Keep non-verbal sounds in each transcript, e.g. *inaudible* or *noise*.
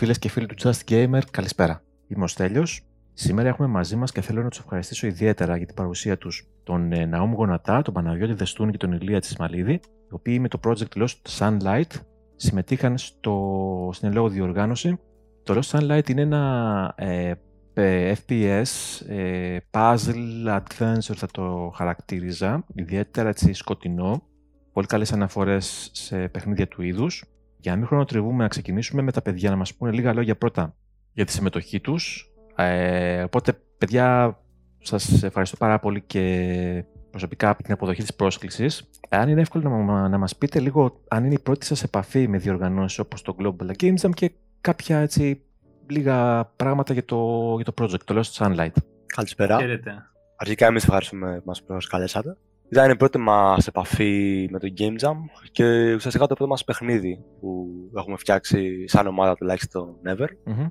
Φίλες και φίλοι του Just Gamer, καλησπέρα. Είμαι ο Στέλιος. Σήμερα έχουμε μαζί μας και θέλω να τους ευχαριστήσω ιδιαίτερα για την παρουσία τους τον ε, Ναούμ Γονατά, τον Παναγιώτη Δεστούν και τον Ηλία Τσισμαλίδη, οι οποίοι με το project Lost Sunlight συμμετείχαν στο, στην ελόγω διοργάνωση. Το Lost Sunlight είναι ένα ε, FPS, ε, puzzle adventure θα το χαρακτήριζα, ιδιαίτερα έτσι σκοτεινό, πολύ καλές αναφορές σε παιχνίδια του είδους. Για να μην χρονοτριβούμε να ξεκινήσουμε με τα παιδιά να μας πούνε λίγα λόγια πρώτα για τη συμμετοχή τους. Ε, οπότε παιδιά σας ευχαριστώ πάρα πολύ και προσωπικά από την αποδοχή της πρόσκλησης. Αν είναι εύκολο να, να μας πείτε λίγο αν είναι η πρώτη σας επαφή με διοργανώσεις όπως το Global Games Jam και κάποια έτσι λίγα πράγματα για το, για το project, το Lost Sunlight. Καλησπέρα. Χαίρετε. Αρχικά εμείς ευχαριστούμε που μας προσκαλέσατε. Ήταν η πρώτη μας επαφή με το Game Jam και ουσιαστικά το πρώτο μας παιχνίδι που έχουμε φτιάξει σαν ομάδα τουλάχιστον Never. mm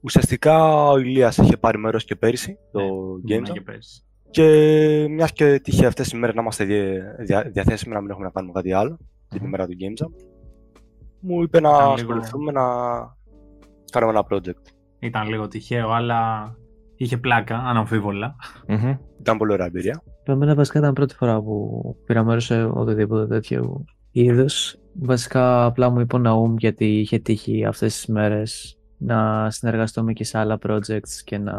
Ουσιαστικά ο Ηλίας είχε πάρει μέρος και πέρυσι το Ναι, Game ήμουνα Jam και πέρσι. και μιας και τυχαία αυτές οι μέρες να είμαστε δια- δια- διαθέσιμοι να μην έχουμε να κάνουμε κάτι άλλο την Μμμ. ημέρα του Game Jam μου είπε να Ήταν λίγο- ασχοληθούμε να κάνουμε ένα project. Ήταν λίγο τυχαίο, αλλά είχε πλάκα, αναμφίβολα. Ήταν πολύ ωραία εμπειρία. Για μένα βασικά ήταν πρώτη φορά που πήρα μέρος σε οτιδήποτε τέτοιο είδος. Βασικά απλά μου είπε ο Ναούμ γιατί είχε τύχει αυτές τις μέρες να συνεργαστούμε και σε άλλα projects και να,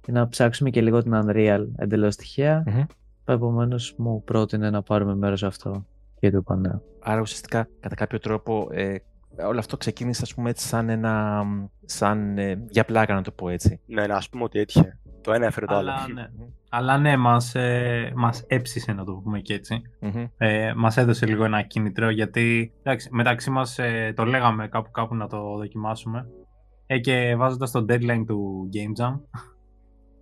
και να ψάξουμε και λίγο την Unreal εντελώς τυχαία. Μμμ. Επομένως μου πρότεινε να πάρουμε μέρος σε αυτό και του είπα ναι. Άρα ουσιαστικά κατά κάποιο τρόπο ε, όλο αυτό ξεκίνησε ας πούμε έτσι σαν ένα, σαν ε, για πλάκα να το πω έτσι. Ναι, να ας πούμε ότι έτυχε. Το ένα έφερε το άλλο. αλλά, ναι. Αλλά ναι, μας, ε, μας έψησε να το πούμε και έτσι. Μμμ. Ε, μας έδωσε λίγο ένα κίνητρο γιατί εντάξει, μεταξύ μας ε, το λέγαμε κάπου κάπου να το δοκιμάσουμε ε, και βάζοντας το deadline του Game Jam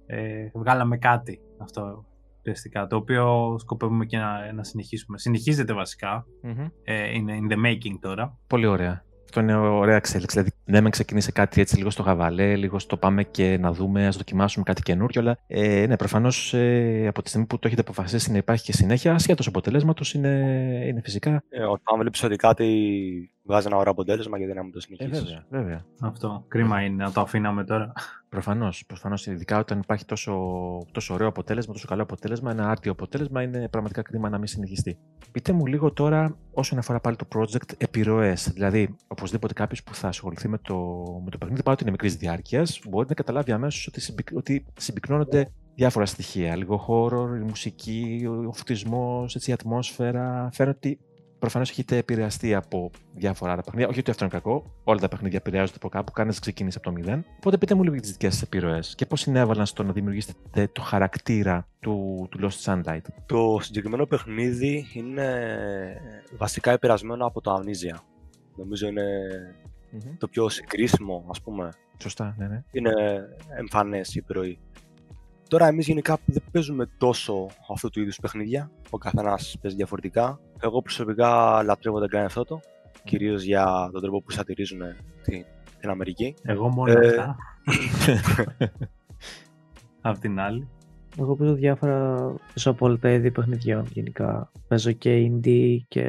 ε, βγάλαμε κάτι αυτό ουσιαστικά, το οποίο σκοπεύουμε και να, να συνεχίσουμε. Συνεχίζεται βασικά, Μμμ. ε, είναι in the making τώρα. Πολύ ωραία. Αυτό είναι ωραία εξέλιξη. Δηλαδή, ναι, με ξεκίνησε κάτι έτσι λίγο στο χαβαλέ, λίγο στο πάμε και να δούμε, ας δοκιμάσουμε κάτι καινούριο. Αλλά ε, ναι, προφανώς ε, από τη στιγμή που το έχετε αποφασίσει να υπάρχει και συνέχεια, ασχέτως αποτελέσματος, είναι, είναι φυσικά. Ε, όταν βλέπεις ότι κάτι βγάζει ένα ωραίο αποτέλεσμα, γιατί να μην το Ε, συνεχίσεις. βέβαια, βέβαια. Αυτό. Κρίμα είναι να το αφήναμε τώρα. Προφανώς. Προφανώς, ειδικά όταν υπάρχει τόσο, τόσο ωραίο αποτέλεσμα, τόσο καλό αποτέλεσμα, ένα άρτιο αποτέλεσμα, είναι πραγματικά κρίμα να μην συνεχιστεί. Πείτε μου λίγο τώρα, όσον αφορά πάλι το project, επιρροές. Δηλαδή, οπωσδήποτε κάποιος που θα ασχοληθεί με το, με το παιχνίδι, παρότι είναι μικρής διάρκειας, μπορεί να καταλάβει αμέσως ότι, συμπυκ, ότι συμπυκνώνονται διάφορα στοιχεία. Λίγο horror, η μουσική, ο φωτισμός, η ατμόσφαιρα. Φαίνεται ότι προφανώς έχετε επηρεαστεί από διάφορα άλλα παιχνίδια. Όχι ότι αυτό είναι κακό. Όλα τα παιχνίδια επηρεάζονται από κάπου. Κανένα δεν ξεκίνησε από το μηδέν. Οπότε πείτε μου λίγο για τις δικές σας επιρροές και πώς συνέβαλαν στο να δημιουργήσετε το χαρακτήρα του, του Lost Sunlight. Το συγκεκριμένο παιχνίδι είναι βασικά επηρεασμένο από το Amnesia. Νομίζω είναι το πιο συγκρίσιμο, ας πούμε. Σωστά, ναι, ναι. Είναι εμφανές η επιρροή. Τώρα εμείς γενικά δεν παίζουμε τόσο αυτού του είδους παιχνίδια. Ο καθένας παίζει διαφορετικά. Εγώ προσωπικά λατρεύω τον Grand Theft Auto, κυρίως για τον τρόπο που σατυρίζουν την, την Αμερική. Εγώ μόνο Ε. αυτά. *laughs* Απ' την άλλη. Εγώ παίζω διάφορα, παίζω από όλα τα είδη παιχνιδιών γενικά. Παίζω και indie και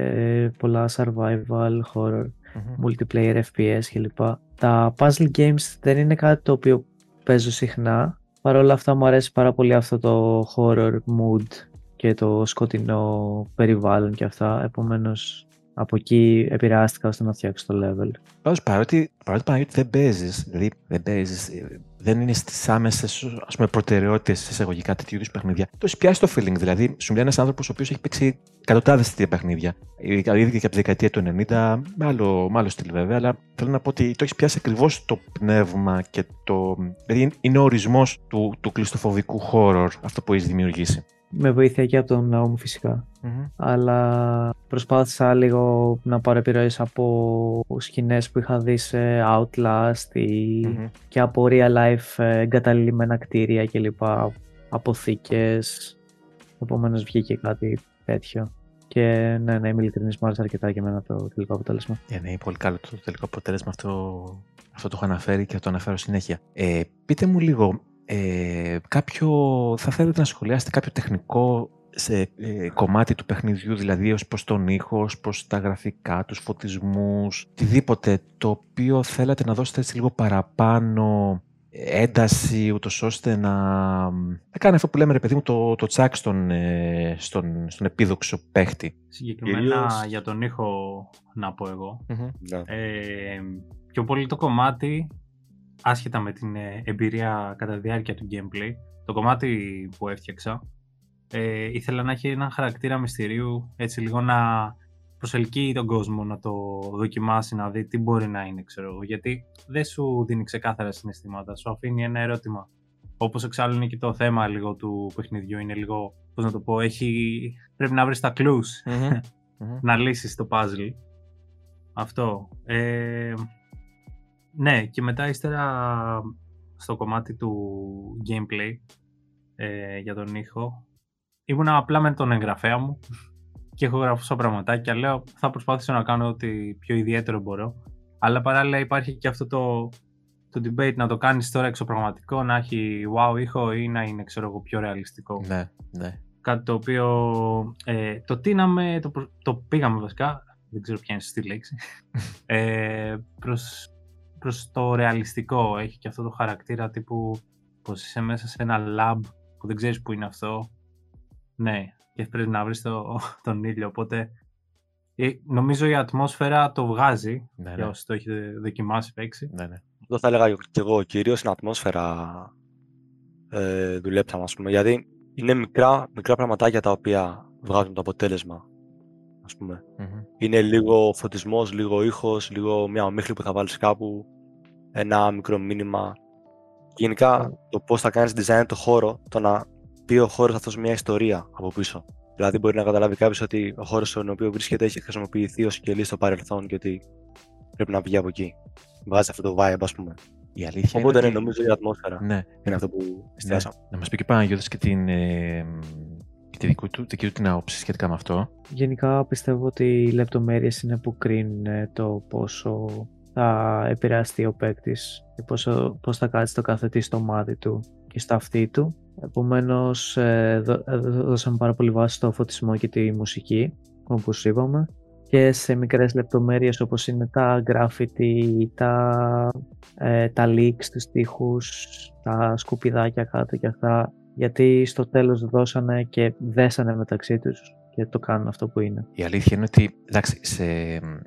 πολλά survival, horror, Μμμ. multiplayer FPS κλπ. Τα puzzle games δεν είναι κάτι το οποίο παίζω συχνά. Παρ' όλα αυτά μου αρέσει πάρα πολύ αυτό το horror mood και το σκοτεινό περιβάλλον και αυτά. Επομένως από εκεί επηρεάστηκα ώστε να φτιάξω το level. Πάντως, παρότι, παρότι Παναγιώτη δεν παίζεις, δηλαδή δεν παίζεις, δεν είναι στις άμεσες προτεραιότητες εισαγωγικά τέτοιου είδους παιχνίδια, το έχεις πιάσει το feeling. Δηλαδή, σου μιλάει ένας άνθρωπος ο οποίος έχει παίξει εκατοντάδες τέτοια παιχνίδια. Ήδη και από τη δεκαετία του 90, με άλλο, με άλλο στυλ βέβαια, αλλά θέλω να πω ότι το έχεις πιάσει ακριβώς το πνεύμα και το. Δηλαδή, είναι ο ορισμός του, του κλειστοφοβικού horror αυτό που έχεις δημιουργήσει. Με βοήθεια και από τον ναό μου φυσικά. αλλά προσπάθησα λίγο να πάρω επιρροές από σκηνές που είχα δει σε Outlast ή Μμμ. και από real life ε, εγκαταλειμμένα κτίρια κλπ. Αποθήκες. Επομένως βγήκε κάτι τέτοιο. Και ναι, να είμαι ειλικρινής, μου άρεσε αρκετά και εμένα το τελικό αποτέλεσμα. Ε, ναι, πολύ καλό το τελικό αποτέλεσμα. Αυτό, αυτό το έχω αναφέρει και θα το αναφέρω συνέχεια. Ε, πείτε μου λίγο, ε, κάποιο, θα θέλετε να σχολιάσετε κάποιο τεχνικό σε ε, κομμάτι του παιχνιδιού, δηλαδή ως προς τον ήχο, ως προς τα γραφικά, τους φωτισμούς, οτιδήποτε το οποίο θέλατε να δώσετε έτσι λίγο παραπάνω ένταση, ούτως ώστε να, να κάνει αυτό που λέμε ρε παιδί μου το, το τσάκ στον, ε, στον, στον επίδοξο παίχτη. Συγκεκριμένα Κυρίως- για τον ήχο να πω εγώ. Ναι. Ε, πιο πολύ το κομμάτι, άσχετα με την ε, εμπειρία κατά τη διάρκεια του gameplay, το κομμάτι που έφτιαξα, ε, ήθελα να έχει έναν χαρακτήρα μυστηρίου, έτσι λίγο να προσελκύει τον κόσμο να το δοκιμάσει, να δει τι μπορεί να είναι, ξέρω εγώ. Γιατί δεν σου δίνει ξεκάθαρα συναισθήματα, σου αφήνει ένα ερώτημα. Όπως εξάλλου είναι και το θέμα λίγο του παιχνιδιού, είναι λίγο, πώς να το πω, έχει, πρέπει να βρεις τα clues *laughs* να λύσεις το puzzle. Αυτό. Ε, ναι, και μετά ύστερα στο κομμάτι του gameplay ε, για τον ήχο ήμουν απλά με τον εγγραφέα μου και έχω γραφούσα πραγματάκια. Λέω θα προσπαθήσω να κάνω ό,τι πιο ιδιαίτερο μπορώ. Αλλά παράλληλα υπάρχει και αυτό το, το debate να το κάνεις τώρα εξωπραγματικό, να έχει wow ήχο ή να είναι ξέρω εγώ πιο ρεαλιστικό Ναι, ναι. κάτι το οποίο ε, το τίναμε, το, προ- το πήγαμε βασικά, δεν ξέρω ποια είναι η σωστή λέξη, *laughs* ε, προς, προς το ρεαλιστικό. Έχει και αυτό το χαρακτήρα τύπου πως είσαι μέσα σε ένα lab που δεν ξέρεις που είναι αυτό. Ναι, και πρέπει να βρεις το, *laughs* τον ήλιο, οπότε ε, νομίζω η ατμόσφαιρα το βγάζει, Ναι, για ναι. όσοι το έχετε δοκιμάσει παίξει. ναι, ναι. Αυτό θα έλεγα και εγώ, κυρίως στην ατμόσφαιρα ε, δουλέψαμε, ας πούμε. Γιατί είναι μικρά, μικρά πραγματάκια τα οποία βγάζουν το αποτέλεσμα, ας πούμε. Μμμ. Είναι λίγο φωτισμός, λίγο ήχος, λίγο μια ομίχλη που θα βάλεις κάπου, ένα μικρό μήνυμα. Και γενικά το πώς θα κάνεις design το χώρο, το να πει ο χώρος αυτός μια ιστορία από πίσω. Δηλαδή μπορεί να καταλάβει κάποιος ότι ο χώρος στον οποίο βρίσκεται έχει χρησιμοποιηθεί ως σκελή στο παρελθόν και ότι πρέπει να βγει από εκεί. Βγάζει αυτό το vibe, ας πούμε. Η αλήθεια Οπότε είναι ναι, ότι... νομίζω η ατμόσφαιρα Ναι, είναι αυτό που εστιάσαμε. Να μας πει και ο Παναγιώτης και την, ε, και τη δική του, δική του την άποψη σχετικά με αυτό. Γενικά πιστεύω ότι οι λεπτομέρειες είναι που κρίνουν ε, το πόσο θα επηρεαστεί ο παίκτης και πόσο, πώς θα κάτσει το κάθε τι στο μάτι του και στα αυτή του. Επομένως ε, δω- ε, δώσαμε πάρα πολύ βάση στο φωτισμό και τη μουσική όπως είπαμε και σε μικρές λεπτομέρειες όπως είναι τα graffiti, τα, ε, τα leaks στους τοίχους, τα σκουπιδάκια κάτω και αυτά γιατί στο τέλος δώσανε και δέσανε μεταξύ τους και το κάνουν αυτό που είναι. Η αλήθεια είναι ότι εντάξει, σε,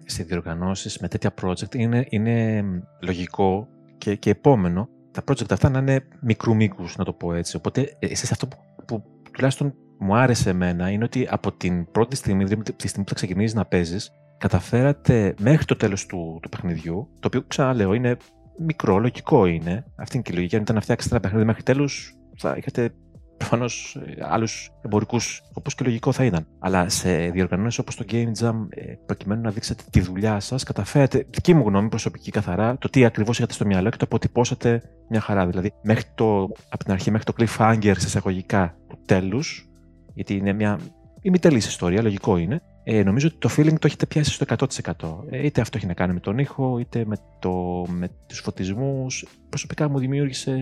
σε διοργανώσεις με τέτοια project είναι, είναι λογικό και, και επόμενο τα project αυτά να είναι μικρού μήκους, να το πω έτσι. Οπότε, εσείς αυτό που, που τουλάχιστον μου άρεσε εμένα είναι ότι από την πρώτη στιγμή, δηλαδή από τη στιγμή που θα ξεκινήσεις να παίζεις, καταφέρατε μέχρι το τέλος του, του παιχνιδιού, το οποίο ξαναλέω είναι μικρό, λογικό είναι. Αυτή είναι και η λογική. Αν ήταν να φτιάξετε ένα παιχνίδι μέχρι τέλους, θα είχατε προφανώς άλλους εμπορικούς, όπως και λογικό θα ήταν. Αλλά σε διοργανώσεις όπως το Game Jam, ε, προκειμένου να δείξετε τη δουλειά σας, καταφέρατε, δική μου γνώμη προσωπική καθαρά, το τι ακριβώς είχατε στο μυαλό και το αποτυπώσατε μια χαρά. Δηλαδή, μέχρι το, από την αρχή μέχρι το cliffhanger σε εισαγωγικά του τέλους, γιατί είναι μια ημιτελής ιστορία, λογικό είναι. Ε, νομίζω ότι το feeling το έχετε πιάσει στο 100%. Ε, είτε αυτό έχει να κάνει με τον ήχο, είτε με, το, με τους φωτισμούς. Προσωπικά μου δημιούργησε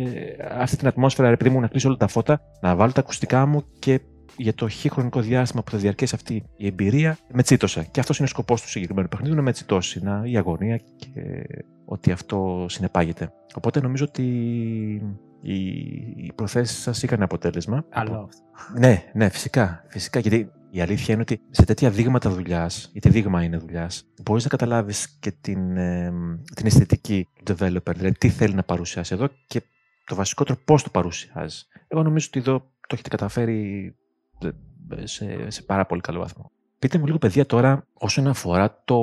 αυτή την ατμόσφαιρα, ρε παιδί μου, να κλείσω όλα τα φώτα, να βάλω τα ακουστικά μου και για το χι χρονικό διάστημα που θα διαρκέσει αυτή η εμπειρία, με τσίτωσα. Και αυτός είναι ο σκοπός του συγκεκριμένου παιχνιδιού, να με τσιτώσει, να, η αγωνία και ότι αυτό συνεπάγεται. Οπότε νομίζω ότι οι, οι προθέσεις σας είχαν αποτέλεσμα. Καλό Από- αυτό. ναι, ναι, φυσικά. Φυσικά, γιατί η αλήθεια είναι ότι σε τέτοια δείγματα δουλειάς, γιατί δείγμα είναι δουλειάς, μπορείς να καταλάβεις και την, ε, την αισθητική του developer. Δηλαδή, τι θέλει να παρουσιάσει εδώ και το βασικότερο πώς το παρουσιάζει. Εγώ νομίζω ότι εδώ το έχετε καταφέρει ε, σε, σε πάρα πολύ καλό βαθμό. Πείτε μου λίγο, παιδιά, τώρα όσον αφορά το,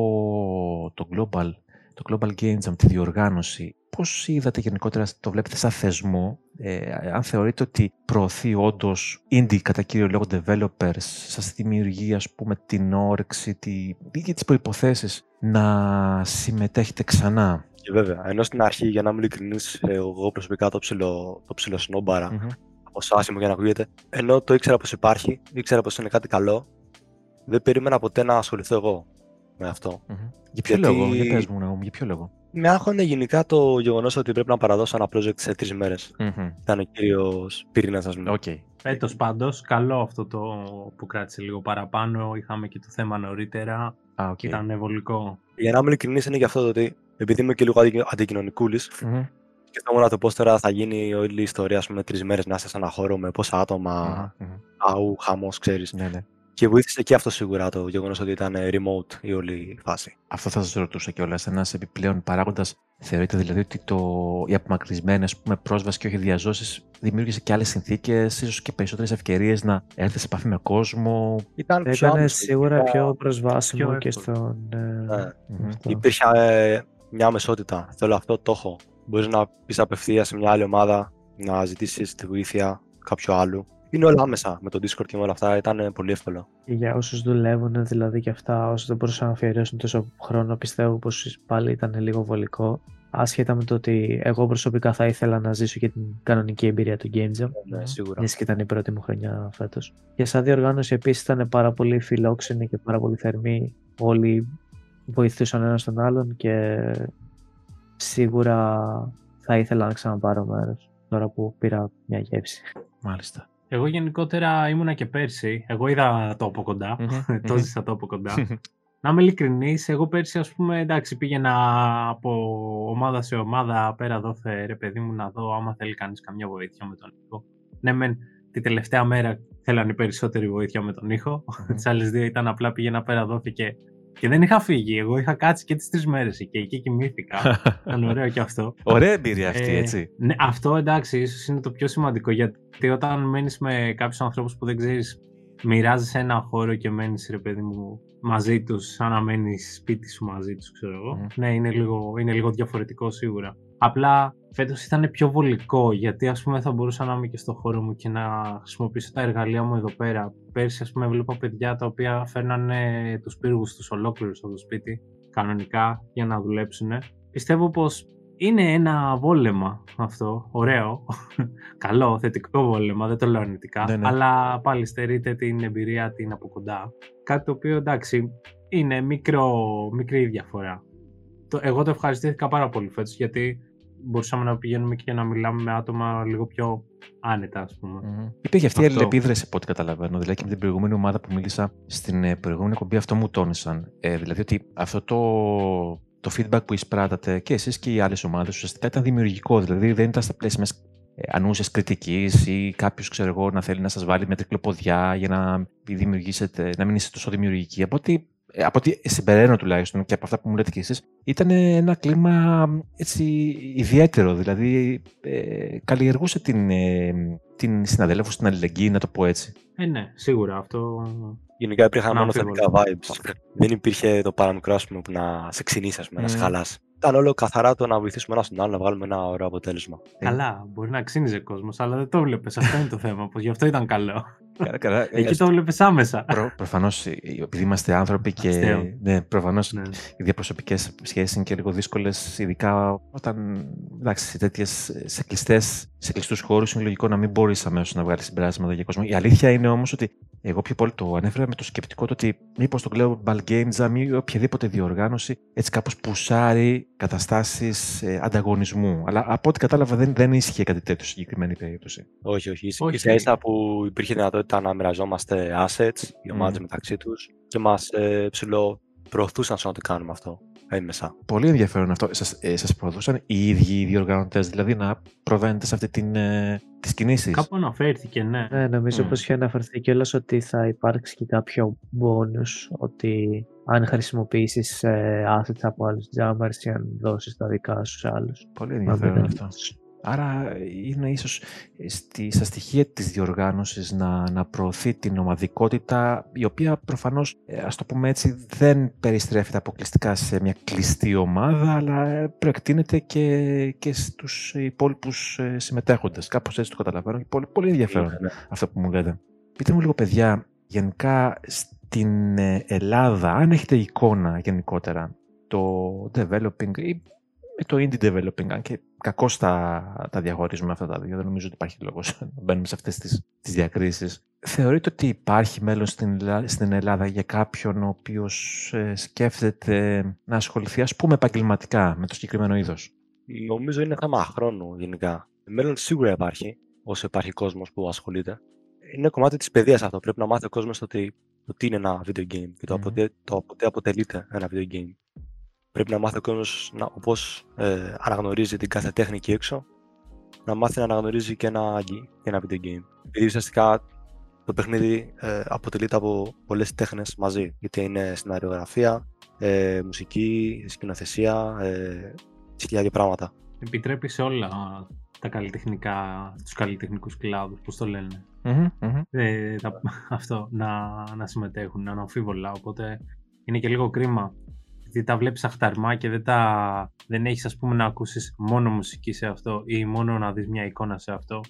το Global, το Global Game Jam, τη διοργάνωση, πώς είδατε γενικότερα, το βλέπετε σαν θεσμό, ε, αν θεωρείτε ότι προωθεί όντως indie κατά κύριο λόγο developers, σας δημιουργεί ας πούμε την όρεξη τη, και τις προϋποθέσεις να συμμετέχετε ξανά; Και βέβαια, ενώ στην αρχή, για να είμαι ειλικρινής, εγώ προσωπικά το ψιλο, το ψιλοσνόμπαρα Μμμ. όσο άσχημο και να ακούγεται. Ενώ το ήξερα πως υπάρχει, ήξερα πως είναι κάτι καλό, δεν περίμενα ποτέ να ασχοληθώ εγώ με αυτό. Μμμ. Για ποιο Γιατί- λόγο, για πες μου, Ναούμ, για ποιο λόγο; Με άγχωνε γενικά το γεγονός ότι πρέπει να παραδώσω ένα project σε τρεις μέρες. Μμμ. Ήταν ο κύριος πυρήνας, ας πούμε. Οκ. Φέτος πάντως, καλό αυτό το που κράτησε λίγο παραπάνω. Είχαμε και το θέμα νωρίτερα. Α, οκ. Ήταν βολικό. Για να είμαι ειλικρινής, είναι και αυτό το ότι επειδή είμαι και λίγο αντικοινωνικούλης, Μμμ. σκεφτόμουν το πώς τώρα θα γίνει όλη η ιστορία, ας πούμε, τρεις μέρες να είσαι σε ένα χώρο με πόσα άτομα, Μμμ. Μμμ. αού, χαμός, ξέρεις. Ναι, ναι. Και βοήθησε και αυτό σίγουρα το γεγονός ότι ήταν remote η όλη φάση. Αυτό θα σας ρωτούσα κιόλας. Ένας επιπλέον παράγοντας θεωρείτε δηλαδή ότι το, η απομακρυσμένη ας πούμε, πρόσβαση και όχι διά ζώσης δημιούργησε και άλλες συνθήκες, ίσως και περισσότερες ευκαιρίες να έρθει σε επαφή με κόσμο; Ήταν πιο Ήταν άμεσο, σίγουρα ήταν- πιο προσβάσιμο πιο και εύκολο. στον... ε, Ναι. Μμμ. αυτό. Υπήρχε ε, μια μεσότητα. Θέλω αυτό, το έχω. Μπορείς να πεις απευθεία σε μια άλλη ομάδα, να ζητήσεις τη βοήθεια κάποιου άλλου. Είναι όλα άμεσα με το Discord και με όλα αυτά. Ήταν ε, πολύ εύκολο. Και για όσους δουλεύουν δηλαδή και αυτά, όσοι δεν μπορούσαν να αφιερώσουν τόσο χρόνο, πιστεύω πως πάλι ήταν λίγο βολικό. Άσχετα με το ότι εγώ προσωπικά θα ήθελα να ζήσω και την κανονική εμπειρία του Game Jam. Ναι, σίγουρα. Μιας και ήταν η πρώτη μου χρονιά φέτος. Και σαν διοργάνωση επίσης ήταν πάρα πολύ φιλόξενη και πάρα πολύ θερμή. Όλοι βοηθούσαν ένας τον άλλον και σίγουρα θα ήθελα να ξαναπάρω μέρος τώρα που πήρα μια γεύση. Μάλιστα. Εγώ γενικότερα ήμουνα και πέρσι. Εγώ είδα το από κοντά. Μμμ. *laughs* το ζήσα το από κοντά. Να είμαι ειλικρινής, εγώ πέρσι, ας πούμε, εντάξει, πήγαινα από ομάδα σε ομάδα πέρα δόθε ρε παιδί μου να δω άμα θέλει κανείς καμιά βοήθεια με τον ήχο. Ναι, μεν τη τελευταία μέρα θέλανε περισσότερη βοήθεια με τον ήχο. Τις άλλες δύο ήταν απλά πήγαινα πέρα δόθε και, και δεν είχα φύγει. Εγώ είχα κάτσει και τις τρεις μέρες εκεί. Εκεί κοιμήθηκα. *laughs* Ήταν ωραίο και αυτό. Ωραία εμπειρία αυτή, Ε, έτσι. Ναι, αυτό εντάξει, ίσως είναι το πιο σημαντικό. Γιατί όταν μένεις με κάποιους ανθρώπους που δεν ξέρεις, μοιράζεσαι ένα χώρο και μένεις, ρε παιδί μου, μαζί τους, σαν να μένεις σπίτι σου μαζί τους, ξέρω εγώ. Μμμ. Ναι, είναι λίγο, είναι λίγο διαφορετικό σίγουρα. Απλά φέτος ήταν πιο βολικό, γιατί ας πούμε θα μπορούσα να είμαι και στο χώρο μου και να χρησιμοποιήσω τα εργαλεία μου εδώ πέρα. Πέρσι, ας πούμε, έβλεπα παιδιά τα οποία φέρνανε τους πύργους τους ολόκληρους από το σπίτι, κανονικά, για να δουλέψουν. Πιστεύω πως είναι ένα βόλεμα αυτό, ωραίο, *laughs* καλό, θετικό βόλεμα, δεν το λέω αρνητικά, Ναι, ναι. αλλά πάλι στερείται την εμπειρία την από κοντά. Κάτι το οποίο εντάξει, είναι μικρό, μικρή διαφορά. Το, εγώ το ευχαριστήθηκα πάρα πολύ φέτος, γιατί μπορούσαμε να πηγαίνουμε και να μιλάμε με άτομα λίγο πιο άνετα, ας πούμε. Μμμ. Υπήρχε αυτή η Αυτό. αλληλεπίδραση από ό,τι καταλαβαίνω. Δηλαδή και με την προηγούμενη ομάδα που μίλησα στην ε, προηγούμενη εκπομπή αυτό μου τόνισαν. Ε, δηλαδή ότι αυτό το, το feedback που εισπράτατε και εσείς και οι άλλες ομάδες ουσιαστικά ήταν δημιουργικό. Δηλαδή δεν ήταν στα πλαίσια μιας ανούσιας κριτικής ή κάποιος, ξέρω εγώ, να θέλει να σας βάλει με τρικλοποδιά για να δημιουργήσετε, να μην είστε τόσο δημιουργικοί. Από ό,τι, ε, από ό,τι συμπεραίνω τουλάχιστον και από αυτά που μου λέτε κι εσείς, ήταν ένα κλίμα έτσι ιδιαίτερο. Δηλαδή ε, καλλιεργούσε την, ε, την συναδέλφου, την αλληλεγγύη, να το πω έτσι. Ε, ναι, σίγουρα αυτό. Γενικά υπήρχαν μόνο Αναμφίβολα. θετικά vibes. Δεν υπήρχε το παραμικρό ας πούμε, που να σε ξυνήσει, ας πούμε, να σε Μμμ. χαλάσει. Ήταν όλο καθαρά το να βοηθήσουμε ένα στον άλλο να βγάλουμε ένα ωραίο αποτέλεσμα. Καλά, μπορεί να ξύνιζε κόσμος, αλλά δεν το βλέπεις. Αυτό είναι το θέμα. Πως γι' αυτό ήταν καλό. Καλά, καλά. *laughs* Εκεί το βλέπεις άμεσα. Προ, Προφανώς, επειδή είμαστε άνθρωποι και. Αστείο. Ναι, προφανώς Ναι. οι διαπροσωπικές σχέσεις είναι και λίγο δύσκολες, ειδικά όταν εντάξει, σε τέτοιες σε κλειστές, σε κλειστούς χώρους είναι λογικό να μην μπορείς αμέσως να βγάλεις συμπεράσματα για κόσμο. Η αλήθεια είναι όμως ότι εγώ πιο πολύ το ανέφερα με το σκεπτικό το ότι μήπως το Global Game Jam ή οποιαδήποτε διοργάνωση έτσι κάπως πουσάρει καταστάσεις ανταγωνισμού. Αλλά από ό,τι κατάλαβα δεν, δεν ίσχυε κάτι τέτοιο στη συγκεκριμένη περίπτωση. Όχι, όχι. Όχι. Ίσα ίσα που υπήρχε δυνατότητα να μοιραζόμαστε assets, οι ομάδες Μμμ. μεταξύ τους και μας ε, ψηλό προωθούσαν στο να το κάνουμε αυτό έμεσα. Πολύ ενδιαφέρον αυτό. Σας, ε, σας προδούσαν οι ίδιοι οι διοργανωτές, δηλαδή να προβαίνετε σε αυτή την, ε, τις κινήσεις. Κάπου αναφέρθηκε, ναι. Ναι, νομίζω Μμ. πως είχε αναφερθεί κιόλας ότι θα υπάρξει και κάποιο bonus ότι αν χρησιμοποιήσεις ε, assets από άλλους jammers ή αν δώσεις τα δικά σου σε άλλους. Πολύ Μα ενδιαφέρον δεν- αυτό. Άρα είναι ίσως στη, στα στοιχεία της διοργάνωσης να, να προωθεί την ομαδικότητα η οποία προφανώς, ε, ας το πούμε έτσι, δεν περιστρέφεται αποκλειστικά σε μια κλειστή ομάδα αλλά ε, προεκτείνεται και, και στους υπόλοιπους ε, συμμετέχοντες. Κάπως έτσι το καταλαβαίνω και πολύ, πολύ ενδιαφέρον Ναι, ναι. αυτό που μου λέτε. Πείτε μου λίγο παιδιά, γενικά στην ε, Ελλάδα, αν έχετε εικόνα γενικότερα, το developing ή με το indie developing, αν και κακώς τα, τα διαχωρίζουμε αυτά τα δύο. Δεν νομίζω ότι υπάρχει λόγος *laughs* να μπαίνουμε σε αυτές τις διακρίσεις. Θεωρείτε ότι υπάρχει μέλλον στην, Ελλάδα, στην Ελλάδα για κάποιον ο οποίος ε, σκέφτεται να ασχοληθεί, ας πούμε, επαγγελματικά με το συγκεκριμένο είδος; Νομίζω είναι θέμα χρόνου γενικά. Μέλλον σίγουρα υπάρχει, όσο υπάρχει κόσμος που ασχολείται. Είναι κομμάτι της παιδείας αυτό. Πρέπει να μάθει ο κόσμος το, το τι είναι ένα video game και το, mm. από, το από τι αποτελείται ένα video game. Πρέπει να μάθει ο κόσμος όπω ε, αναγνωρίζει την κάθε τέχνη εκεί έξω, να μάθει να αναγνωρίζει και ένα, και ένα video game. Επειδή ουσιαστικά το παιχνίδι ε, αποτελείται από πολλές τέχνες μαζί. Είτε είναι σιναριογραφία, ε, μουσική, σκηνοθεσία, ε, χιλιάδια πράγματα. Επιτρέπει σε όλα τα καλλιτεχνικά, τους καλλιτεχνικούς κλάδους, πώς το λένε. Ε, *laughs* αυτό, να, να συμμετέχουν, αναμφίβολα, οπότε είναι και λίγο κρίμα. Γιατί τα βλέπεις αχταρμά και δεν, τα, δεν έχεις ας πούμε να ακούσεις μόνο μουσική σε αυτό ή μόνο να δεις μια εικόνα σε αυτό.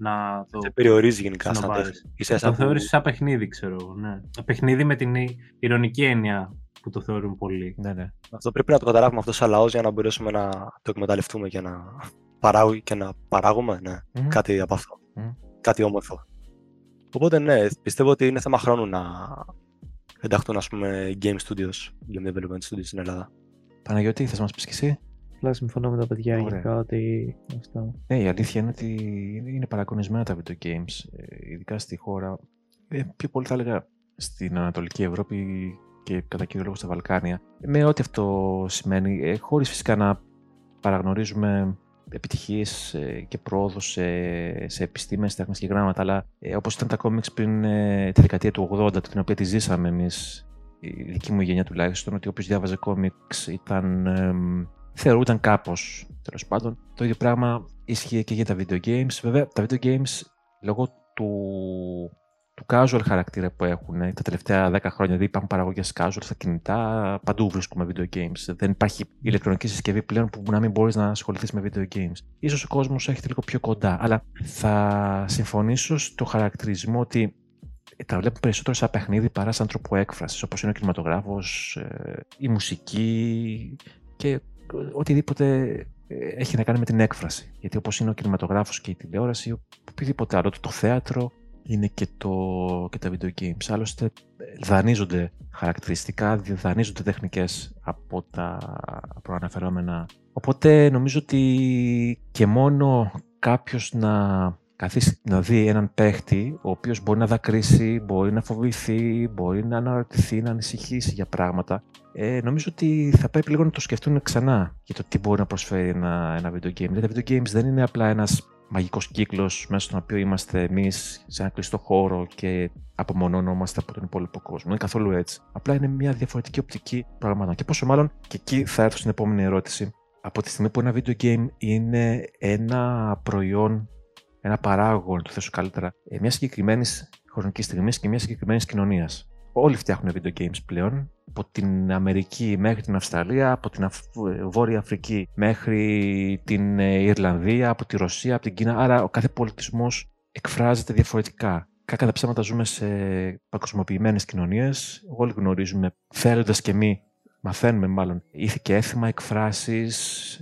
Να το σε περιορίζει γενικά σαν Το θεωρείς σαν παιχνίδι, ξέρω. Ναι. Παιχνίδι με την ηρωνική έννοια που το θεωρούν πολύ. Ναι, ναι. Αυτό πρέπει να το καταλάβουμε αυτό σαν λαός για να μπορέσουμε να το εκμεταλλευτούμε και να, παράγω, και να παράγουμε ναι, κάτι από αυτό. Κάτι όμορφο. Οπότε ναι, πιστεύω ότι είναι θέμα χρόνου να ενταχθούν ας πούμε game studios, game development studios στην Ελλάδα. Παναγιώτη, θες να μας πεις και εσύ; Απλά συμφωνώ με τα παιδιά γενικά ότι αυτό. Ναι, η αλήθεια είναι ότι είναι παρακονισμένα τα video games, ε, ειδικά στη χώρα, ε, πιο πολύ θα έλεγα στην Ανατολική Ευρώπη και κατά κύριο λόγο στα Βαλκάνια. Με ό,τι αυτό σημαίνει, ε, χωρίς φυσικά να παραγνωρίζουμε επιτυχίες ε, και πρόοδος σε, σε επιστήμες, τέχνες και γράμματα, αλλά ε, όπως ήταν τα κόμιξ πριν ε, τη δεκαετία του 80, την οποία τη ζήσαμε εμείς, η δική μου γενιά τουλάχιστον, ότι όποιος διάβαζε κόμιξ ήταν, ε, θεωρούταν κάπως, τέλος πάντων. Το ίδιο πράγμα ισχύει και για τα video games. Βέβαια, τα video games, λόγω του του casual χαρακτήρα που έχουν τα τελευταία 10 χρόνια. Δηλαδή υπάρχουν παραγωγές casual στα κινητά, παντού βρίσκουμε video games. Δεν υπάρχει ηλεκτρονική συσκευή πλέον που να μην μπορείς να ασχοληθείς με video games. σω ο κόσμος έχετε λίγο πιο κοντά, αλλά θα συμφωνήσω στο χαρακτηρισμό ότι τα βλέπω περισσότερο σαν παιχνίδι παρά σαν τρόπο έκφρασης, όπως είναι ο κινηματογράφος, ε, η μουσική και οτιδήποτε ε, έχει να κάνει με την έκφραση. Γιατί όπως είναι ο κινηματογράφος και η τηλεόραση, οτιδήποτε άλλο, το θέατρο, είναι και, το, και τα video games. Άλλωστε δανείζονται χαρακτηριστικά, δανείζονται τεχνικές από τα προαναφερόμενα. Οπότε νομίζω ότι και μόνο κάποιος να καθίσει να δει έναν παίχτη ο οποίος μπορεί να δακρύσει, μπορεί να φοβηθεί, μπορεί να αναρωτηθεί, να ανησυχήσει για πράγματα. Ε, νομίζω ότι θα πρέπει λίγο να το σκεφτούν ξανά για το τι μπορεί να προσφέρει ένα, ένα video game. Δηλαδή τα video games δεν είναι απλά ένας μαγικός κύκλος μέσα στον οποίο είμαστε εμείς σε ένα κλειστό χώρο και απομονώνομαστε από τον υπόλοιπο κόσμο. Είναι καθόλου έτσι. Απλά είναι μια διαφορετική οπτική πραγμάτων. Και πόσο μάλλον, και εκεί θα έρθω στην επόμενη ερώτηση. Από τη στιγμή που ένα video game είναι ένα προϊόν, ένα παράγωγο, το θέσω καλύτερα, ε, μια συγκεκριμένης χρονικής στιγμής και μια συγκεκριμένης κοινωνίας. Όλοι φτιάχνουν video games πλέον από την Αμερική μέχρι την Αυστραλία, από την Βόρεια Αφρική μέχρι την ε, Ιρλανδία, από τη Ρωσία, από την Κίνα. Άρα ο κάθε πολιτισμός εκφράζεται διαφορετικά. Κάκα τα ψέματα ζούμε σε παγκοσμιοποιημένες κοινωνίες. Όλοι γνωρίζουμε, θέλοντας και εμεί, μαθαίνουμε μάλλον, ήθη και έθιμα, εκφράσεις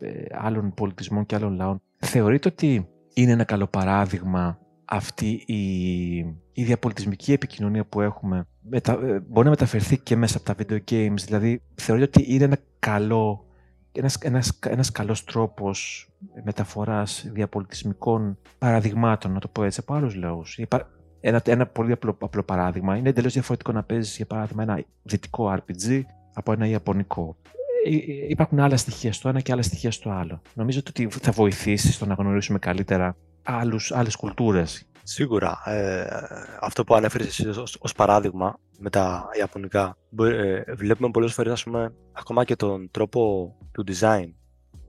ε, άλλων πολιτισμών και άλλων λαών. Θεωρείτε ότι είναι ένα καλό παράδειγμα αυτή η, η διαπολιτισμική επικοινωνία που έχουμε μετα, ε, μπορεί να μεταφερθεί και μέσα από τα video games. Δηλαδή, θεωρώ ότι είναι ένα καλό, ένας, ένας, ένας καλός τρόπος μεταφοράς διαπολιτισμικών παραδειγμάτων, να το πω έτσι, από άλλους λαούς. Ένα, ένα πολύ απλό, απλό παράδειγμα. Είναι εντελώς διαφορετικό να παίζεις, για παράδειγμα, ένα δυτικό RPG από ένα ιαπωνικό. Ε, ε, υπάρχουν άλλα στοιχεία στο ένα και άλλα στοιχεία στο άλλο. Νομίζω ότι θα βοηθήσει στο να γνωρίσουμε καλύτερα άλλους, άλλες κουλτούρες. Σίγουρα. Ε, αυτό που ανέφερες εσύ ως, ως, παράδειγμα με τα Ιαπωνικά, ε, βλέπουμε πολλές φορές πούμε, ακόμα και τον τρόπο του design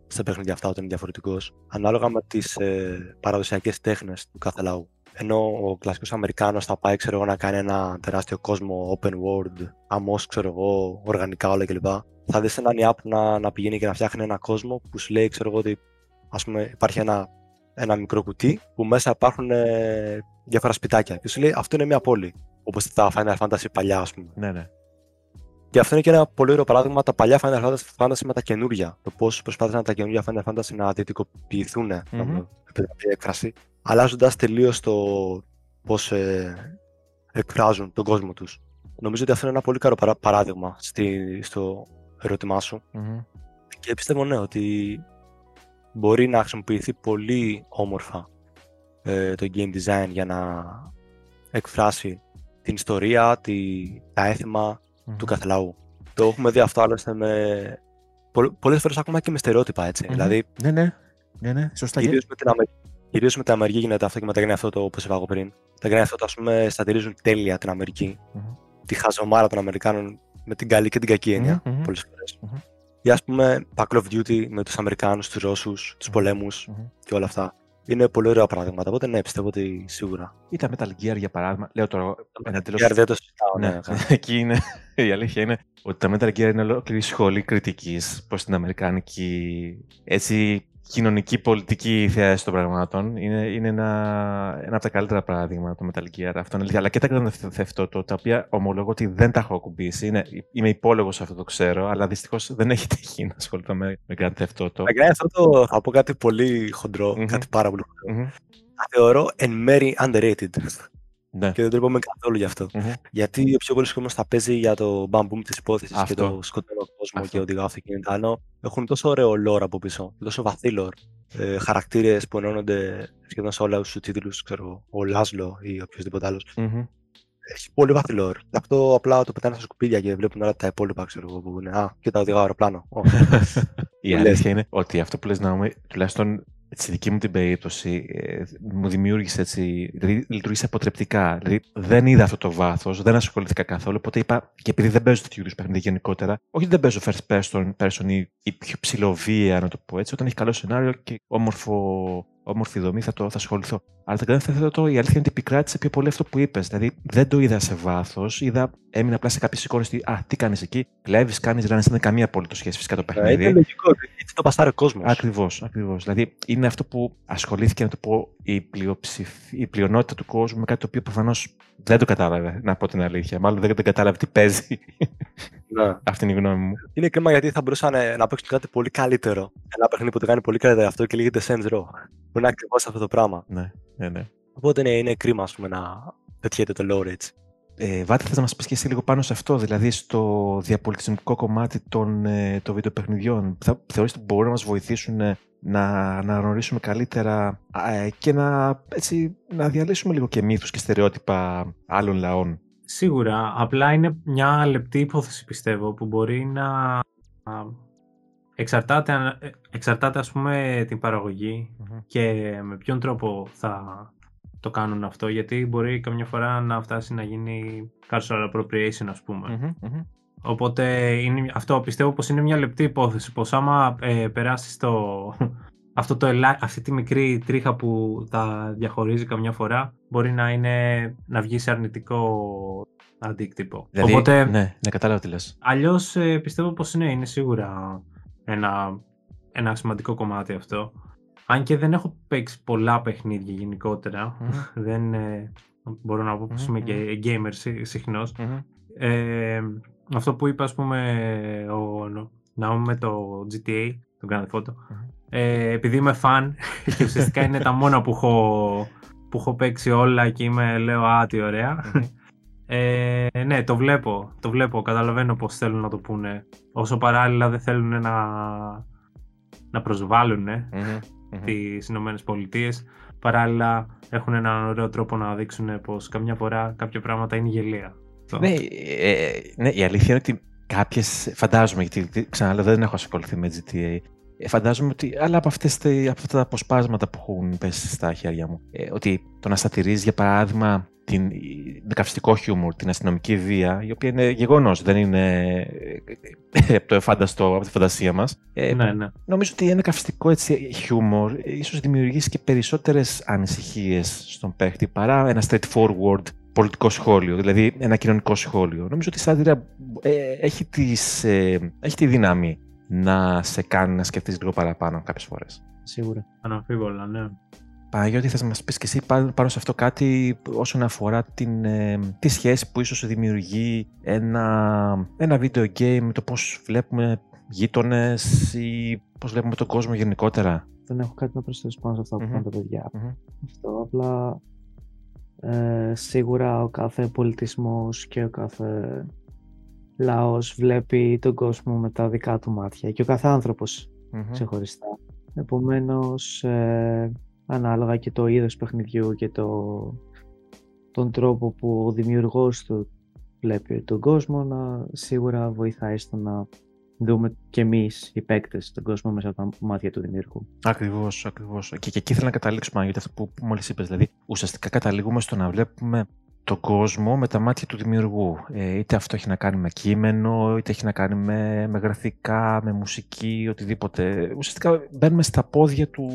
στα παιχνίδια αυτά όταν είναι διαφορετικός, ανάλογα με τις ε, παραδοσιακές τέχνες του κάθε λαού. Ενώ ο κλασικός Αμερικάνος θα πάει ξέρω, να κάνει ένα τεράστιο κόσμο open world, αμός, ξέρω εγώ, οργανικά όλα κλπ. Θα δεις έναν Ιάπ να, να πηγαίνει και να φτιάχνει ένα κόσμο που σου λέει ξέρω εγώ ότι ας πούμε, υπάρχει ένα ένα μικρό κουτί που μέσα υπάρχουν ε, διάφορα σπιτάκια. Και σου λέει αυτό είναι μια πόλη. Όπως τα Final Fantasy παλιά, ας πούμε. Ναι, ναι. Και αυτό είναι και ένα πολύ ωραίο παράδειγμα τα παλιά Final Fantasy με τα καινούργια. Το πώς προσπάθησαν τα καινούργια Final Fantasy να δυτικοποιηθούν, mm-hmm. να μου έκφραση, αλλάζοντας τελείως το πώς ε, εκφράζουν τον κόσμο τους. Νομίζω ότι αυτό είναι ένα πολύ καλό παράδειγμα στη, στο ερώτημά σου. Mm-hmm. Και πιστεύω ναι, ότι μπορεί να χρησιμοποιηθεί πολύ όμορφα ε, το game design για να εκφράσει την ιστορία, τη, τα έθιμα του κάθε λαού. Το έχουμε δει αυτό άλλωστε με. Πολλές φορές ακόμα και με στερεότυπα έτσι. Δηλαδή, ναι, ναι. ναι, ναι. Σωστά. Κυρίως με, την Αμερική, κυρίως με την Αμερική γίνεται αυτό και με τα Grand Theft όπως είπα εγώ πριν. Τα Grand Theft ας πούμε, στατηρίζουν τέλεια την Αμερική. Mm-hmm. Τη χαζομάρα των Αμερικάνων με την καλή και την κακή έννοια mm-hmm. πολλές φορές. Mm-hmm. Ή ας πούμε, τα Call of Duty με τους Αμερικάνους, τους Ρώσους, τους πολέμους και όλα αυτά. Είναι πολύ ωραία πράγματα. Οπότε ναι, πιστεύω ότι σίγουρα. Ή τα Metal Gear για παράδειγμα. Λέω τώρα. Ένα τέλος. Gear δεν το συζητάω. Ναι, ναι. *laughs* εκεί είναι. Η αλήθεια είναι ότι τα Metal Gear είναι ολόκληρη σχολή κριτικής προς την Αμερικάνικη έτσι, κοινωνική πολιτική θέαση των πραγμάτων. Είναι, είναι ένα, ένα από τα καλύτερα παράδειγμα το Metal Gear. Αυτό είναι Αλλά και τα Grand Theft τα οποία ομολογώ ότι δεν τα έχω ακουμπήσει. Είναι, είμαι υπόλογος σε αυτό το ξέρω, αλλά δυστυχώς δεν έχει τύχει να ασχοληθώ με, με Grand Theft Auto. Τα Grand θα πω κάτι πολύ χοντρό, mm-hmm. κάτι πάρα πολύ χοντρό. Mm-hmm. Τα θεωρώ εν μέρη underrated. Ναι. Και δεν τρέπομαι καθόλου γι' αυτό. Mm-hmm. Γιατί ο πιο πολύ κόσμος θα παίζει για το μπαμπούμ της υπόθεσης και το σκοτεινό κόσμο αυτό. και οδηγά αυτοκίνητα. Ενώ έχουν τόσο ωραίο lore από πίσω, τόσο βαθύ lore. Ε, Χαρακτήρες που ενώνονται σχεδόν σε όλα τους τίτλους, ξέρω ο Λάσλο ή οποιοδήποτε άλλος. Mm-hmm. Έχει πολύ βαθύ lore. Αυτό απλά το πετάνε στα σκουπίδια και βλέπουν όλα τα υπόλοιπα, ξέρω εγώ, που είναι. Α, και τα οδηγά αεροπλάνο. *laughs* Η αλήθεια είναι ότι αυτό που λες να τουλάχιστον στη δική μου την περίπτωση ε, μου δημιούργησε έτσι, δηλαδή λειτουργήσε αποτρεπτικά. Δηλαδή δεν είδα αυτό το βάθος, δεν ασχολήθηκα καθόλου. Οπότε είπα, και επειδή δεν παίζω τέτοιου είδους παιχνίδια γενικότερα, όχι δεν παίζω first person, person ή, ή πιο ψηλοβία, να το πω έτσι, όταν έχει καλό σενάριο και όμορφο όμορφη δομή, θα, το, θα ασχοληθώ. Αλλά τα Grand το η αλήθεια είναι ότι επικράτησε πιο πολύ αυτό που είπες. Δηλαδή δεν το είδα σε βάθος. Είδα, έμεινα απλά σε κάποιες εικόνες. Α, τι κάνεις εκεί, κλέβεις, κάνεις, δεν είναι καμία απολύτω σχέση φυσικά το παιχνίδι. Είναι λογικό, έτσι το παστάρει ο κόσμος. Ακριβώς, ακριβώς. Δηλαδή είναι αυτό που ασχολήθηκε να το πω η, η πλειονότητα του κόσμου με κάτι το οποίο προφανώς δεν το κατάλαβε, να πω την αλήθεια. Μάλλον δεν, δεν κατάλαβε τι παίζει. Ναι. Αυτή είναι η γνώμη μου. Είναι κρίμα γιατί θα μπορούσαν να παίξουν κάτι πολύ καλύτερο. Ένα παιχνίδι που το κάνει πολύ καλύτερο αυτό και λέγεται Saints Row. Που είναι ακριβώς αυτό το πράγμα. Ναι, ναι, ναι. Οπότε ναι, είναι κρίμα πούμε, να πετυχαίνετε το low έτσι. Ε, Βάτε, θες να μας πεις και εσύ λίγο πάνω σε αυτό, δηλαδή στο διαπολιτισμικό κομμάτι των, ε, των βιντεοπαιχνιδιών. Θα θεωρείς ότι μπορούν να μας βοηθήσουν ε, να, να γνωρίσουμε καλύτερα ε, και να, έτσι, να διαλύσουμε λίγο και μύθους και στερεότυπα άλλων λαών; Σίγουρα. Απλά είναι μια λεπτή υπόθεση πιστεύω που μπορεί να εξαρτάται, ε, εξαρτάται ας πούμε την παραγωγη και με ποιον τρόπο θα το κάνουν αυτό γιατί μπορεί καμιά φορά να φτάσει να γίνει cultural appropriation ας πουμε Οπότε είναι, αυτό πιστεύω πως είναι μια λεπτή υπόθεση πως άμα ε, περάσει το, *laughs* αυτό το, αυτή τη μικρή τρίχα που τα διαχωρίζει καμιά φορά μπορεί να, είναι, να βγει σε αρνητικό αντίκτυπο. Δηλαδή, Οπότε, ναι, ναι, κατάλαβα τι λες. Αλλιώς ε, πιστεύω πως ναι, είναι σίγουρα ένα, ένα σημαντικό κομμάτι αυτό. Αν και δεν έχω παίξει πολλά παιχνίδια γενικότερα, δεν ε, μπορώ να πω πως είμαι και gamer συχνος ε, αυτό που είπε ας πούμε ο Ναόμ με το GTA, το Grand Theft Auto, ε, επειδή είμαι φαν *laughs* και ουσιαστικά είναι τα μόνα που έχω, που έχω παίξει όλα και είμαι, λέω, α, τι ωραία. Ε, ναι, το βλέπω, το βλέπω, καταλαβαίνω πώς θέλουν να το πούνε. Όσο παράλληλα δεν θέλουν να, να προσβάλλουν mm-hmm, τις Ηνωμένες Πολιτείες. Παράλληλα έχουν έναν ωραίο τρόπο να δείξουν πως καμιά φορά κάποια πράγματα είναι γελία. Ναι, ε, ναι, η αλήθεια είναι ότι κάποιες, φαντάζομαι, γιατί ξαναλέω δεν έχω ασχοληθεί με GTA, ε, φαντάζομαι ότι, αλλά από, αυτές, από αυτά τα αποσπάσματα που έχουν πέσει στα χέρια μου, ε, ότι το να στατηρίζει για παράδειγμα την καυστικό χιούμορ, την αστυνομική βία, η οποία είναι γεγονός, δεν είναι ε, από το εφάνταστο, από τη φαντασία μας. Ε, ναι, ναι. Νομίζω ότι ένα καυστικό έτσι, χιούμορ ίσως δημιουργήσει και περισσότερες ανησυχίες στον παίχτη παρά ένα straightforward πολιτικό σχόλιο, δηλαδή ένα κοινωνικό σχόλιο. Νομίζω ότι η σάτυρα ε, έχει, τις, ε, έχει τη δύναμη να σε κάνει να σκεφτείς λίγο παραπάνω κάποιες φορές. Σίγουρα. Αναμφίβολα, ναι. Παναγιώτη, θες να μας πεις και εσύ πάνω, σε αυτό κάτι όσον αφορά την, ε, τη σχέση που ίσως δημιουργεί ένα, ένα video game, το πώς βλέπουμε γείτονες ή πώς βλέπουμε τον κόσμο γενικότερα. Δεν έχω κάτι να προσθέσω πάνω σε αυτά που mm-hmm. τα παιδιά. Αυτό απλά ε, σίγουρα ο κάθε πολιτισμός και ο κάθε λαός βλέπει τον κόσμο με τα δικά του μάτια και ο κάθε άνθρωπος ξεχωριστά. Επομένως, ε, ανάλογα και το είδος παιχνιδιού και το, τον τρόπο που ο δημιουργός του βλέπει τον κόσμο να σίγουρα βοηθάει στο να δούμε και εμείς οι παίκτες τον κόσμο μέσα από τα μάτια του δημιουργού. Ακριβώς, ακριβώς. Και, και εκεί θέλω να καταλήξουμε για αυτό που, που μόλις είπες. Δηλαδή, ουσιαστικά καταλήγουμε στο να βλέπουμε τον κόσμο με τα μάτια του δημιουργού. Ε, είτε αυτό έχει να κάνει με κείμενο, είτε έχει να κάνει με, με γραφικά, με μουσική, οτιδήποτε. Ουσιαστικά μπαίνουμε στα πόδια του,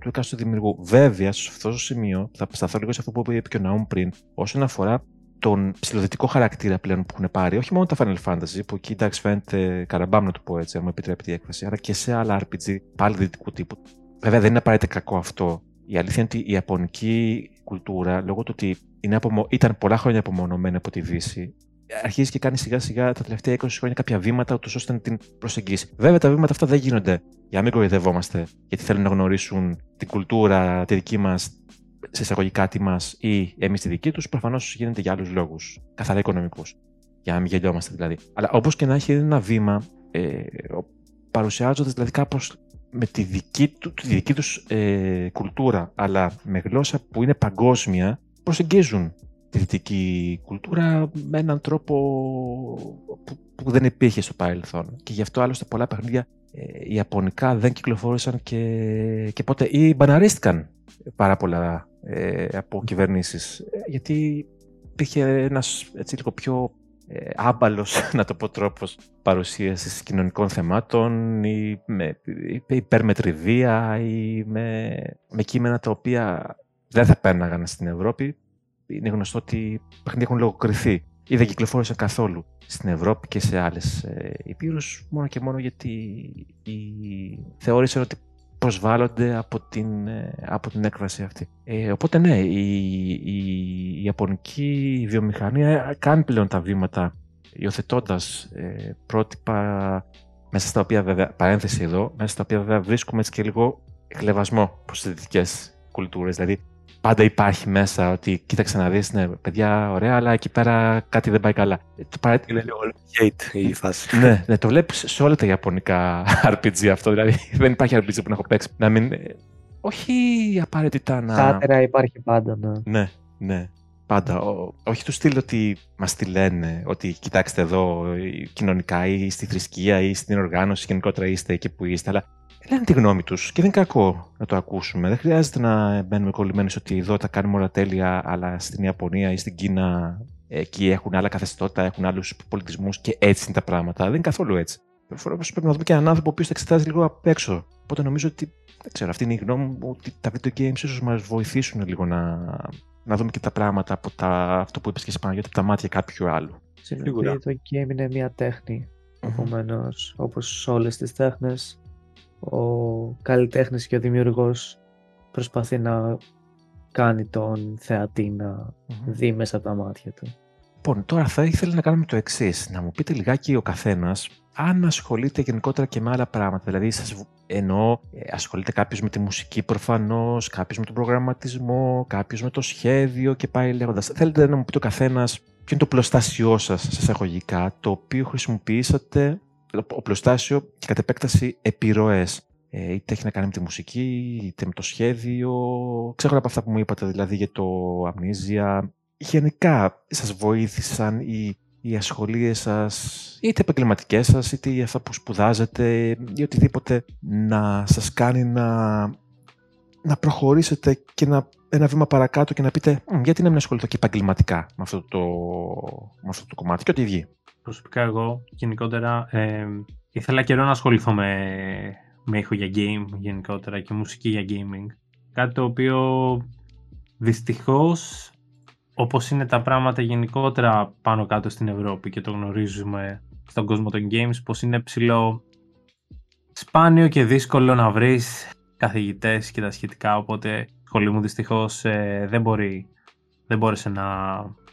του εκάστοτε δημιουργού. Βέβαια, σε αυτό το σημείο, θα σταθώ λίγο σε αυτό που είπε και ο Ναούμ πριν, όσον αφορά τον ψηλοδυτικό χαρακτήρα πλέον που έχουν πάρει, όχι μόνο τα Final Fantasy, που εκεί εντάξει φαίνεται καραμπάμ να το πω έτσι, αν μου επιτρέπετε η έκφραση, αλλά και σε άλλα RPG πάλι δυτικού τύπου. Βέβαια δεν είναι απαραίτητα κακό αυτό. Η αλήθεια είναι ότι η Ιαπωνική κουλτούρα, λόγω του ότι είναι απομο... ήταν πολλά χρόνια απομονωμένη από τη Δύση, αρχίζει και κάνει σιγά σιγά τα τελευταία 20 χρόνια κάποια βήματα, ούτως ώστε να την προσεγγίσει. Βέβαια, τα βήματα αυτά δεν γίνονται για να μην κοροϊδευόμαστε, γιατί θέλουν να γνωρίσουν την κουλτούρα, τη δική μας, σε εισαγωγικά τι μας ή εμείς τη δική τους, προφανώς γίνεται για άλλους λόγους, καθαρά οικονομικούς. Για να μην γελιόμαστε δηλαδή. Αλλά όπως και να έχει ένα βήμα, ε, παρουσιάζονται δηλαδή κάπως με τη δική, του, τη δική τους ε, κουλτούρα, αλλά με γλώσσα που είναι παγκόσμια, προσεγγίζουν τη δυτική κουλτούρα με έναν τρόπο που, που δεν υπήρχε στο παρελθόν. Και γι' αυτό άλλωστε πολλά παιχνίδια ε, Ιαπωνικά δεν κυκλοφόρησαν και, και πότε ή μπαναρίστηκαν πάρα πολλά ε, από κυβερνήσεις. Ε, γιατί υπήρχε ένας έτσι λίγο πιο ε, άμπαλος, *laughs* να το πω τρόπος, παρουσίασης κοινωνικών θεμάτων ή με υπέρμετρη βία ή με, με κείμενα τα οποία δεν θα πέρναγαν στην Ευρώπη. Είναι γνωστό ότι παιχνίδια έχουν λογοκριθεί ή δεν κυκλοφόρησαν καθόλου στην Ευρώπη και σε άλλες ε, υπήρους μόνο και μόνο γιατί οι... θεώρησαν ότι προσβάλλονται από την, ε, από την έκφραση αυτή. Ε, οπότε ναι, η, η, η Ιαπωνική βιομηχανία κάνει πλέον τα βήματα υιοθετώντας ε, πρότυπα μέσα στα οποία βέβαια, παρένθεση εδώ, μέσα στα οποία βέβαια βρίσκουμε έτσι και λίγο εκλεβασμό προς τις δυτικές κουλτούρες. Δηλαδή πάντα υπάρχει μέσα ότι κοίταξε να δεις, ναι, παιδιά, ωραία, αλλά εκεί πέρα κάτι δεν πάει καλά. Ε, το παρά... Είναι λίγο hate η φάση. ναι, ναι, το βλέπεις σε όλα τα ιαπωνικά RPG αυτό, δηλαδή *laughs* δεν υπάρχει RPG που να έχω παίξει. Να μην... Ε, όχι απαραίτητα να... Σάτερα υπάρχει πάντα, ναι. Ναι, ναι. Πάντα. όχι του στυλ ότι μας τη λένε, ότι κοιτάξτε εδώ κοινωνικά ή στη θρησκεία ή στην οργάνωση, γενικότερα είστε εκεί που είστε, αλλά λένε τη γνώμη τους και δεν είναι κακό να το ακούσουμε. Δεν χρειάζεται να μπαίνουμε κολλημένοι ότι εδώ τα κάνουμε όλα τέλεια, αλλά στην Ιαπωνία ή στην Κίνα εκεί έχουν άλλα καθεστώτα, έχουν άλλους πολιτισμούς και έτσι είναι τα πράγματα. Δεν είναι καθόλου έτσι. Πρέπει να δούμε και έναν άνθρωπο που θα εξετάζει λίγο απ' έξω. Οπότε νομίζω ότι, δεν ξέρω, αυτή είναι η γνώμη μου, ότι τα video games ίσως μας βοηθήσουν λίγο να, να δούμε και τα πράγματα από τα, αυτό που είπες και εσύ Παναγιώτη, από τα μάτια κάποιου άλλου. Σίγουρα. Το game είναι μια τέχνη. Mm-hmm. Επομένως, όπως όλες τις τέχνες, ο καλλιτέχνης και ο δημιουργός προσπαθεί να κάνει τον θεατή να δει μέσα από τα μάτια του. Λοιπόν, τώρα θα ήθελα να κάνουμε το εξής. Να μου πείτε λιγάκι ο καθένας αν ασχολείται γενικότερα και με άλλα πράγματα. Δηλαδή, σας εννοώ, ε, ασχολείται κάποιος με τη μουσική προφανώς, κάποιος με τον προγραμματισμό, κάποιος με το σχέδιο και πάει λέγοντας. Θέλετε να μου πείτε ο καθένας ποιο είναι το πλωστάσιό σας, σε εισαγωγικά, το οποίο χρησιμοποιήσατε οπλοστάσιο και κατ' επέκταση επιρροές. Ε, είτε έχει να κάνει με τη μουσική, είτε με το σχέδιο. Ξέρω από αυτά που μου είπατε, δηλαδή για το αμνίζια. Γενικά, σας βοήθησαν οι, οι ασχολίες σας, είτε επαγγελματικές σας, είτε αυτά που σπουδάζετε, ή οτιδήποτε, να σας κάνει να, να προχωρήσετε και να, ένα βήμα παρακάτω και να πείτε γιατί να μην ασχοληθώ και επαγγελματικά με αυτό το, με αυτό το κομμάτι και ό,τι βγει προσωπικά εγώ γενικότερα ε, ήθελα καιρό να ασχοληθώ με, με ήχο για game γενικότερα και μουσική για gaming. Κάτι το οποίο δυστυχώς όπως είναι τα πράγματα γενικότερα πάνω κάτω στην Ευρώπη και το γνωρίζουμε στον κόσμο των games πως είναι ψηλό σπάνιο και δύσκολο να βρεις καθηγητές και τα σχετικά οπότε σχολή μου δυστυχώς ε, δεν, μπορεί, δεν μπόρεσε να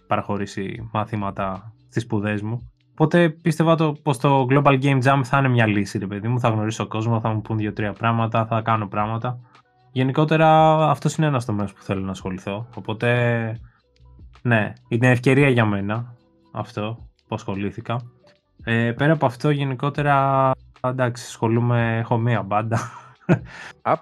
παραχωρήσει μαθήματα στις σπουδές μου. Οπότε πίστευα το, πως το Global Game Jam θα είναι μια λύση, ρε παιδί μου. Θα γνωρίσω κόσμο, θα μου πούν δύο-τρία πράγματα, θα κάνω πράγματα. Γενικότερα αυτός είναι ένας τομέας που θέλω να ασχοληθώ. Οπότε, ναι, είναι ευκαιρία για μένα αυτό που ασχολήθηκα. Ε, πέρα από αυτό, γενικότερα, εντάξει, ασχολούμαι, έχω μία μπάντα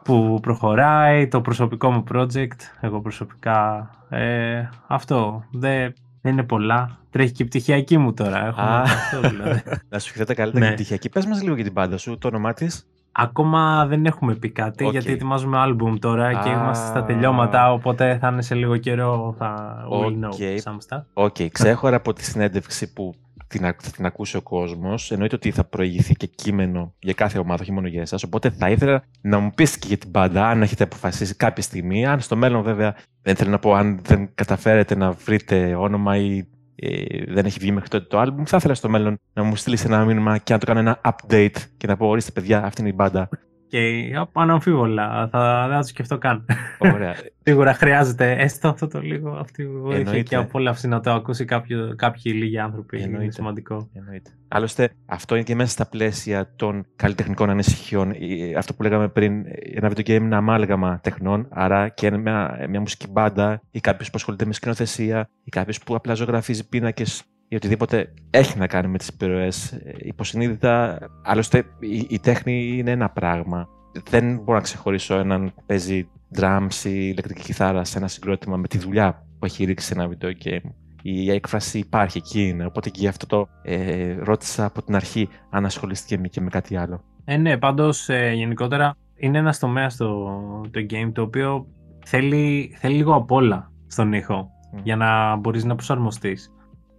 που προχωράει, το προσωπικό μου project, εγώ προσωπικά. Ε, αυτό, δεν, δεν είναι πολλά. Τρέχει και η πτυχιακή μου τώρα. Έχουμε αυτό, δηλαδή. *laughs* Να σου χειριστεί καλύτερα ναι. την πτυχιακή. Πες μας λίγο για την μπάντα σου, το όνομά της. Ακόμα δεν έχουμε πει κάτι, γιατί ετοιμάζουμε άλμπουμ τώρα και είμαστε στα τελειώματα, οπότε θα είναι σε λίγο καιρό θα will know some stuff. OK, okay. ξέχωρα από τη συνέντευξη που την, θα την ακούσει ο κόσμος. Εννοείται ότι θα προηγηθεί και κείμενο για κάθε ομάδα, όχι μόνο για εσάς. Οπότε θα ήθελα να μου πεις και για την μπάντα, αν έχετε αποφασίσει κάποια στιγμή. Αν στο μέλλον, βέβαια, δεν θέλω να πω, αν δεν καταφέρετε να βρείτε όνομα ή ε, δεν έχει βγει μέχρι τότε το album, θα ήθελα στο μέλλον να μου στείλεις ένα μήνυμα και να το κάνω ένα update και να πω: Ορίστε, παιδιά, αυτή είναι η μπάντα. Και αναμφίβολα, θα, δεν θα το σκεφτώ καν. Ωραία. *laughs* Σίγουρα χρειάζεται έστω αυτό το λίγο αυτή βοήθεια και απόλαυση να το ακούσει κάποιο, κάποιοι λίγοι άνθρωποι. Εννοείται. Είναι σημαντικό. Εννοείται. Άλλωστε, αυτό είναι και μέσα στα πλαίσια των καλλιτεχνικών ανησυχιών. Αυτό που λέγαμε πριν, ένα video game είναι ένα αμάλγαμα τεχνών. Άρα και μια, μια μουσική μπάντα ή κάποιος που ασχολείται με σκηνοθεσία ή κάποιος που απλά ζωγραφίζει πίνακες ή οτιδήποτε έχει να κάνει με τις επιρροές ε, υποσυνείδητα. Άλλωστε η, η τέχνη είναι ένα πράγμα. Δεν μπορώ να ξεχωρίσω έναν που παίζει drums ή ηλεκτρική κιθάρα σε ένα συγκρότημα με τη δουλειά που έχει ρίξει σε ένα video game. Η έκφραση υπάρχει εκεί είναι, οπότε και γι' αυτό το ε, ρώτησα από την αρχή αν ασχολήστηκε και με κάτι άλλο. Ε, ναι, πάντως ε, γενικότερα είναι ένας τομέας το, το game το οποίο θέλει, θέλει λίγο απ' όλα στον ήχο για να μπορείς να προσαρμοστείς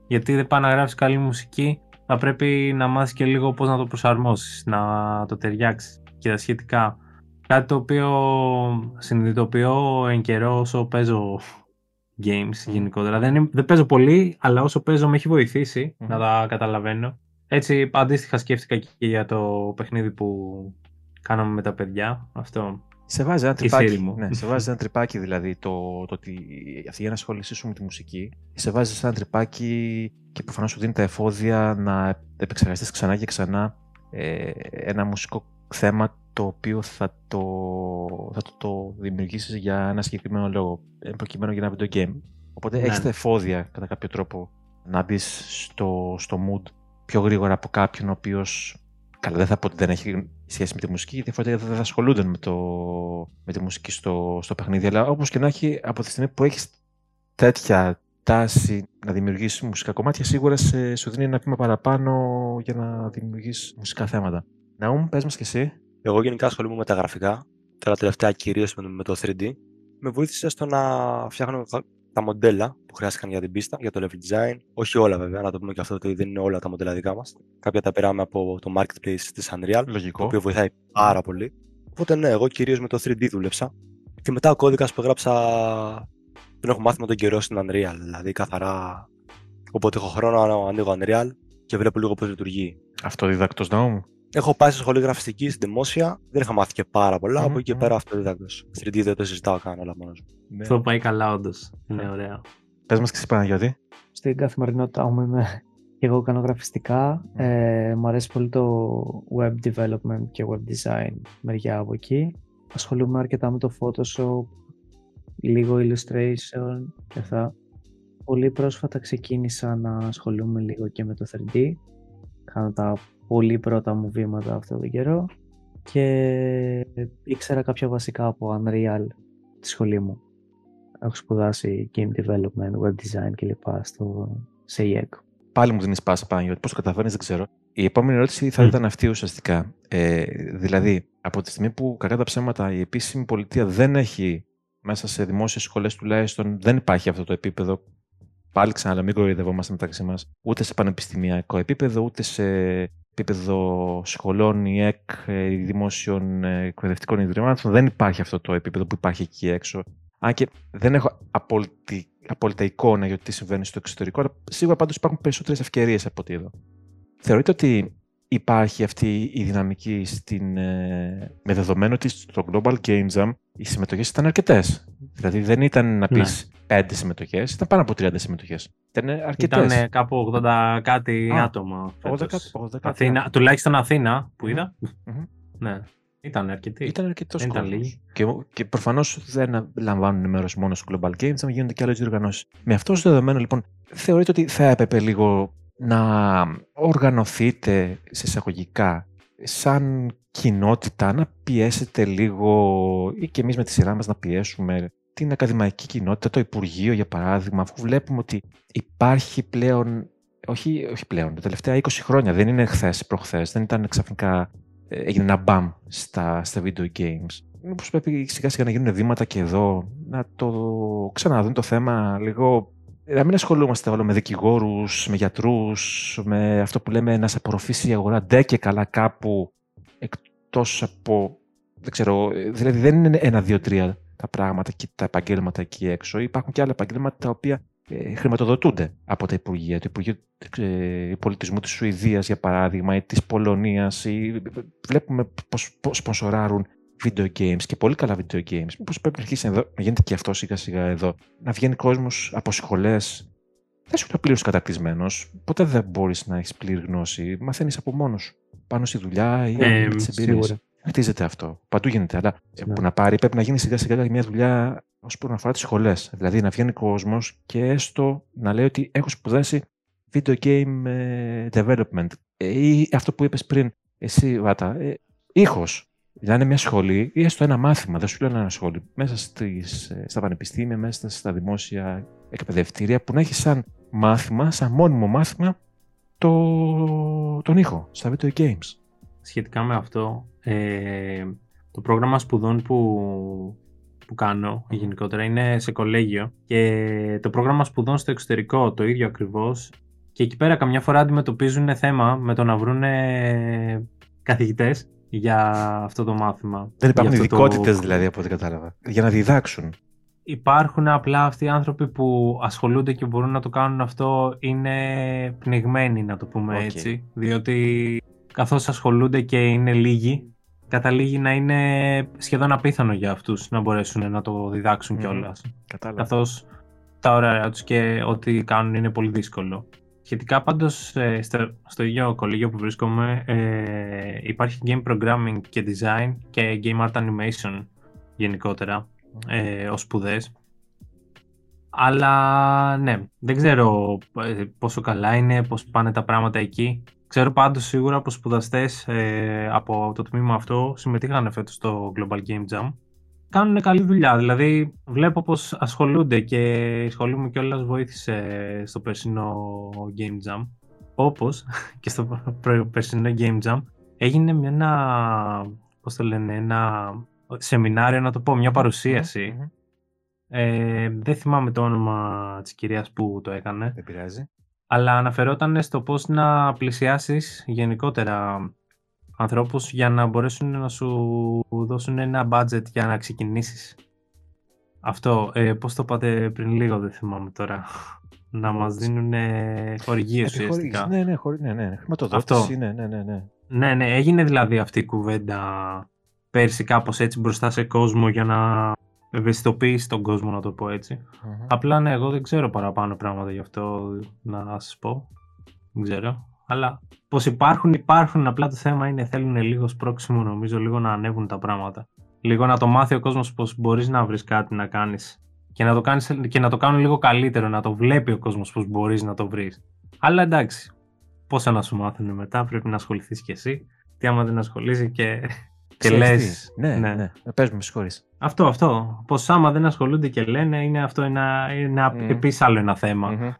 γιατί δεν πάει να γράψει καλή μουσική, θα πρέπει να μάθεις και λίγο πώς να το προσαρμόσεις, να το ταιριάξεις και τα σχετικά. Κάτι το οποίο συνειδητοποιώ εν καιρό όσο παίζω games γενικότερα. Δεν, δεν παίζω πολύ, αλλά όσο παίζω με έχει να τα καταλαβαίνω. Έτσι, αντίστοιχα σκέφτηκα και για το παιχνίδι που κάναμε με τα παιδιά. Αυτό σε βάζει ένα τρυπάκι. Ναι, σε βάζει ένα τρυπάκι δηλαδή το, το ότι αυτή για να ασχοληθεί σου με τη μουσική. Σε βάζει ένα τρυπάκι και προφανώς σου δίνει τα εφόδια να επεξεργαστείς ξανά και ξανά ε, ένα μουσικό θέμα το οποίο θα το, θα το, το δημιουργήσεις για ένα συγκεκριμένο λόγο, προκειμένου για ένα video game. Οπότε ναι. έχει τα εφόδια κατά κάποιο τρόπο να μπεις στο, στο mood πιο γρήγορα από κάποιον ο οποίος Καλά, δεν θα πω ότι δεν έχει σχέση με τη μουσική, γιατί διαφορετικά δεν θα ασχολούνται με, το, με τη μουσική στο, στο παιχνίδι. Αλλά όπως και να έχει, από τη στιγμή που έχεις τέτοια τάση να δημιουργήσεις μουσικά κομμάτια, σίγουρα σε, σου δίνει ένα βήμα παραπάνω για να δημιουργήσεις μουσικά θέματα. Να μου, πες μας και εσύ. Εγώ γενικά ασχολούμαι με τα γραφικά. Τώρα τελευταία κυρίως με το 3D. Με βοήθησε στο να φτιάχνω τα μοντέλα που χρειάστηκαν για την πίστα, για το level design. Όχι όλα βέβαια, να το πούμε και αυτό ότι δεν είναι όλα τα μοντέλα δικά μας. Κάποια τα πήραμε από το marketplace της Unreal, Λογικό. το οποίο βοηθάει πάρα πολύ. Οπότε ναι, εγώ κυρίως με το 3D δούλεψα. Και μετά ο κώδικας που έγραψα τον έχω μάθει με τον καιρό στην Unreal. Δηλαδή καθαρά. Οπότε έχω χρόνο, ανοίγω Unreal και βλέπω λίγο πώς λειτουργεί. Αυτοδίδακτο να μου. Έχω πάει σε σχολή γραφιστική στην δημόσια, δεν είχα μάθει και πάρα πολλά. Mm-hmm. Από εκεί και πέρα αυτοδίδακτο. 3D δεν το συζητάω καν όλα μόνος μου. Ναι. Αυτό πάει καλά, όντως. Είναι ωραίο. Πες μας και εσύ, Παναγιώτη. Στην καθημερινότητά μου είμαι *laughs* και εγώ κάνω γραφιστικά. Ε, μου αρέσει πολύ το web development και web design μεριά από εκεί. Ασχολούμαι αρκετά με το Photoshop, λίγο illustration και αυτά. Πολύ πρόσφατα ξεκίνησα να ασχολούμαι λίγο και με το 3D. Κάνω τα πολύ πρώτα μου βήματα αυτό τον καιρό και ήξερα κάποια βασικά από Unreal τη σχολή μου. Έχω σπουδάσει Game Development, Web Design κλπ. στο ΣΕΙΕΚ. Πάλι μου δίνεις πάσα πάνω, γιατί πώς το καταφέρνεις δεν ξέρω. Η επόμενη ερώτηση θα ήταν αυτή ουσιαστικά. Ε, δηλαδή, από τη στιγμή που κακά τα ψέματα η επίσημη πολιτεία δεν έχει μέσα σε δημόσιες σχολές τουλάχιστον δεν υπάρχει αυτό το επίπεδο. Πάλι ξανά, μην κοροϊδευόμαστε μεταξύ μας. Ούτε σε πανεπιστημιακό επίπεδο, ούτε σε επίπεδο σχολών, η ΕΚ, η δημόσιων ε, εκπαιδευτικών ιδρυμάτων. Δεν υπάρχει αυτό το επίπεδο που υπάρχει εκεί έξω. Αν και δεν έχω απόλυτη, απόλυτα εικόνα για το τι συμβαίνει στο εξωτερικό, αλλά σίγουρα πάντως υπάρχουν περισσότερες ευκαιρίες από ότι εδώ. Θεωρείτε ότι υπάρχει αυτή η δυναμική στην, ε, με δεδομένο ότι στο Global Game Jam οι συμμετοχές ήταν αρκετές. Δηλαδή δεν ήταν να πεις Ναι. πέντε συμμετοχές, ήταν πάνω από 30 συμμετοχές. Ήταν αρκετές. Ήταν κάπου 80 κάτι Α, άτομα. 80 φέτος. κάτι- 80 κάτι Αθήνα, άτομα. τουλάχιστον Αθήνα που είδα. Μμμ. Ναι, ήταν αρκετή. Ήταν αρκετός Δεν ήταν κόσμος. λίγοι. Και, και προφανώς δεν λαμβάνουν μέρος μόνο στο Global Games, Jam, γίνονται και άλλες διοργανώσεις. Με αυτό το δεδομένο, λοιπόν, θεωρείτε ότι θα έπρεπε λίγο να οργανωθείτε σε εισαγωγικά σαν κοινότητα, να πιέσετε λίγο ή και εμείς με τη σειρά μας να πιέσουμε την ακαδημαϊκή κοινότητα, το Υπουργείο για παράδειγμα, αφού βλέπουμε ότι υπάρχει πλέον, όχι, όχι πλέον, τα τελευταία 20 χρόνια, δεν είναι χθες, προχθές, δεν ήταν ξαφνικά ε, έγινε ένα μπαμ στα, στα video games. Μήπως πρέπει σιγά σιγά να γίνουν βήματα και εδώ, να το ξαναδούν το θέμα λίγο να μην ασχολούμαστε όλο με δικηγόρους, με γιατρούς, με αυτό που λέμε να σε απορροφήσει η αγορά ντε και καλά κάπου εκτός από. Δεν ξέρω, δηλαδή δεν είναι ένα, δύο, τρία τα πράγματα και τα επαγγέλματα εκεί έξω. Υπάρχουν και άλλα επαγγέλματα τα οποία ε, χρηματοδοτούνται από τα Υπουργεία. Το Υπουργείο ε, Πολιτισμού της Σουηδίας, για παράδειγμα, ή της Πολωνίας. Ή, βλέπουμε πώς, πώς σπονσοράρουν video games και πολύ καλά video games. Μήπως πρέπει να αρχίσει εδώ, να γίνεται και αυτό σιγά σιγά εδώ. Να βγαίνει κόσμος από σχολές. Δεν σου είναι πλήρως καταρτισμένος. Ποτέ δεν μπορείς να έχεις πλήρη γνώση. Μαθαίνεις από μόνος σου. Πάνω στη δουλειά ή Ε, με τις εμπειρίες. σίγουρα. Χτίζεται αυτό. Παντού γίνεται. Αλλά Ναι. που να πάρει πρέπει να γίνει σιγά σιγά μια δουλειά όσο να αφορά τις σχολές. Δηλαδή να βγαίνει κόσμος και έστω να λέει ότι έχω σπουδάσει video game ε, development. Ε, ή αυτό που είπες πριν, εσύ Βάτα, ε, ήχος. Να είναι μια σχολή ή έστω ένα μάθημα, δεν σου λέω ένα σχολείο, μέσα στις, ε, στα πανεπιστήμια, μέσα στα δημόσια εκπαιδευτήρια, που να έχεις σαν μάθημα, σαν μόνιμο μάθημα, το, τον ήχο στα video games. Σχετικά με αυτό, ε, το πρόγραμμα σπουδών που, που κάνω γενικότερα είναι σε κολέγιο και το πρόγραμμα σπουδών στο εξωτερικό το ίδιο ακριβώς και εκεί πέρα καμιά φορά αντιμετωπίζουν θέμα με το να βρουν καθηγητές για αυτό το μάθημα. Δεν υπάρχουν Για αυτό το- ειδικότητες δηλαδή από ό,τι κατάλαβα. Για να διδάξουν. Υπάρχουν απλά αυτοί οι άνθρωποι που ασχολούνται και μπορούν να το κάνουν αυτό είναι πνιγμένοι να το πούμε Οκ. έτσι διότι καθώς ασχολούνται και είναι λίγοι καταλήγει να είναι σχεδόν απίθανο για αυτούς να μπορέσουν να το διδάξουν Μμμ. κιόλας Κατάλαβα. καθώς τα ωραία τους και ό,τι κάνουν είναι πολύ δύσκολο. Σχετικά πάντως ε, στο, στο ίδιο κολέγιο που βρίσκομαι ε, υπάρχει game programming και design και game art animation γενικότερα ε, ως σπουδές. Αλλά ναι, δεν ξέρω ε, πόσο καλά είναι, πώς πάνε τα πράγματα εκεί. Ξέρω πάντως σίγουρα πως σπουδαστές ε, από το τμήμα αυτό συμμετείχαν φέτος στο Global Game Jam. Κάνουν καλή δουλειά, δηλαδή βλέπω πως ασχολούνται και η σχολή μου κιόλας βοήθησε στο περσινό Game Jam. Όπως *laughs* και στο προ- περσινό Game Jam έγινε μια, ένα, πώς το λένε, ένα σεμινάριο να το πω, μια παρουσίαση. Μμμ. Ε, δεν θυμάμαι το όνομα της κυρίας που το έκανε, Δεν πειράζει. αλλά αναφερόταν στο πώς να πλησιάσεις γενικότερα ανθρώπους για να μπορέσουν να σου δώσουν ένα budget για να ξεκινήσεις. Αυτό, ε, πώς το είπατε πριν λίγο, δεν θυμάμαι τώρα. *laughs* να μας δίνουν χορηγίες Επιχορήγηση. ουσιαστικά. Ναι, ναι, χωρί, ναι, ναι. Χρηματοδότηση. Αυτό. Ναι, ναι, ναι, ναι. Ναι, ναι, έγινε δηλαδή αυτή η κουβέντα πέρσι κάπως έτσι μπροστά σε κόσμο για να ευαισθητοποιήσει τον κόσμο, να το πω έτσι. Μμμ. Απλά ναι, εγώ δεν ξέρω παραπάνω πράγματα γι' αυτό να σας πω. Δεν ξέρω. Αλλά πως υπάρχουν, υπάρχουν. Απλά το θέμα είναι θέλουν λίγο σπρώξιμο νομίζω, λίγο να ανέβουν τα πράγματα. Λίγο να το μάθει ο κόσμος πως μπορείς να βρεις κάτι να κάνεις. Και να το, κάνεις, και να το κάνουν λίγο καλύτερο, να το βλέπει ο κόσμος πως μπορείς να το βρεις. Αλλά εντάξει, πόσα να σου μάθουν μετά, πρέπει να ασχοληθείς κι εσύ. Τι άμα δεν ασχολείσαι και, και Ξέρεις λες. τι. Ναι, ναι. ναι. Πες μου, με συγχωρείς. Αυτό, αυτό. Πως άμα δεν ασχολούνται και λένε, είναι αυτό ένα, ένα Μμμ. επίσης άλλο ένα θέμα. Μμμ, μμμ.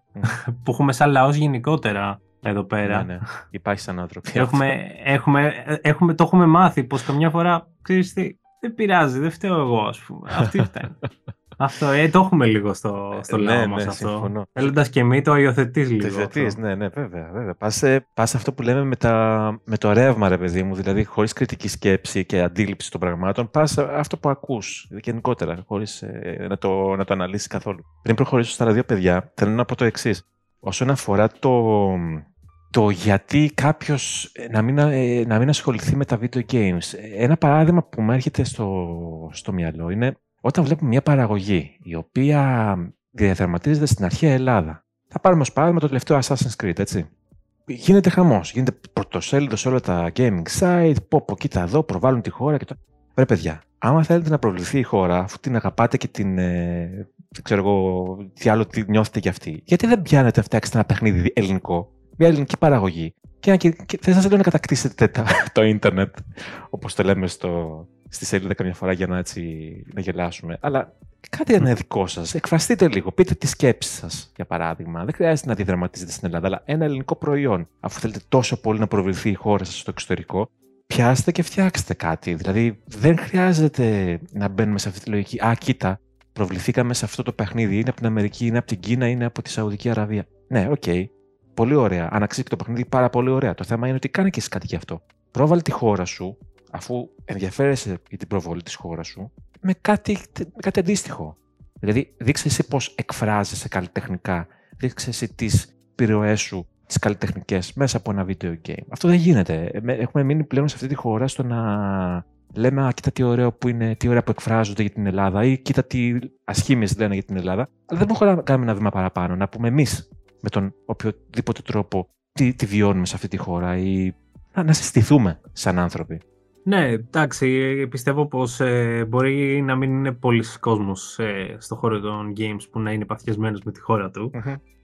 Που έχουμε σαν λαός γενικότερα εδώ πέρα. Ναι, ναι. Υπάρχει σαν άνθρωποι. Έχουμε, έχουμε, έχουμε, το έχουμε μάθει πως καμιά φορά, ξέρεις τι, δεν πειράζει, δεν φταίω εγώ ας πούμε. Αυτή φταίνει. *laughs* αυτό, ε, το έχουμε λίγο στο, στο Ε, λαό ναι, μας ναι, αυτό. συμφωνώ. Θέλοντας και μη το υιοθετείς λίγο. Το υιοθετείς, αυτό. ναι, ναι, βέβαια. βέβαια. Πας, σε, πας σε αυτό που λέμε με, τα, με το ρεύμα, ρε παιδί μου, δηλαδή χωρίς κριτική σκέψη και αντίληψη των πραγμάτων, πας σε αυτό που ακούς γενικότερα, χωρίς ε, να, το, να το αναλύσεις καθόλου. Πριν προχωρήσω στα άλλα δύο παιδιά, θέλω να πω το εξής. Όσον αφορά το, το γιατί κάποιος να, μην, ε, να μην ασχοληθεί με τα video games. Ένα παράδειγμα που μου έρχεται στο, στο μυαλό είναι όταν βλέπουμε μια παραγωγή η οποία διαδραματίζεται στην αρχαία Ελλάδα. Θα πάρουμε ως παράδειγμα το τελευταίο Assassin's Creed, έτσι. Γίνεται χαμός. Γίνεται πρωτοσέλιδος σε όλα τα gaming site. Πω, πω, κοίτα εδώ, προβάλλουν τη χώρα και το. Ρε παιδιά, άμα θέλετε να προβληθεί η χώρα, αφού την αγαπάτε και την. Ε, δεν ξέρω εγώ, τι άλλο τι νιώθετε κι αυτή, γιατί δεν πιάνετε να φτιάξετε ένα παιχνίδι ελληνικό, μια ελληνική παραγωγή, και, να, και, και δεν σας λέω να κατακτήσετε *laughs* το ίντερνετ, όπως το λέμε στο, στη σελίδα καμιά φορά για να, έτσι, να γελάσουμε. Αλλά κάτι είναι δικό σας. Εκφραστείτε λίγο. Πείτε τη σκέψη σας, για παράδειγμα. Δεν χρειάζεται να διδραματίζετε στην Ελλάδα, αλλά ένα ελληνικό προϊόν. Αφού θέλετε τόσο πολύ να προβληθεί η χώρα σας στο εξωτερικό, πιάστε και φτιάξτε κάτι. Δηλαδή, δεν χρειάζεται να μπαίνουμε σε αυτή τη λογική. Α, κοίτα, προβληθήκαμε σε αυτό το παιχνίδι. Είναι από την Αμερική, είναι από την Κίνα, είναι από τη Σαουδική Αραβία. Ναι, OK. Okay. Πολύ ωραία. Αν αξίζει το παιχνίδι, πάρα πολύ ωραία. Το θέμα είναι ότι κάνει και εσύ κάτι γι' αυτό. Πρόβαλε τη χώρα σου, αφού ενδιαφέρεσαι για την προβολή της χώρας σου, με κάτι, με κάτι αντίστοιχο. Δηλαδή, δείξε εσύ πώς εκφράζεσαι καλλιτεχνικά. Δείξε εσύ τις επιρροέ σου, τις καλλιτεχνικές μέσα από ένα video game. Αυτό δεν γίνεται. Έχουμε μείνει πλέον σε αυτή τη χώρα στο να λέμε Α, κοίτα τι ωραίο που είναι, τι ωραία που εκφράζονται για την Ελλάδα ή κοίτα τι ασχήμιες λένε για την Ελλάδα. Αλλά δεν μπορούμε να κάνουμε ένα βήμα παραπάνω, να πούμε εμείς με τον οποιοδήποτε τρόπο τι, τι βιώνουμε σε αυτή τη χώρα ή να, να συστηθούμε σαν άνθρωποι. Ναι, εντάξει, πιστεύω πως ε, μπορεί να μην είναι πολλοί κόσμος ε, στο χώρο των games που να είναι παθιασμένος με τη χώρα του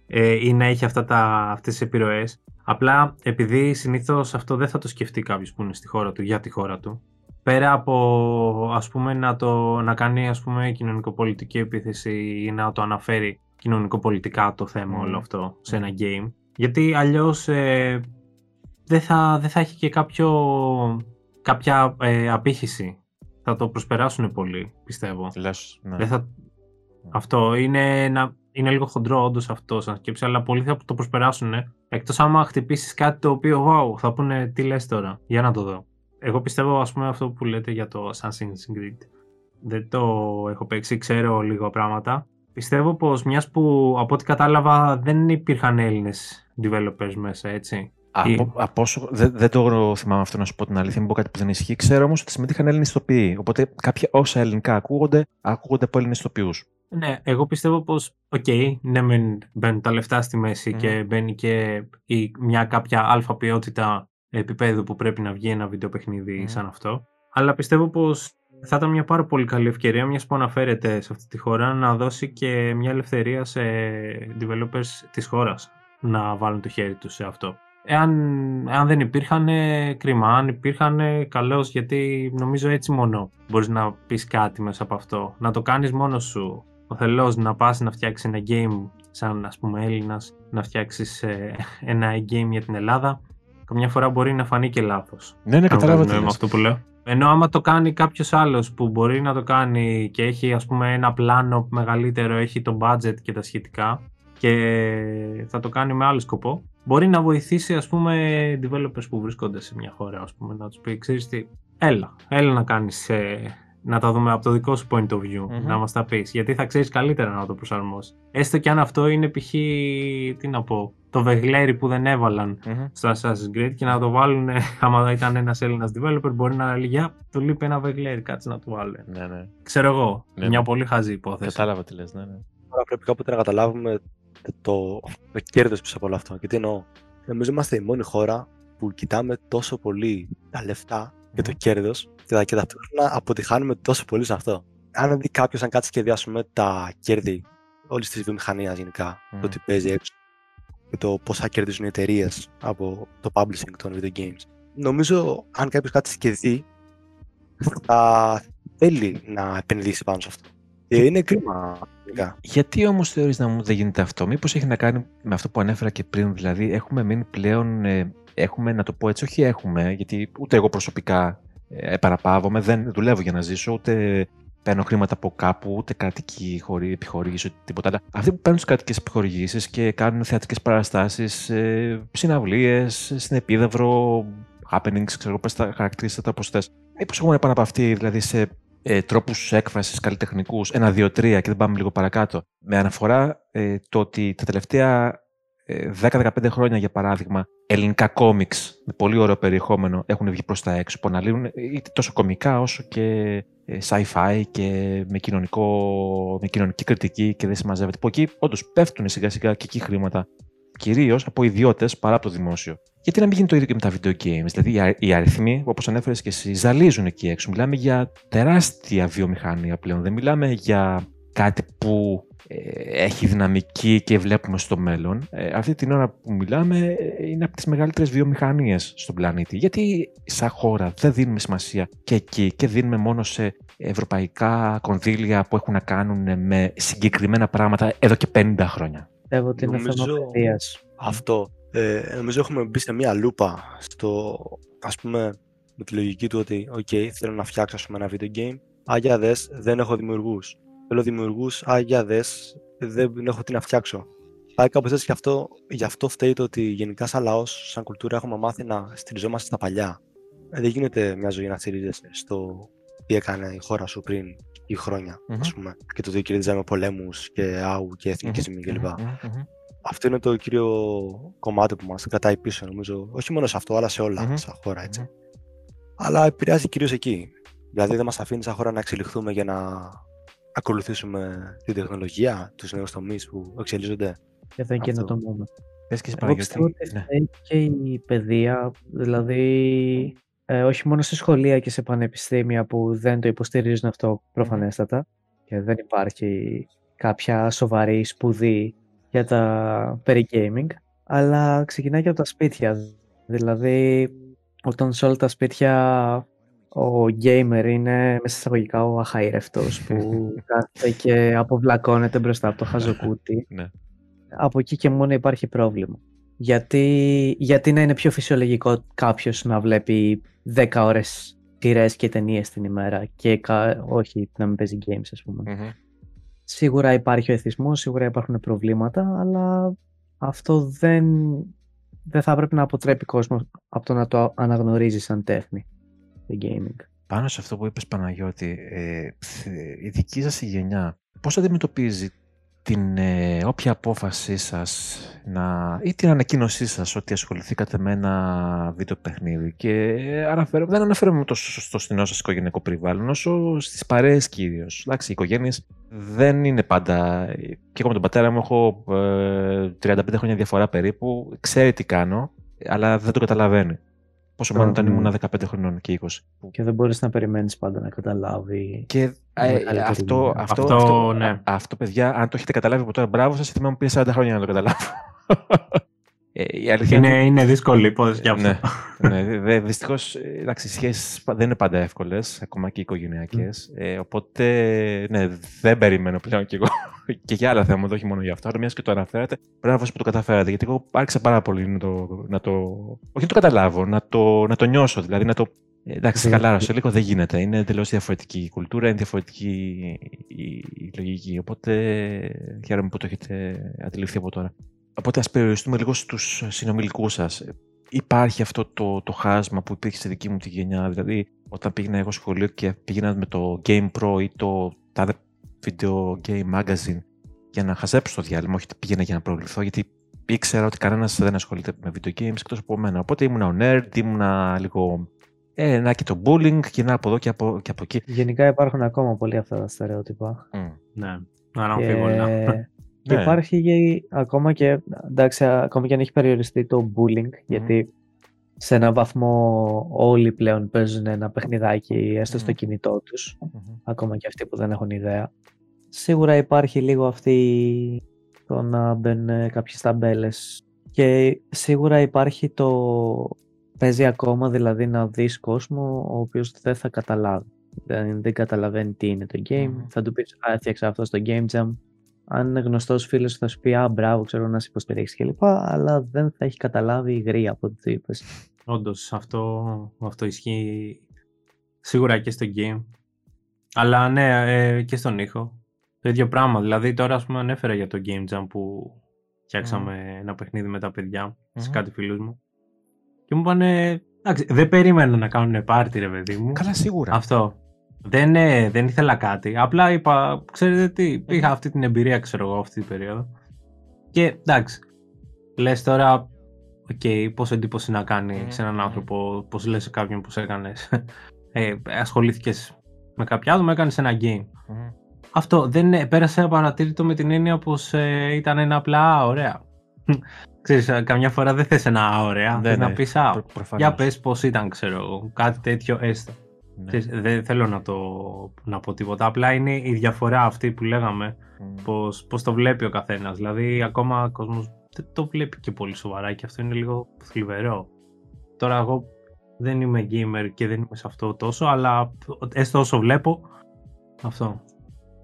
ε, ή να έχει αυτά τα, αυτές τις επιρροές. Απλά επειδή συνήθως αυτό δεν θα το σκεφτεί κάποιος που είναι στη χώρα του για τη χώρα του. Πέρα από ας πούμε να, το, να κάνει ας πούμε κοινωνικοπολιτική επίθεση ή να το αναφέρει κοινωνικοπολιτικά το θέμα όλο αυτό σε ένα game. Γιατί αλλιώς ε, δεν, θα, δεν θα έχει και κάποιο κάποια ε, απήχηση. Θα το προσπεράσουν πολύ, πιστεύω. Λες, ναι. Δεν θα... Αυτό είναι, ένα... είναι λίγο χοντρό όντως αυτό σαν σκέψη, αλλά πολλοί θα το προσπεράσουν. Εκτός άμα χτυπήσεις κάτι το οποίο, wow, θα πούνε τι λες τώρα, για να το δω. Εγώ πιστεύω, ας πούμε, αυτό που λέτε για το Assassin's Creed. Δεν το έχω παίξει, ξέρω λίγο πράγματα. Πιστεύω πως μιας που από ό,τι κατάλαβα δεν υπήρχαν Έλληνες developers μέσα, έτσι. Από, από όσο, δεν, δεν το θυμάμαι αυτό να σου πω την αλήθεια, μην πω κάτι που δεν ισχύει. Ξέρω όμως ότι συμμετείχαν Έλληνες ηθοποιοί. Οπότε κάποια όσα ελληνικά ακούγονται, ακούγονται από Έλληνες ηθοποιούς. Ναι, εγώ πιστεύω πως, OK, okay, ναι, μεν μπαίνουν τα λεφτά στη μέση και μπαίνει και η, μια κάποια άλφα ποιότητα επίπεδου που πρέπει να βγει ένα βιντεοπαιχνίδι mm. σαν αυτό. Αλλά πιστεύω πως θα ήταν μια πάρα πολύ καλή ευκαιρία, μιας που αναφέρεται σε αυτή τη χώρα, να δώσει και μια ελευθερία σε developers της χώρας να βάλουν το χέρι τους σε αυτό. Εάν, εάν δεν υπήρχαν, κρίμα. Αν υπήρχαν, καλώς, γιατί νομίζω έτσι μόνο μπορείς να πεις κάτι μέσα από αυτό. Να το κάνεις μόνος σου. Ο θελός να πας να φτιάξεις ένα game σαν ας πούμε Έλληνας, να φτιάξεις ε, ένα game για την Ελλάδα, καμιά φορά μπορεί να φανεί και λάθος. Ναι, ναι, καταλάβω αυτό που λέω. Ενώ άμα το κάνει κάποιος άλλος που μπορεί να το κάνει και έχει ας πούμε ένα πλάνο μεγαλύτερο, έχει το budget και τα σχετικά και θα το κάνει με άλλο σκοπό, μπορεί να βοηθήσει ας πούμε developers που βρίσκονται σε μια χώρα ας πούμε, να τους πει ξέρεις τι, έλα, έλα να κάνεις ε, να τα δούμε από το δικό σου point of view, να μας τα πεις, γιατί θα ξέρεις καλύτερα να το προσαρμόσεις. Έστω και αν αυτό είναι π.χ. τι να πω, το βεγλέρι που δεν εβαλαν στο Assassin's Creed και να το βάλουν, *laughs* άμα ήταν ένας Έλληνας developer, μπορεί να λέει, για, του λείπει ένα βεγλέρι, κάτσε να το βάλουν. Ναι, ναι. Ξέρω εγώ, ναι, μια ναι. πολύ χαζή υπόθεση. Κατάλαβα τι λες, ναι, ναι. Τώρα πρέπει κάποτε να καταλάβουμε το, το κέρδος πίσω από όλο αυτό. Και τι εννοώ. Νομίζω είμαστε η μόνη χώρα που κοιτάμε τόσο πολύ τα λεφτά και το κέρδος και, και ταυτόχρονα αποτυχάνουμε τόσο πολύ σε αυτό. Αν δει κάποιος, αν κάτσει και δει τα κέρδη όλης της βιομηχανίας γενικά, το τι παίζει έξω και το πόσα κερδίζουν οι εταιρείες από το publishing των video games. Νομίζω, αν κάποιος κάτσει και δει, θα θέλει να επενδύσει πάνω σε αυτό. Και είναι κρίμα. Γιατί όμως θεωρείς να μου δεν γίνεται αυτό, Μήπως έχει να κάνει με αυτό που ανέφερα και πριν, δηλαδή έχουμε μείνει πλέον. Ε, έχουμε, να το πω έτσι, όχι έχουμε, γιατί ούτε εγώ προσωπικά ε, επαραπάβομαι, δεν δουλεύω για να ζήσω, ούτε παίρνω χρήματα από κάπου, ούτε κρατική χωρί, επιχορήγηση, ούτε τίποτα άλλα. Αυτοί που παίρνουν τις κρατικές επιχορηγήσεις και κάνουν θεατρικές παραστάσεις, ε, συναυλίες, στην επίδαυρο, happenings, ξέρω πώ τα χαρακτηρίσετε όπω θες. Μήπω έχουν επαναπαυτεί δηλαδή σε ε, τρόπους έκφρασης καλλιτεχνικούς, ένα, δύο, τρία και δεν πάμε λίγο παρακάτω. Με αναφορά ε, το ότι τα τελευταία 10-15 ε, χρόνια, για παράδειγμα, ελληνικά κόμιξ με πολύ ωραίο περιεχόμενο έχουν βγει προς τα έξω που αναλύουν είτε τόσο κομικά όσο και ε, sci-fi και με, κοινωνικό, με κοινωνική κριτική και δεν συμμαζεύεται. Που εκεί όντως πέφτουν σιγά σιγά και εκεί χρήματα κυρίως από ιδιώτες παρά από το δημόσιο. Γιατί να μην γίνει το ίδιο και με τα video games. Δηλαδή, οι αριθμοί, όπως ανέφερες και εσύ, ζαλίζουν εκεί έξω. Μιλάμε για τεράστια βιομηχανία πλέον. Δεν μιλάμε για κάτι που ε, έχει δυναμική και βλέπουμε στο μέλλον. Ε, αυτή την ώρα που μιλάμε ε, είναι από τις μεγαλύτερες βιομηχανίες στον πλανήτη. Γιατί σαν χώρα δεν δίνουμε σημασία και εκεί και δίνουμε μόνο σε ευρωπαϊκά κονδύλια που έχουν να κάνουν με συγκεκριμένα πράγματα εδώ και 50 χρόνια. Πιστεύω ότι είναι θέμα Αυτό. Ε, νομίζω έχουμε μπει σε μία λούπα στο, ας πούμε, με τη λογική του ότι «ΟΚ, θέλω να φτιάξω ένα video game, Άγια δες, δεν έχω δημιουργούς θέλω δημιουργού. Α, για δε, δεν έχω τι να φτιάξω. Πάει κάπως έτσι και αυτό, γι' αυτό φταίει το ότι γενικά σαν λαός, σαν κουλτούρα, έχουμε μάθει να στηριζόμαστε στα παλιά. Ε, δεν γίνεται μια ζωή να στηρίζεσαι στο τι έκανε η χώρα σου πριν ή χρόνια, mm-hmm. ας πούμε, και το ότι κερδίζαμε πολέμους και άου και εθνικισμοί mm-hmm. κλπ. Mm-hmm. Αυτό είναι το κύριο κομμάτι που μας κρατάει πίσω, νομίζω. Όχι μόνο σε αυτό, αλλά σε όλα, mm-hmm. σαν χώρα, έτσι. Αλλά επηρεάζει κυρίως εκεί. Δηλαδή δεν μας αφήνει σαν χώρα να εξελιχθούμε για να ακολουθήσουμε την τεχνολογία, τους νέους τομείς που εξελίσσονται. Και δεν καινοτομούμε. Πες και Εγώ πιστεύω ότι ναι. και η παιδεία, δηλαδή ε, όχι μόνο σε σχολεία και σε πανεπιστήμια που δεν το υποστηρίζουν αυτό προφανέστατα και δεν υπάρχει κάποια σοβαρή σπουδή για τα περί gaming, αλλά ξεκινάει και από τα σπίτια. Δηλαδή, όταν σε όλα τα σπίτια ο gamer είναι μέσα εισαγωγικά ο αχαήρευτος που *laughs* κάθεται και αποβλακώνεται μπροστά από το χαζοκούτι. *laughs* Ναι. Από εκεί και μόνο υπάρχει πρόβλημα. Γιατί, γιατί να είναι πιο φυσιολογικό κάποιος να βλέπει 10 ώρες σειρές και ταινίες την ημέρα και όχι να μην παίζει games ας πουμε Σίγουρα υπάρχει ο εθισμός, σίγουρα υπάρχουν προβλήματα, αλλά αυτό δεν, δεν θα πρέπει να αποτρέπει κόσμο από το να το αναγνωρίζει σαν τέχνη gaming. Πάνω σε αυτό που είπες Παναγιώτη, ε, η δική σας η γενιά πώς αντιμετωπίζει την ε, όποια απόφασή σας να, ή την ανακοίνωσή σας ότι ασχοληθήκατε με ένα βίντεο παιχνίδι; Και αναφέρω, δεν αναφέρομαι τόσο στο στενό σας οικογενειακό περιβάλλον όσο στις παρέες κυρίως. Εντάξει, οι οικογένειες δεν είναι πάντα... Και εγώ με τον πατέρα μου έχω ε, 35 χρόνια διαφορά περίπου, ξέρει τι κάνω, αλλά δεν το καταλαβαίνει. Πόσο μάλλον όταν ήμουν 15 χρονών και 20. Και δεν μπορείς να περιμένεις πάντα να καταλάβει. Και ε, αυτό, αυτό, αυτό, ναι. αυτό, παιδιά, αν το έχετε καταλάβει από τώρα, μπράβο σας, θυμάμαι πήρε 40 χρόνια να το καταλάβω. Ε, η αλήθεια είναι, είναι, είναι δύσκολη υπόθεση για αυτό. ναι, ναι, Δυστυχώς, οι σχέσεις δεν είναι πάντα εύκολες, ακόμα και οικογενειακές. Ε, οπότε, ναι, δεν περιμένω πλέον κι εγώ *laughs* και για άλλα θέματα, όχι μόνο για αυτό. Αλλά μιας και το αναφέρατε, μπράβο που το καταφέρατε. Γιατί εγώ άρχισα πάρα πολύ να το. Να το όχι να το καταλάβω, να το, να το νιώσω. Δηλαδή να το. Ε, εντάξει, χαλάρωσε λίγο, δεν γίνεται. Είναι εντελώς διαφορετική η κουλτούρα, είναι διαφορετική η, η λογική. Οπότε χαίρομαι που το έχετε αντιληφθεί από τώρα. Οπότε ας περιοριστούμε λίγο στους συνομιλικούς σας. Υπάρχει αυτό το, το χάσμα που υπήρχε στη δική μου τη γενιά, δηλαδή όταν πήγαινα εγώ σχολείο και πήγαινα με το Game Pro ή το τάδε Video Game Magazine για να χαζέψω το διάλειμμα, όχι πήγαινα για να προβληθώ, γιατί ήξερα ότι κανένας δεν ασχολείται με video games εκτός από μένα. Οπότε ήμουν ο nerd, ήμουν λίγο. Ε, να και το bullying και να από εδώ και από, και από εκεί. Γενικά υπάρχουν ακόμα πολλοί αυτά τα στερεότυπα. Mm. Ναι, αναμφίβολα. Και... Και ναι. υπάρχει και, ακόμα και, εντάξει, ακόμα και αν έχει περιοριστεί το bullying, γιατί σε έναν βαθμό όλοι πλέον παίζουν ένα παιχνιδάκι έστω στο κινητό τους, ακόμα και αυτοί που δεν έχουν ιδέα. Σίγουρα υπάρχει λίγο αυτή το να μπαίνουν κάποιες ταμπέλες και σίγουρα υπάρχει το παίζει ακόμα δηλαδή να δεις κόσμο ο οποίος δεν θα καταλάβει. Δεν, δεν καταλαβαίνει τι είναι το game. Θα του πεις, α, έφτιαξα αυτό στο Game Jam αν είναι γνωστός φίλος, θα σου πει Α, μπράβο, ξέρω να σε υποστηρίξει κλπ. Αλλά δεν θα έχει καταλάβει η γρήγορα από ό,τι του είπες. Όντως, αυτό, αυτό ισχύει σίγουρα και στο game. Αλλά ναι, ε, και στον ήχο. Το ίδιο πράγμα. Δηλαδή, τώρα ας πούμε ανέφερα για το Game Jam που φτιάξαμε ένα παιχνίδι με τα παιδιά σε κάτι φίλους μου. Και μου είπανε. Εντάξει, δεν περίμενα να κάνουν πάρτι, ρε παιδί μου. Καλά, σίγουρα. Αυτό. Δεν, ε, δεν ήθελα κάτι. Απλά είπα, ξέρετε τι, είχα αυτή την εμπειρία, ξέρω εγώ, αυτή την περίοδο. Και εντάξει, λες τώρα, οκ, πόσο εντύπωση να κάνει Μμμ. σε έναν άνθρωπο, πώς λες σε κάποιον πώς έκανες. Ε, ασχολήθηκες με κάποια άτομα, έκανες ένα game. Μμμ. Αυτό δεν ε, πέρασε απαρατήρητο με την έννοια πως ε, ήταν ένα απλά «Α, ωραία. *laughs* Ξέρεις, ε, καμιά φορά δεν θες ένα «Α, ωραία», Ναι, θες ναι, να πεις «Α, προ- προφανώς. για πες πώς ήταν, ξέρω εγώ», κάτι τέτοιο έστω. Ναι. Ξέρεις, Δεν θέλω να το να πω τίποτα, απλά είναι η διαφορά αυτή που λέγαμε, Μμ. πως, πως το βλέπει ο καθένας. Δηλαδή, ακόμα ο κόσμος δεν το βλέπει και πολύ σοβαρά και αυτό είναι λίγο θλιβερό. Τώρα εγώ δεν είμαι gamer και δεν είμαι σε αυτό τόσο, αλλά έστω όσο βλέπω, αυτό.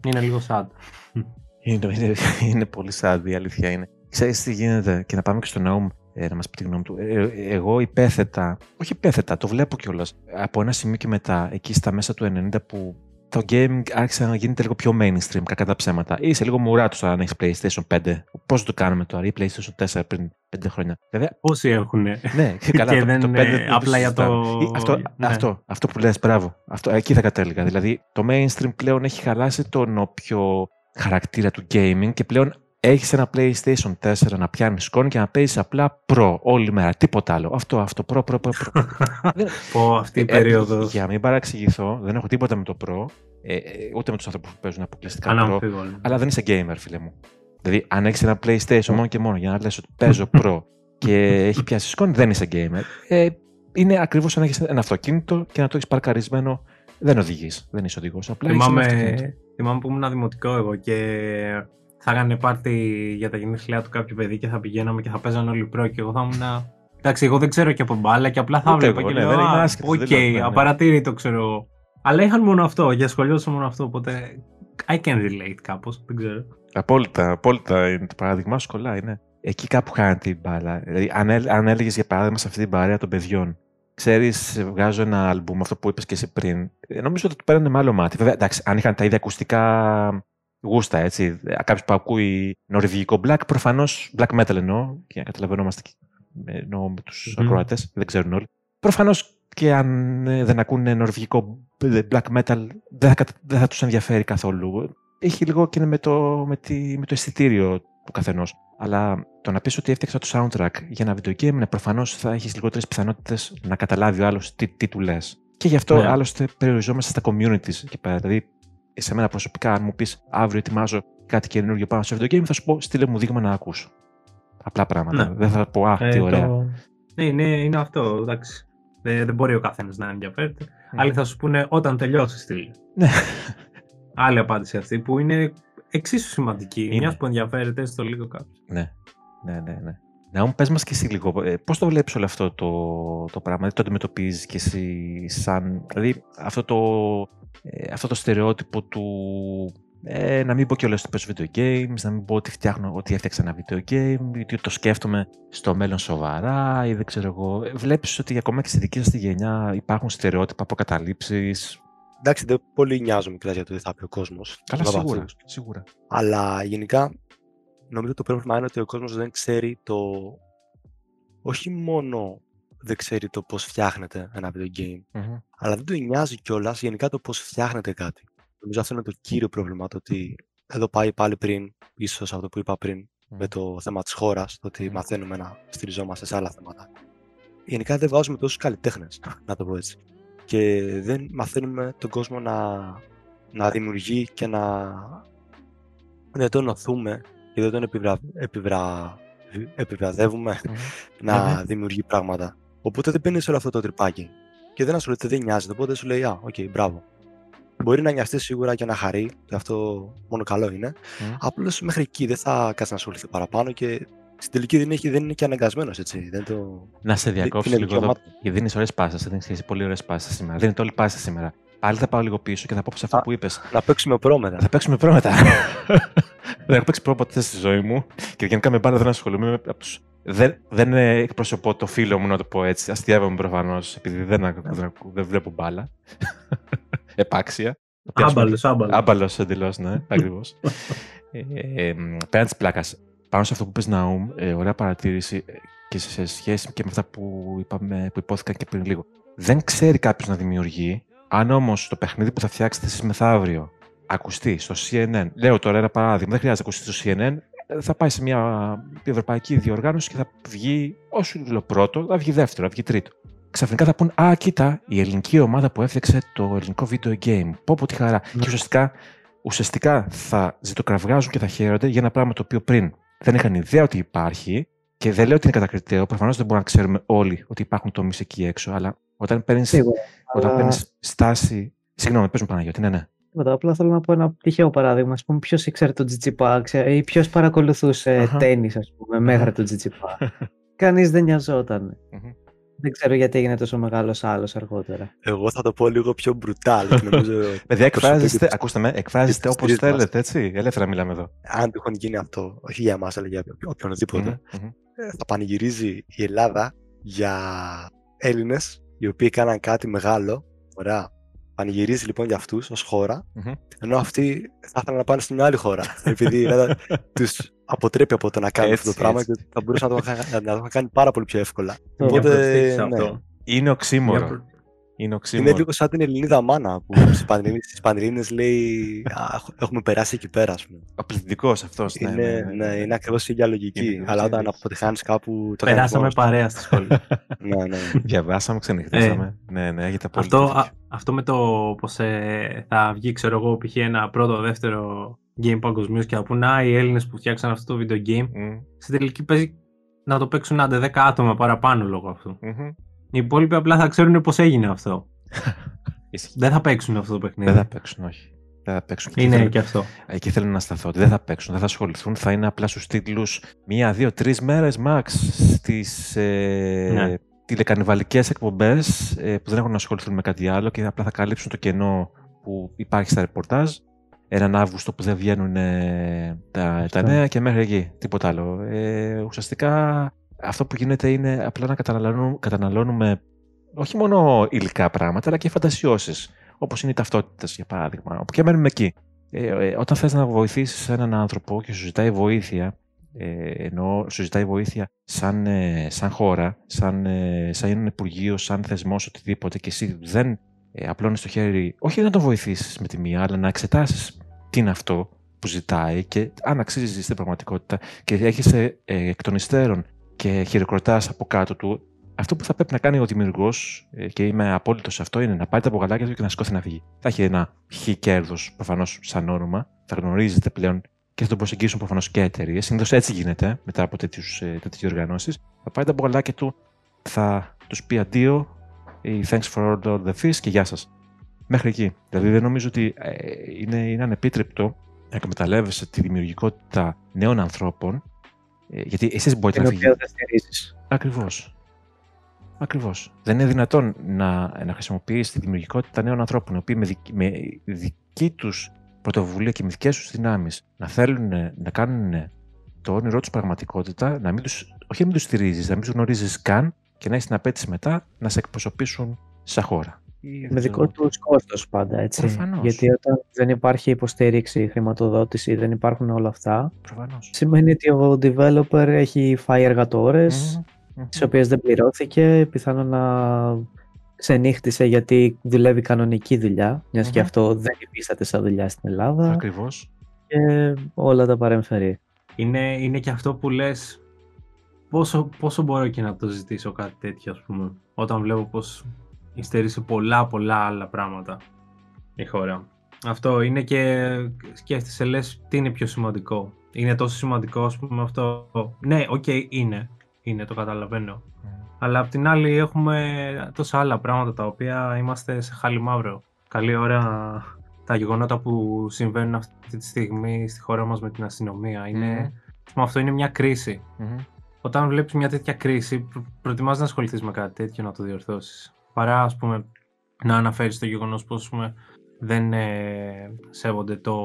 Είναι λίγο sad. Είναι, είναι, είναι πολύ sad, η αλήθεια είναι. Ξέρεις τι γίνεται, και να πάμε και στον Ναούμ ε, να μας πει τη γνώμη του. Ε, ε, εγώ υπέθετα, όχι υπέθετα, το βλέπω κιόλας. Από ένα σημείο και μετά, εκεί στα μέσα του 90 που το gaming άρχισε να γίνεται λίγο πιο mainstream, κακά τα ψέματα. Είσαι λίγο μουρά τους αν έχεις PlayStation 5. Πώς το κάνουμε τώρα, ή PlayStation 4 πριν 5 χρόνια. Βέβαια, Πόσοι έχουν; ναι, και *laughs* καλά. Και το, δεν το είναι 5 δεν απλά για το- συζητάμε. Ή Αυτό, ναι. αυτό, αυτό που λες, μπράβο. Αυτό, εκεί θα κατέληγα. Δηλαδή, το mainstream πλέον έχει χαλάσει τον όποιο χαρακτήρα του gaming και πλέον έχεις ένα PlayStation 4 να πιάνεις σκόνη και να παίζεις απλά Pro όλη μέρα. Τίποτα άλλο. Αυτό, αυτό, Pro, Pro, Pro. Pro. Δεν- Πω αυτή η Ε, ε, περίοδος. Για να μην παραξηγηθώ, δεν έχω τίποτα με το Pro, ε, ε, ούτε με τους ανθρώπους που παίζουν αποκλειστικά Pro. Αναμφίβολα. Αλλά δεν είσαι gamer, φίλε μου. Δηλαδή, αν έχεις ένα PlayStation μόνο και μόνο για να λες ότι παίζω Pro και έχει πιάσει σκόνη, δεν είσαι gamer. Ε, είναι ακριβώς σαν να έχεις ένα αυτοκίνητο και να το έχεις παρκαρισμένο. Δεν οδηγείς. Δεν είσαι οδηγός. Απλά έχεις ένα αυτοκίνητο. Θυμάμαι, θυμάμαι που ήμουν δημοτικό εγώ και θα έκανε πάρτι για τα γενέθλιά του κάποιο παιδί και θα πηγαίναμε και θα παίζανε όλοι Pro και εγώ θα ήμουν. Εντάξει, εγώ δεν ξέρω και από μπάλα και απλά θα Ούτε έβλεπα εγώ, και ναι, λέω, δεν είμαι «Α, άσχετος, οκ, δεν λέω, ναι, ναι». απαρατήρητο ξέρω εγώ. Αλλά είχαν μόνο αυτό και ασχολιόντουσαν μόνο αυτό, οπότε I can relate κάπως, δεν ξέρω. Απόλυτα, απόλυτα. Είναι το παράδειγμά σου κολλάει, ναι. Εκεί κάπου χάνει την μπάλα. Δηλαδή, αν, έ- αν έλεγες για παράδειγμα σε αυτή την παρέα των παιδιών, ξέρεις, βγάζω ένα άλμπουμ, αυτό που είπες και εσύ πριν, ε, νομίζω ότι το παίρνανε με άλλο μάτι. Βέβαια, εντάξει, αν είχαν τα ίδια ακουστικά γούστα, έτσι. Κάποιος που ακούει νορβηγικό black, προφανώς black metal εννοώ, και να καταλαβαίνόμαστε και- ε, εννοώ με τους Μμμ. ακροατές, δεν ξέρουν όλοι. Προφανώς και αν ε, δεν ακούνε νορβηγικό ε, black metal, δεν θα, κατα- δεν θα τους ενδιαφέρει καθόλου. Έχει λίγο και με το, με τη, με το αισθητήριο του καθενός. Αλλά το να πεις ότι έφτιαξα το soundtrack για ένα video game, ναι, προφανώς θα έχεις λιγότερες πιθανότητες να καταλάβει ο άλλος τι, τι του λες. Και γι' αυτό Ναι. άλλωστε περιοριζόμαστε στα communities εκεί πέρα. Δηλαδή, σε μένα προσωπικά, αν μου πεις αύριο ετοιμάζω κάτι καινούργιο πάνω σε video game, θα σου πω στείλε μου δείγμα να ακούσω. Απλά πράγματα. Ναι. Δεν θα πω, Α, τι Ε, ωραία. το- Ναι, είναι, είναι αυτό, εντάξει. Δεν, δεν μπορεί ο καθένας να ενδιαφέρεται. Άλλοι θα σου πούνε όταν τελειώσει στείλει. Ναι. Άλλη απάντηση αυτή που είναι εξίσου σημαντική. Είναι. Μιας που ενδιαφέρεται στο λίγο κάποιος. Ναι, ναι, ναι. ναι. Να μου πες μας και εσύ λίγο, ε, πώς το βλέπεις όλο αυτό το, το πράγμα, δηλαδή το αντιμετωπίζεις και εσύ σαν, δηλαδή αυτό το, ε, αυτό το στερεότυπο του, ε, να μην πω κιόλας ότι παίζω video games, να μην πω ότι φτιάχνω, ότι έφτιαξα ένα video game, ή ότι το σκέφτομαι στο μέλλον σοβαρά ή δεν ξέρω εγώ. Ε, Βλέπεις ότι ακόμα και στη δική σας τη γενιά υπάρχουν στερεότυπα, αποκαταλήψεις; Εντάξει, δεν πολύ νοιάζομαι και για το τι θα πει ο κόσμος. Καλά, σίγουρα, σίγουρα. Αλλά γενικά νομίζω το πρόβλημα είναι ότι ο κόσμος δεν ξέρει το... Όχι μόνο δεν ξέρει το πώς φτιάχνεται ένα video game, Μμμ. αλλά δεν το νοιάζει κιόλας γενικά το πώς φτιάχνεται κάτι. Νομίζω αυτό είναι το κύριο πρόβλημα, το ότι εδώ πάει πάλι πριν, ίσως αυτό που είπα πριν, με το θέμα της χώρας, το ότι Μμμ. μαθαίνουμε να στηριζόμαστε σε άλλα θέματα. Γενικά δεν βάζουμε τόσους καλλιτέχνες, να το πω έτσι. Και δεν μαθαίνουμε τον κόσμο να, να δημιουργεί και να δεν τον ωθούμε και δεν τον επιβρα, επιβρα, επιβραβεύουμε Μμμ. *laughs* να Ναι, ναι. δημιουργεί πράγματα. Οπότε δεν μπαίνει σε όλο αυτό το τρυπάκι. Και δεν ασχολείται, δεν νοιάζεται. Οπότε σου λέει, Α, οκ, μπράβο. Μπορεί να νοιαστείς σίγουρα και να χαρεί, και αυτό μόνο καλό είναι. Μμ. Απλώς μέχρι εκεί δεν θα κάτσεις να ασχοληθεί παραπάνω και στην τελική δεν, έχει, δεν είναι και αναγκασμένος έτσι. Δεν το... Να σε διακόψω είναι λίγο εδώ. δικαιωμά του. Γιατί δίνεις ωραίες πάσες. Δεν ξέρεις πολύ ωραίες πάσες σήμερα. Δίνετε όλη πάσα σήμερα. Πάλι θα πάω λίγο πίσω και θα πω σε αυτό Α. που είπες. Να παίξουμε πρόμετρα. Θα παίξουμε προ μετά. *laughs* δεν έχω παίξει προ ποτέ στη ζωή μου και γενικά με μπάλα δεν ασχολούμαι. Είμαι από τους... Δεν, δεν ε, εκπροσωπώ το φίλο μου, να το πω έτσι. Αστείευομαι προφανώς, επειδή δεν, ακού- δεν, ακού- δεν βλέπω μπάλα. *laughs* Επάξια. Άμπαλος, άμπαλος. Άμπαλος εντελώς, ναι, ακριβώς. ε, ε, μ, πέραν της πλάκας, πάνω σε αυτό που πες Ναούμ, ε, ωραία παρατήρηση ε, και σε σχέση και με αυτά που, είπαμε, που υπόθηκαν και πριν λίγο. Δεν ξέρει κάποιος να δημιουργεί, αν όμως το παιχνίδι που θα φτιάξετε εσεί μεθαύριο ακουστεί στο CNN. Λέω τώρα ένα παράδειγμα, δεν χρειάζεται να ακουστεί στο CNN. θα πάει σε μια ευρωπαϊκή διοργάνωση και θα βγει, όσο λέω πρώτο, θα βγει δεύτερο, θα βγει τρίτο. Ξαφνικά θα πούν, Α, κοίτα, η ελληνική ομάδα που έφτιαξε το ελληνικό video game. Πω, πω, τι χαρά. Και ουσιαστικά, ουσιαστικά θα ζητοκραυγάζουν και θα χαίρονται για ένα πράγμα το οποίο πριν δεν είχαν ιδέα ότι υπάρχει και δεν λέω ότι είναι κατακριτέο. Προφανώς δεν μπορούμε να ξέρουμε όλοι ότι υπάρχουν τομείς εκεί έξω, αλλά όταν παίρνεις όταν αλλά... στάση. Συγγνώμη, πες μου Παναγιώτη, ναι, ναι. Τίποτα, απλά θέλω να πω ένα τυχαίο παράδειγμα. Α πούμε, ποιος ήξερε το Τζιτσιπά ή ποιος παρακολουθούσε uh-huh. τέννη, ας πούμε, μέχρι το Τζιτσιπά. Κανείς δεν νοιαζόταν. Δεν ξέρω γιατί έγινε τόσο μεγάλος άλλος αργότερα. Εγώ θα το πω λίγο πιο *laughs* μπρουτάλ. Παιδιά, εκφράζεστε, ακούστε με, εκφράζεστε όπως θέλετε, έτσι. Ελεύθερα μιλάμε εδώ. Αν τυχόν γίνει αυτό, όχι για εμάς, αλλά για οποιονδήποτε, ε, θα πανηγυρίζει η Ελλάδα για Έλληνες οι οποίοι έκαναν κάτι μεγάλο. Ωραία. Πανηγυρίζει λοιπόν για αυτούς ως χώρα, ενώ αυτοί θα ήθελαν να πάνε στην άλλη χώρα. επειδή η Ελλάδα τους αποτρέπει από το να κάνουν αυτό το πράγμα και θα μπορούσαν να το, να το κάνει πάρα πολύ πιο εύκολα. Οπότε. Ναι. Είναι οξύμορο. Είναι, οξύμορο. είναι λίγο σαν την Ελληνίδα μάνα που *laughs* στις Πανελλήνε λέει Έχουμε περάσει εκεί πέρα, ας πούμε. Ο πληθυντικό αυτός. Ναι, είναι, ναι, ναι, ναι, είναι ακριβώς η ίδια λογική. Αλλά όταν αποτυχάνεις κάπου. Το Περάσαμε παρέα στη σχολή. *laughs* ναι, ναι. *laughs* Διαβάσαμε, ξενυχτήσαμε. ναι, ναι, έχετε αυτό, αυτό με το πως ε, θα βγει, ξέρω εγώ, π.χ. ένα πρώτο, δεύτερο game παγκοσμίως και να πούνε Α, οι Έλληνες που φτιάξαν αυτό το video game. Mm. Στην τελική παίζει να το παίξουν άντε 10 άτομα παραπάνω λόγω αυτού. Mm-hmm. Οι υπόλοιποι απλά θα ξέρουν πώς έγινε αυτό. *laughs* δεν θα παίξουν αυτό το παιχνίδι. Δεν θα παίξουν, όχι. Δεν θα παίξουν. Είναι και, και αυτό. Εκεί θέλω να σταθώ. Ότι δεν θα παίξουν, δεν θα ασχοληθούν. Θα είναι απλά στους τίτλους μία, δύο, τρεις μέρες max στις ε, ναι. τηλεκανιβαλικές εκπομπές ε, που δεν έχουν να ασχοληθούν με κάτι άλλο και απλά θα καλύψουν το κενό που υπάρχει στα ρεπορτάζ έναν Αύγουστο που δεν βγαίνουν ε, τα, τα νέα και μέχρι εκεί. Τίποτα άλλο. Ε, ουσιαστικά αυτό που γίνεται είναι απλά να καταναλώνουμε, καταναλώνουμε όχι μόνο υλικά πράγματα, αλλά και φαντασιώσεις. Όπως είναι οι ταυτότητε, για παράδειγμα. Όπου και μένουμε εκεί. Ε, ε, όταν θες να βοηθήσεις έναν άνθρωπο και σου ζητάει βοήθεια, ε, ενώ σου ζητάει βοήθεια σαν, ε, σαν χώρα, σαν, ε, σαν ένα υπουργείο, σαν θεσμός, οτιδήποτε, και εσύ δεν ε, απλώνεις το χέρι, όχι να τον βοηθήσεις με τη μία, αλλά να εξετάσεις τι είναι αυτό που ζητάει και αν αξίζει στην πραγματικότητα και έχεις ε, εκ των υστέρων και χειροκροτάς από κάτω του, αυτό που θα πρέπει να κάνει ο δημιουργός, ε, και είμαι απόλυτος σε αυτό, είναι να πάρει τα μπογαλάκια του και να σηκώθει να φύγει. Θα έχει ένα χ κέρδος προφανώς σαν όνομα, θα γνωρίζετε πλέον και θα τον προσεγγίσουν προφανώς και εταιρείες. Συνήθως έτσι γίνεται μετά από τέτοιες οργανώσει. Θα πάρει τα μπογαλάκια του, θα τους πει αντίο ή thanks for all the fees και γεια σας. Μέχρι εκεί. Δηλαδή δεν νομίζω ότι ε, είναι, είναι ανεπίτρεπτο να εκμεταλλεύεσαι τη δημιουργικότητα νέων ανθρώπων ε, γιατί εσείς μπορείτε να φύγετε. Ακριβώς. Ακριβώς. Δεν είναι δυνατόν να, να χρησιμοποιήσει τη δημιουργικότητα νέων ανθρώπων, οι οποίοι με, δική, με δική τους πρωτοβουλία και με δικές τους δυνάμεις να θέλουν να κάνουν το όνειρό τους πραγματικότητα, να μην τους, όχι να μην τους στηρίζεις, να μην τους γνωρίζεις καν και να έχει την απέτηση μετά να σε εκπροσωπήσουν σαν χώρα. Με δικό τους κόστος πάντα, έτσι. Προφανώς. Γιατί όταν δεν υπάρχει υποστήριξη, χρηματοδότηση, δεν υπάρχουν όλα αυτά. Προφανώς. Σημαίνει ότι ο developer έχει φάει εργατόρες, mm-hmm. τις οποίες δεν πληρώθηκε, πιθανόν να ξενύχτησε γιατί δουλεύει κανονική δουλειά, μιας και αυτό δεν υφίσταται σαν δουλειά στην Ελλάδα. Ακριβώς. Και όλα τα παρεμφερεί. Είναι, είναι και αυτό που λες πόσο, πόσο μπορώ και να το ζητήσω κάτι τέτοιο, ας πούμε, όταν βλέπω πως υστερεί σε πολλά πολλά άλλα πράγματα η χώρα. Αυτό είναι και σκέφτεσαι, λες, τι είναι πιο σημαντικό. Είναι τόσο σημαντικό, ας πούμε, αυτό. Ναι, ok, okay, είναι. Είναι, το καταλαβαίνω. Mm. Αλλά απ' την άλλη έχουμε τόσα άλλα πράγματα τα οποία είμαστε σε χάλι μαύρο. Καλή ώρα τα γεγονότα που συμβαίνουν αυτή τη στιγμή στη χώρα μας με την αστυνομία. Είναι, mm. αυτό είναι μια κρίση. Mm-hmm όταν βλέπεις μια τέτοια κρίση, προ- προτιμάς να ασχοληθείς με κάτι τέτοιο να το διορθώσεις. Παρά, ας πούμε, να αναφέρεις το γεγονός πω δεν ε, σέβονται το,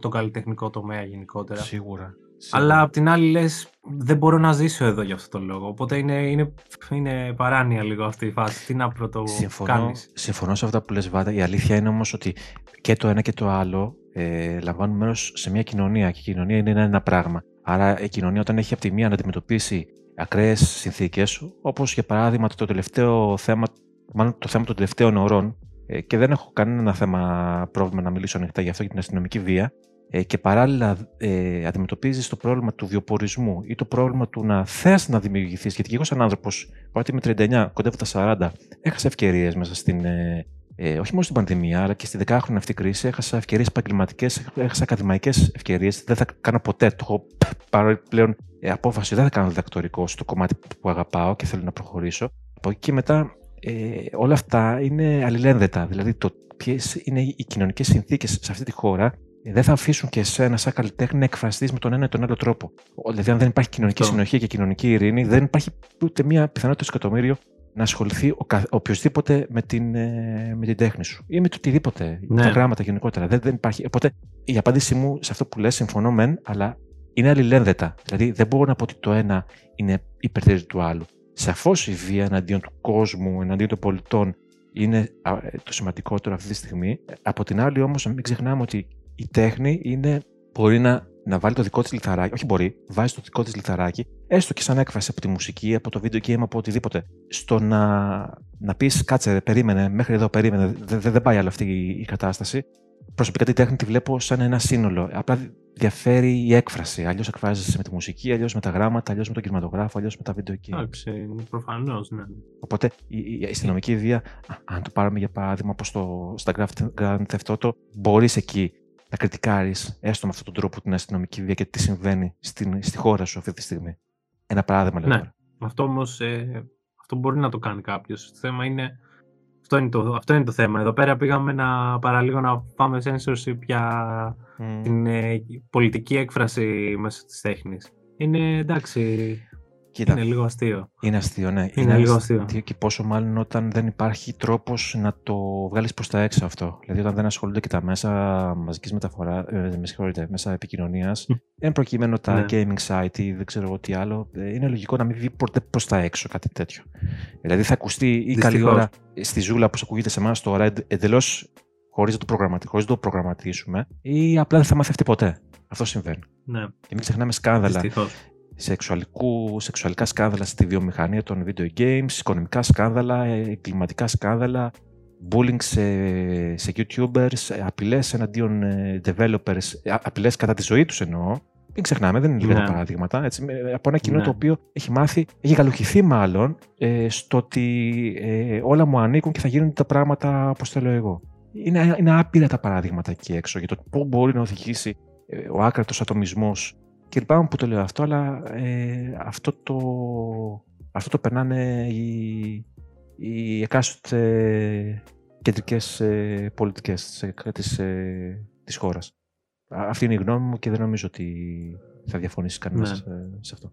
το καλλιτεχνικό τομέα γενικότερα. Σίγουρα. Αλλά απ' την άλλη λες, δεν μπορώ να ζήσω εδώ για αυτό το λόγο. Οπότε είναι, είναι, είναι παράνοια λίγο αυτή η φάση. Τι να πρωτο συμφωνώ, συμφωνώ σε αυτά που λες Βάτα. Η αλήθεια είναι όμως ότι και το ένα και το άλλο ε, λαμβάνουν μέρος σε μια κοινωνία και η κοινωνία είναι ένα, ένα πράγμα. Άρα η κοινωνία όταν έχει από τη μία να αντιμετωπίσει ακραίες συνθήκες, όπως για παράδειγμα το τελευταίο θέμα, μάλλον το θέμα των τελευταίων ωρών, ε, και δεν έχω κανένα θέμα πρόβλημα να μιλήσω ανοιχτά για αυτό για την αστυνομική βία, ε, και παράλληλα ε, αντιμετωπίζεις το πρόβλημα του βιοπορισμού ή το πρόβλημα του να θες να δημιουργηθείς. Γιατί και εγώ, σαν άνθρωπος, παρότι είμαι 39, κοντεύω τα 40, έχασα ευκαιρίες μέσα στην. Ε, ε, όχι μόνο στην πανδημία, αλλά και στη δεκάχρονη αυτή κρίση. Έχασα ευκαιρίες επαγγελματικές, έχασα ακαδημαϊκές ευκαιρίες. Δεν θα κάνω ποτέ. Το έχω πάρει πλέον ε, απόφαση. Δεν θα κάνω διδακτορικό στο κομμάτι που αγαπάω και θέλω να προχωρήσω. Από εκεί και μετά ε, όλα αυτά είναι αλληλένδετα. Δηλαδή, το ποιες είναι οι κοινωνικές συνθήκες σε αυτή τη χώρα δεν θα αφήσουν και εσένα, σαν καλλιτέχνη, να εκφραστείς με τον ένα ή τον άλλο τρόπο. Δηλαδή, αν δεν υπάρχει κοινωνική συνοχή και κοινωνική ειρήνη, δεν υπάρχει ούτε μία πιθανότητα στο εκατομμύριο να ασχοληθεί ο, οποιοδήποτε με την, ε, με την τέχνη σου ή με το οτιδήποτε, ναι. τα γράμματα γενικότερα. Δεν, δεν υπάρχει. Οπότε η απάντησή μου σε αυτό που λες συμφωνώ μεν, αλλά είναι αλληλένδετα. Δηλαδή δεν μπορώ να πω ότι το ένα είναι υπερτέρη του άλλου. Σαφώς η βία εναντίον του κόσμου, εναντίον των πολιτών είναι το σημαντικότερο αυτή τη στιγμή. Από την άλλη όμως, μην ξεχνάμε ότι η τέχνη είναι, μπορεί να, να βάλει το δικό της λιθαράκι. Όχι μπορεί, βάζει το δικό της λιθαράκι, έστω και σαν έκφραση από τη μουσική, από το βίντεο game, από οτιδήποτε. Στο να, να πεις, κάτσε, περίμενε, μέχρι εδώ περίμενε, δεν δε, πάει άλλο αυτή η, η κατάσταση. Προσωπικά τη τέχνη τη βλέπω σαν ένα σύνολο. Απλά διαφέρει η έκφραση. Αλλιώς εκφράζεσαι με τη μουσική, αλλιώς με τα γράμματα, αλλιώς με τον κινηματογράφο, αλλιώς με τα βίντεο game. Εντάξει, προφανώς, ναι. Οπότε η, η, η αστυνομική βία, αν το πάρουμε για παράδειγμα όπως στα Grand Theft Auto, μπορείς εκεί να κριτικάρεις έστω με αυτόν τον τρόπο την αστυνομική βία και τι συμβαίνει στην, στη χώρα σου αυτή τη στιγμή. Ένα παράδειγμα λέω. Ναι. Αυτό όμως ε, αυτό μπορεί να το κάνει κάποιος. Το θέμα είναι. Αυτό είναι, το, αυτό είναι το θέμα. Εδώ πέρα πήγαμε να παραλίγο να πάμε censorship για mm. την ε, πολιτική έκφραση μέσα της τέχνης. Είναι εντάξει. Κοίτα, είναι λίγο αστείο. Είναι αστείο, ναι. Είναι, είναι λίγο αστείο. Και πόσο μάλλον όταν δεν υπάρχει τρόπος να το βγάλεις προς τα έξω αυτό. Δηλαδή, όταν δεν ασχολούνται και τα μέσα μαζικής μεταφορά, ε, με συγχωρείτε, μέσα επικοινωνίας, εν προκειμένου τα ναι. gaming site ή δεν ξέρω εγώ τι άλλο, ε, είναι λογικό να μην βγει ποτέ προς τα έξω κάτι τέτοιο. Δηλαδή, θα ακουστεί ή καλή ώρα στη ζούλα που ακούγεται σε εμάς τώρα εντελώς χωρίς να το, προγραμματι... το προγραμματίσουμε ή απλά δεν θα μάθει ποτέ. Αυτό συμβαίνει. Ναι. Και μην ξεχνάμε σκάνδαλα σεξουαλικού, σεξουαλικά σκάνδαλα στη βιομηχανία των video games, οικονομικά σκάνδαλα, εγκληματικά σκάνδαλα, bullying σε, σε YouTubers, απειλές εναντίον ε, developers, απειλές κατά τη ζωή τους εννοώ. Μην ξεχνάμε, δεν είναι λίγα ναι. παραδείγματα. Έτσι, από ένα κοινό ναι. το οποίο έχει μάθει, έχει γαλουχηθεί μάλλον ε, στο ότι ε, όλα μου ανήκουν και θα γίνουν τα πράγματα όπως θέλω εγώ. Είναι, είναι άπειρα τα παραδείγματα εκεί έξω για το πού μπορεί να οδηγήσει ε, ο άκρατος ατομισμός και λυπάμαι που το λέω αυτό, αλλά ε, αυτό, το, αυτό το περνάνε οι, οι εκάστοτε κεντρικές ε, πολιτικές της, ε, της χώρας. Αυτή είναι η γνώμη μου και δεν νομίζω ότι θα διαφωνήσει κανένας ναι. Ε, σε αυτό.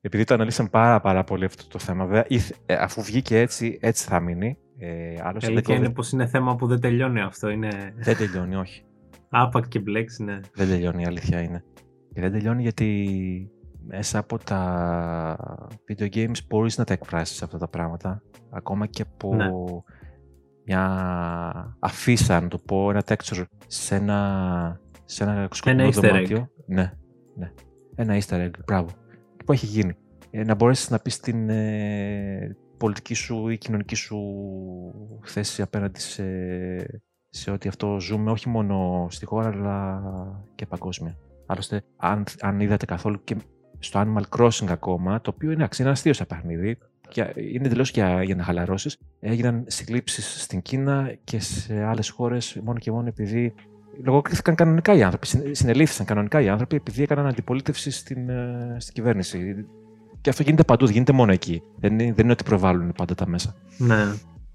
Επειδή το αναλύσαμε πάρα, πάρα πολύ αυτό το θέμα, βέβαια, ε, αφού βγήκε έτσι, έτσι θα μείνει. Ε, άλλωστε, Αλήθεια είναι πως είναι θέμα που δεν τελειώνει αυτό. Είναι... Δεν τελειώνει, όχι. Άπακ και μπλέξ, ναι. Δεν τελειώνει, η αλήθεια είναι. Και δεν τελειώνει γιατί μέσα από τα video games μπορείς να τα εκφράσεις αυτά τα πράγματα. Ακόμα και από ναι. μια αφίσα, να το πω, ένα texture σε ένα, σε ένα σκοτεινό δωμάτιο. Ναι, ναι. Ένα easter egg, μπράβο. Και που έχει γίνει. Ε, να μπορέσεις να πεις την ε, πολιτική σου ή κοινωνική σου θέση απέναντι σε, σε ότι αυτό ζούμε όχι μόνο στη χώρα αλλά και παγκόσμια. Άλλωστε, αν, αν είδατε καθόλου και στο Animal Crossing ακόμα, το οποίο είναι ένα αστείο σαν παιχνίδι, και είναι εντελώς για, για να χαλαρώσεις. Έγιναν συλλήψεις στην Κίνα και σε άλλες χώρες μόνο και μόνο επειδή λογοκρίθηκαν κανονικά οι άνθρωποι. Συνελήφθησαν κανονικά οι άνθρωποι επειδή έκαναν αντιπολίτευση στην, ε, στην κυβέρνηση. Και αυτό γίνεται παντού, γίνεται μόνο εκεί. Δεν είναι, δεν είναι ότι προβάλλουν πάντα τα μέσα. Ναι.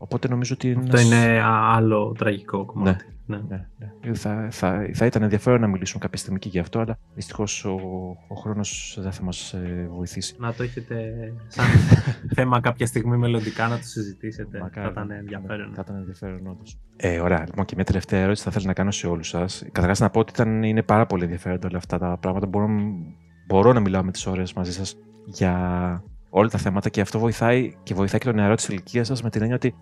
Οπότε νομίζω ότι. Αυτό είναι άλλο τραγικό κομμάτι. Ναι. Ναι. ναι, ναι. Θα, θα, θα ήταν ενδιαφέρον να μιλήσουμε κάποια στιγμή και γι' αυτό, αλλά δυστυχώς ο, ο χρόνος δεν θα μας ε, βοηθήσει. Να το έχετε σαν *laughs* θέμα κάποια στιγμή μελλοντικά να το συζητήσετε. Μακάρι, θα ήταν ενδιαφέρον. Ναι, θα ήταν ενδιαφέρον, όντως. Ε, ωραία. Λοιπόν, και μια τελευταία ερώτηση θα θέλω να κάνω σε όλους σας. Καταρχάς, να πω ότι ήταν, είναι πάρα πολύ ενδιαφέροντα όλα αυτά τα πράγματα. Μπορώ, μπορώ να μιλάω με τις ώρες μαζί σας για όλα τα θέματα και αυτό βοηθάει και βοηθάει και το νεαρό της ηλικίας σας με την έννοια ότι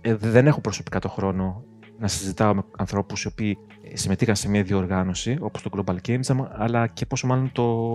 ε, δεν έχω προσωπικά το χρόνο να συζητάω με ανθρώπους οι οποίοι συμμετείχαν σε μια διοργάνωση όπως το Global Games Jam, αλλά και πόσο μάλλον το,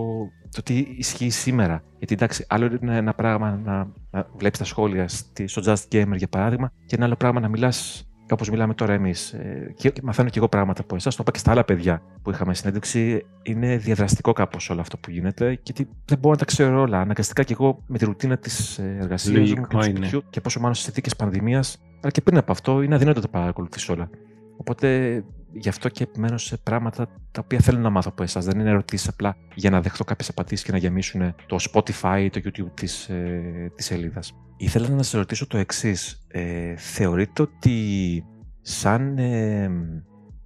το τι ισχύει σήμερα. Γιατί εντάξει, άλλο είναι ένα πράγμα να, να βλέπεις τα σχόλια στο Just Gamer για παράδειγμα και ένα άλλο πράγμα να μιλάς όπω μιλάμε τώρα εμείς. Ε, και μαθαίνω και εγώ πράγματα από εσάς. Το είπα και στα άλλα παιδιά που είχαμε συνέντευξη. Είναι διαδραστικό κάπως όλο αυτό που γίνεται, γιατί δεν μπορώ να τα ξέρω όλα. Αναγκαστικά και εγώ με τη ρουτίνα της εργασίας μου και του σπιτιού και πόσο μάλλον στις συνθήκες πανδημίας, αλλά και πριν από αυτό, είναι αδύνατο να τα παρακολουθείς όλα. Οπότε γι' αυτό και επιμένω σε πράγματα τα οποία θέλω να μάθω από εσάς. Δεν είναι ερωτήσεις απλά για να δεχτώ κάποιες απαντήσεις και να γεμίσουν το Spotify ή το YouTube της ε, της σελίδας. Ήθελα να σα ρωτήσω το εξής. Ε, θεωρείτε ότι σαν, ε,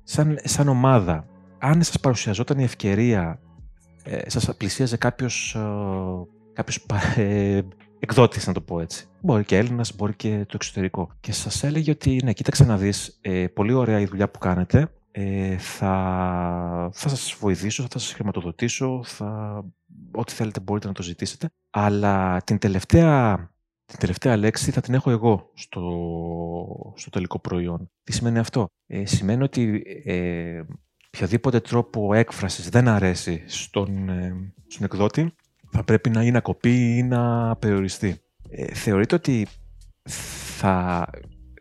σαν, σαν ομάδα, αν σας παρουσιαζόταν η ευκαιρία, ε, σας πλησίαζε κάποιος, ε, κάποιος ε, εκδότης, να το πω έτσι. Μπορεί και Έλληνας, μπορεί και το εξωτερικό. Και σας έλεγε ότι, ναι, κοίταξε να δεις, ε, πολύ ωραία η δουλειά που κάνετε, ε, θα, θα σας βοηθήσω, θα σας χρηματοδοτήσω, θα, ό,τι θέλετε μπορείτε να το ζητήσετε. Αλλά την τελευταία την τελευταία λέξη θα την έχω εγώ στο, στο τελικό προϊόν. Τι σημαίνει αυτό; Ε, σημαίνει ότι ε, οποιοδήποτε τρόπο έκφρασης δεν αρέσει στον, ε, στον εκδότη θα πρέπει να είναι να κοπεί ή να περιοριστεί. Ε, θεωρείτε ότι θα,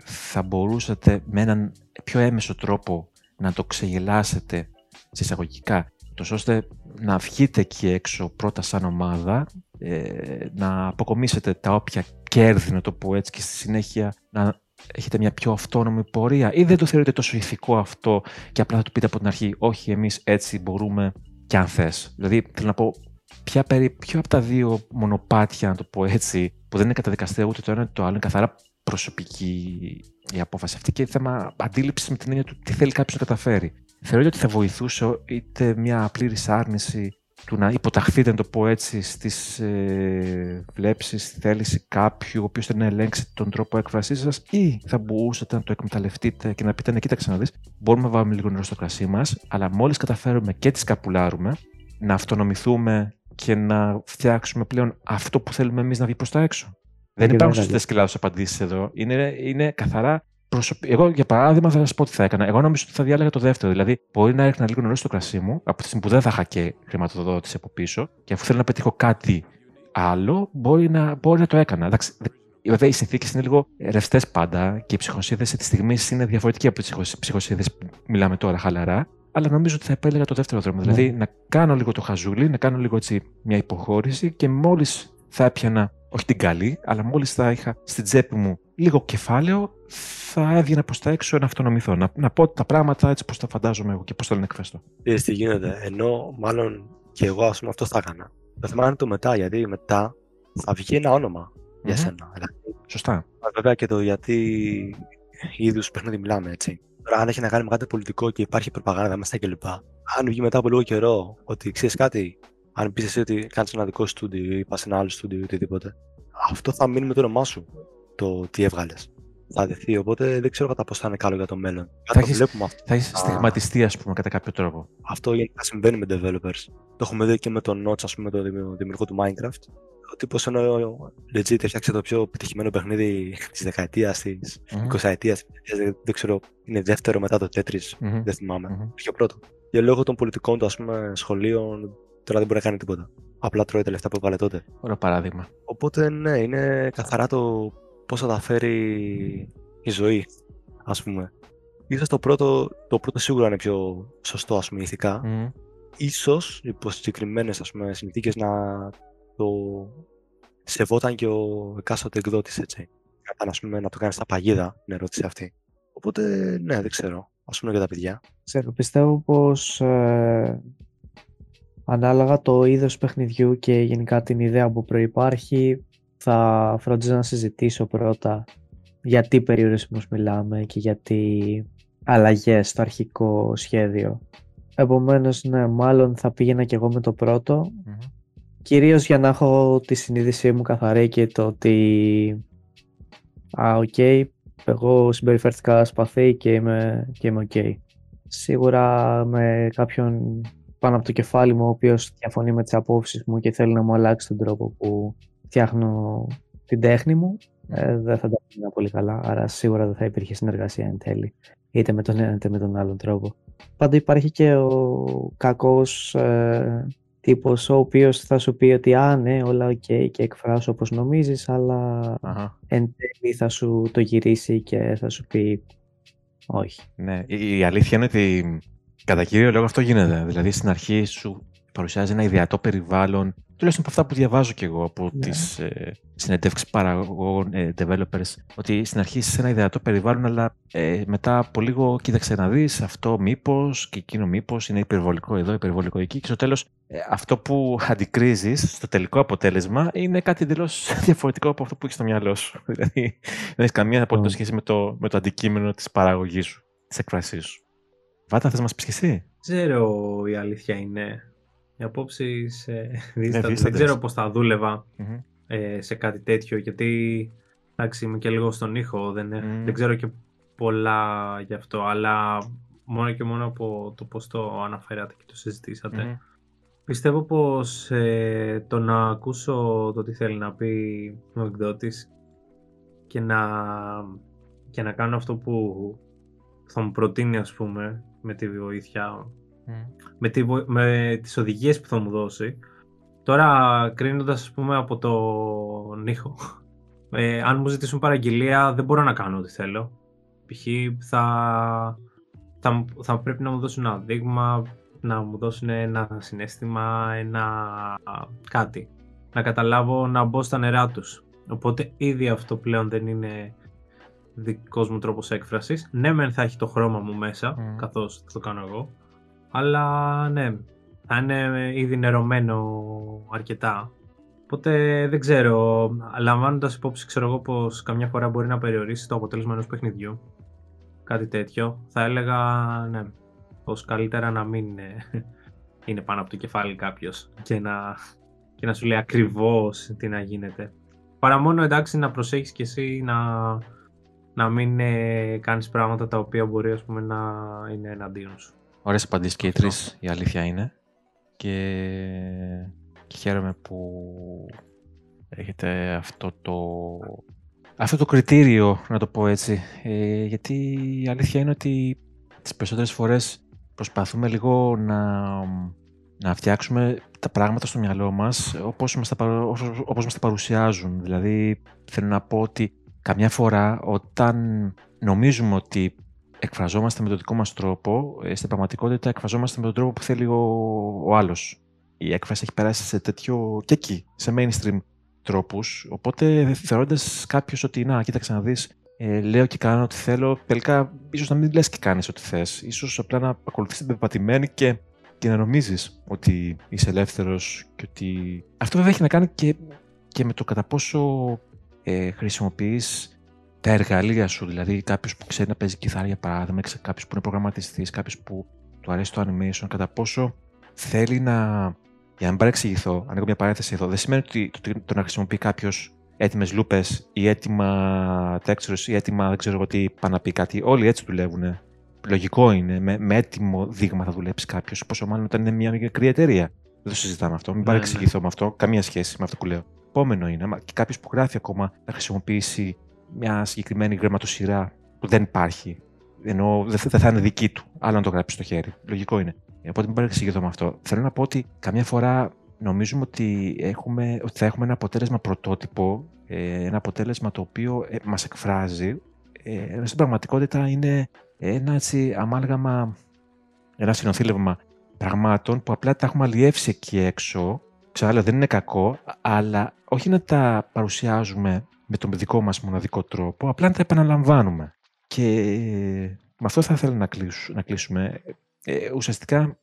θα μπορούσατε με έναν πιο έμεσο τρόπο να το ξεγελάσετε σε εισαγωγικά, τόσο ώστε να βγείτε εκεί έξω πρώτα σαν ομάδα ε, να αποκομίσετε τα όποια κέρδη, να το πω έτσι, και στη συνέχεια να έχετε μια πιο αυτόνομη πορεία ή δεν το θεωρείτε τόσο ηθικό αυτό και απλά θα του πείτε από την αρχή όχι εμείς έτσι μπορούμε και αν θες. Δηλαδή θέλω να πω ποια, περί, ποιο από τα δύο μονοπάτια, να το πω έτσι, που δεν είναι καταδικαστέα ούτε το ένα ούτε το άλλο, είναι καθαρά προσωπική η απόφαση αυτή και θέμα αντίληψης με την έννοια του τι θέλει κάποιος να καταφέρει. Θεωρείτε ότι θα βοηθούσε είτε μια πλήρης άρνηση του να υποταχθείτε, να το πω έτσι, στις ε, βλέψεις, στη θέληση κάποιου ο οποίος θέλει να ελέγξει τον τρόπο έκφρασής σας ή θα μπορούσατε να το εκμεταλλευτείτε και να πείτε ναι, κοίταξε να δεις, μπορούμε να βάλουμε λίγο νερό στο κρασί μας, αλλά μόλις καταφέρουμε και τις καπουλάρουμε, να αυτονομηθούμε και να φτιάξουμε πλέον αυτό που θέλουμε εμείς να βγει προς τα έξω. Δεν υπάρχουν σωστές και λάθο απαντήσεις εδώ. Είναι, είναι καθαρά εγώ, για παράδειγμα, θα σας πω τι θα έκανα. Εγώ νομίζω ότι θα διάλεγα το δεύτερο. Δηλαδή, μπορεί να έρχεται λίγο νερό στο κρασί μου, από τη στιγμή που δεν θα είχα και χρηματοδότηση από πίσω, και αφού θέλω να πετύχω κάτι άλλο, μπορεί να, μπορεί να το έκανα. Εντάξει, Βέβαια, οι συνθήκες είναι λίγο ρευστές πάντα και οι ψυχοσύνδεση τη στιγμής είναι διαφορετική από τις ψυχοσύνδεση που μιλάμε τώρα χαλαρά. Αλλά νομίζω ότι θα επέλεγα το δεύτερο δρόμο. Ναι. Δηλαδή, να κάνω λίγο το χαζούλι, να κάνω λίγο έτσι μια υποχώρηση και μόλις θα έπιανα, όχι την καλή, αλλά μόλις θα είχα στην τσέπη μου λίγο κεφάλαιο, θα έβγαινα προς τα έξω να αυτονομηθώ. Να, να πω τα πράγματα έτσι πώ τα φαντάζομαι εγώ και πώς θέλω να εκφραστώ. Είδες τι γίνεται. Ενώ μάλλον και εγώ ας πούμε αυτό θα έκανα. Το θέμα είναι το μετά, γιατί μετά θα βγει ένα όνομα mm-hmm. για σένα. Σωστά. Βέβαια και το γιατί είδους παιχνίδι μιλάμε έτσι. Τώρα, αν έχει να κάνει με κάτι πολιτικό και υπάρχει προπαγάνδα μέσα κλπ. Αν βγει μετά από λίγο καιρό ότι ξέρεις κάτι, αν πεις εσύ ότι κάνεις ένα δικό στούντιο ή πας σε ένα άλλο στούντιο ή οτιδήποτε, αυτό θα μείνει με το όνομά σου το τι έβγαλες. Θα δεθεί, οπότε δεν ξέρω κατά πώ θα είναι καλό για το μέλλον. Θα έχει θα στιγματιστεί, ας πούμε, κατά κάποιο τρόπο. Αυτό γενικά συμβαίνει με developers. Το έχουμε δει και με τον Notch, ας πούμε, το δημιουργό του Minecraft. Ο τύπος ενώ legit έφτιαξε το πιο πετυχημένο παιχνίδι της δεκαετίας, της mm-hmm. 20 ετία. Δεν ξέρω, είναι δεύτερο μετά το Tetris. Mm-hmm. Δεν θυμάμαι. Mm-hmm. Πιο πρώτο. Και λόγω των πολιτικών του, ας πούμε, σχολείων, τώρα δεν μπορεί να κάνει τίποτα. Απλά τρώει τα λεφτά που έβαλε τότε. Ωραίο παράδειγμα. Οπότε ναι, είναι καθαρά το πώς θα τα φέρει η ζωή, ας πούμε. Ίσως το πρώτο, το πρώτο σίγουρα είναι πιο σωστό, ας πούμε, ηθικά. Mm. Ίσως, υπό συγκεκριμένες συνθήκες, να το σεβόταν και ο εκάστοτε εκδότης, έτσι. Αν, ας πούμε, να το κάνεις στα παγίδα, την ερώτηση αυτή. Οπότε, ναι, δεν ξέρω. Ας πούμε για τα παιδιά. Ξέρω, πιστεύω πως ε, ανάλογα το είδος παιχνιδιού και γενικά την ιδέα που προϋπάρχει θα φρόντιζα να συζητήσω πρώτα γιατί περιορισμούς μιλάμε και γιατί αλλαγές στο αρχικό σχέδιο. Επομένως, ναι, μάλλον θα πήγαινα και εγώ με το πρώτο. Mm-hmm. Κυρίως για να έχω τη συνείδησή μου καθαρή και το ότι α, ok, okay, εγώ συμπεριφέρθηκα σπαθί και είμαι, και είμαι οκ. Σίγουρα με κάποιον πάνω από το κεφάλι μου ο οποίος διαφωνεί με τις απόψεις μου και θέλει να μου αλλάξει τον τρόπο που φτιάχνω την τέχνη μου, ε, δεν θα τα πήγαινα πολύ καλά. Άρα σίγουρα δεν θα υπήρχε συνεργασία εν τέλει. Είτε με τον ένα είτε με τον άλλον τρόπο. Πάντα υπάρχει και ο κακός ε, τύπος ο οποίος θα σου πει ότι α ναι όλα ok okay, και εκφράσου όπως νομίζεις αλλά εν τέλει θα σου το γυρίσει και θα σου πει όχι. Ναι, η, η αλήθεια είναι ότι κατά κύριο λόγο αυτό γίνεται. Δηλαδή στην αρχή σου παρουσιάζει ένα ιδεατό περιβάλλον, τουλάχιστον από αυτά που διαβάζω κι εγώ από Ναι. τις ε, συνεντεύξεις παραγωγών, ε, developers, ότι στην αρχή είσαι σε ένα ιδεατό περιβάλλον, αλλά ε, μετά από λίγο κοίταξε να δεις αυτό μήπως και εκείνο μήπως είναι υπερβολικό εδώ, υπερβολικό εκεί και στο τέλος ε, αυτό που αντικρίζεις στο τελικό αποτέλεσμα είναι κάτι εντελώς *laughs* διαφορετικό από αυτό που έχεις στο μυαλό σου. *laughs* Δηλαδή δεν έχεις καμία απολύτως Mm. σχέση με το, με το αντικείμενο της παραγωγής σου, της εκφρασής σου. Βάτα, θες να μας πεις και εσύ; ξέρω η αλήθεια είναι. Οι απόψεις ε, δίστανται. Δεν δίσταντες. ξέρω πώς θα δούλευα Μμμ. ε, σε κάτι τέτοιο, γιατί εντάξει, είμαι και λίγο στον ήχο, δεν, ε- Μμμ. δεν ξέρω και πολλά γι' αυτό, αλλά μόνο και μόνο από το πώς το αναφέρατε και το συζητήσατε. Μμμ. Πιστεύω πως ε, το να ακούσω το τι θέλει να πει ο εκδότης και να, και να κάνω αυτό που θα μου προτείνει ας πούμε με τη βοήθεια, Μμ. με, τη, βο- με τις οδηγίες που θα μου δώσει τώρα κρίνοντας ας πούμε από τον ήχο ε, αν μου ζητήσουν παραγγελία δεν μπορώ να κάνω ό,τι θέλω π.χ. θα, θα, θα πρέπει να μου δώσουν ένα δείγμα να μου δώσουν ένα συνέστημα, ένα κάτι. Να καταλάβω να μπω στα νερά τους. Οπότε ήδη αυτό πλέον δεν είναι δικός μου τρόπος έκφρασης. Ναι, μεν θα έχει το χρώμα μου μέσα, Μμμ. καθώς θα το κάνω εγώ. Αλλά ναι, θα είναι ήδη νερωμένο αρκετά. Οπότε δεν ξέρω, λαμβάνοντας υπόψη, ξέρω εγώ πως καμιά φορά μπορεί να περιορίσει το αποτέλεσμα ενός παιχνιδιού. Κάτι τέτοιο. Θα έλεγα, ναι, πως καλύτερα να μην είναι, *laughs* είναι πάνω από το κεφάλι κάποιος και να, και να σου λέει ακριβώς τι να γίνεται. Παρά μόνο εντάξει να προσέχεις και εσύ να, να μην ε, κάνεις πράγματα τα οποία μπορεί ας πούμε, να είναι εναντίον σου. Ωραίες απαντήσεις και οι Αυτό. τρεις, η αλήθεια είναι. Και... και χαίρομαι που έχετε αυτό το... Αυτό το κριτήριο, να το πω έτσι. Ε, γιατί η αλήθεια είναι ότι τις περισσότερες φορές προσπαθούμε λίγο να, να φτιάξουμε τα πράγματα στο μυαλό μας όπως μας τα, παρου- όπως, όπως μας τα παρουσιάζουν. Δηλαδή, θέλω να πω ότι καμιά φορά όταν νομίζουμε ότι εκφραζόμαστε με τον δικό μας τρόπο, ε, στην πραγματικότητα εκφραζόμαστε με τον τρόπο που θέλει ο, ο άλλος. Η έκφραση έχει περάσει σε τέτοιο και εκεί, σε mainstream τρόπους, οπότε θεωρώντας κάποιος ότι να, κοίταξε να δεις, ε, λέω και κάνω ό,τι θέλω, τελικά ίσως να μην λες και κάνεις ό,τι θες. Ίσως απλά να ακολουθείς την πεπατημένη και, και να νομίζεις ότι είσαι ελεύθερος και ότι... Αυτό βέβαια έχει να κάνει και, και με το κατά πόσο ε, χρησιμοποιείς τα εργαλεία σου, δηλαδή κάποιος που ξέρει να παίζει κιθάρα για παράδειγμα, κάποιος που είναι προγραμματιστής, κάποιος που του αρέσει το animation, κατά πόσο θέλει να. Για να μην παρεξηγηθώ, ανοίγω μια παρένθεση εδώ, δεν σημαίνει ότι το, το να χρησιμοποιεί κάποιος έτοιμες λούπες ή έτοιμα textures ή έτοιμα δεν ξέρω εγώ τι πάει να πει κάτι. Όλοι έτσι δουλεύουν. Λογικό είναι. Με, με έτοιμο δείγμα θα δουλέψει κάποιος. Πόσο μάλλον όταν είναι μια μικρή εταιρεία. Δεν το συζητάμε αυτό. Μην Ναι, παρεξηγηθώ με αυτό. Καμία σχέση με αυτό που λέω. Επόμενο είναι, άμα και κάποιος που γράφει ακόμα θα χρησιμοποιήσει μια συγκεκριμένη γραμματοσυρά που δεν υπάρχει. Ενώ δεν θα, δεν θα είναι δική του. Άλλο να το γράψει στο χέρι. Λογικό είναι. Οπότε μην παρεξηγηθώ με αυτό. Θέλω να πω ότι καμιά φορά νομίζουμε ότι, έχουμε, ότι θα έχουμε ένα αποτέλεσμα πρωτότυπο, ε, ένα αποτέλεσμα το οποίο ε, μας εκφράζει, ε, ενώ στην πραγματικότητα είναι ένα έτσι αμάλγαμα, ένα συνοθήλευμα πραγμάτων που απλά τα έχουμε αλλιεύσει εκεί έξω. Ξαναλέω, δεν είναι κακό, αλλά όχι να τα παρουσιάζουμε με τον δικό μας μοναδικό τρόπο, απλά να τα επαναλαμβάνουμε. Και με αυτό θα ήθελα να, κλείσου- να κλείσουμε. Ε, ουσιαστικά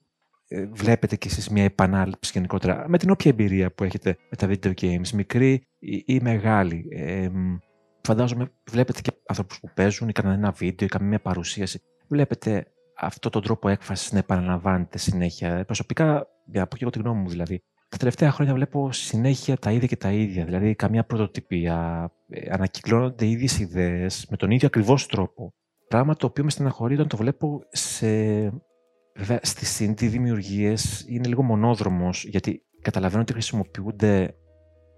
ε, βλέπετε κι εσείς μια επανάληψη γενικότερα με την όποια εμπειρία που έχετε με τα video games, μικρή ή, ή μεγάλη. Ε, μ, φαντάζομαι βλέπετε και ανθρώπους που παίζουν ή κάνουν ένα βίντεο ή κάνουν μια παρουσίαση. Βλέπετε αυτό τον τρόπο έκφρασης να επαναλαμβάνεται συνέχεια. Προσωπικά, για να πω και εγώ τη γνώμη μου δηλαδή, τα τελευταία χρόνια βλέπω συνέχεια τα ίδια και τα ίδια. Δηλαδή, καμία πρωτοτυπία. Ε, ανακυκλώνονται οι ίδιες ιδέες με τον ίδιο ακριβώς τρόπο. Πράγμα το οποίο με στεναχωρεί όταν το βλέπω σε Βέβαια, στις indie δημιουργίες είναι λίγο μονόδρομος, γιατί καταλαβαίνω ότι χρησιμοποιούνται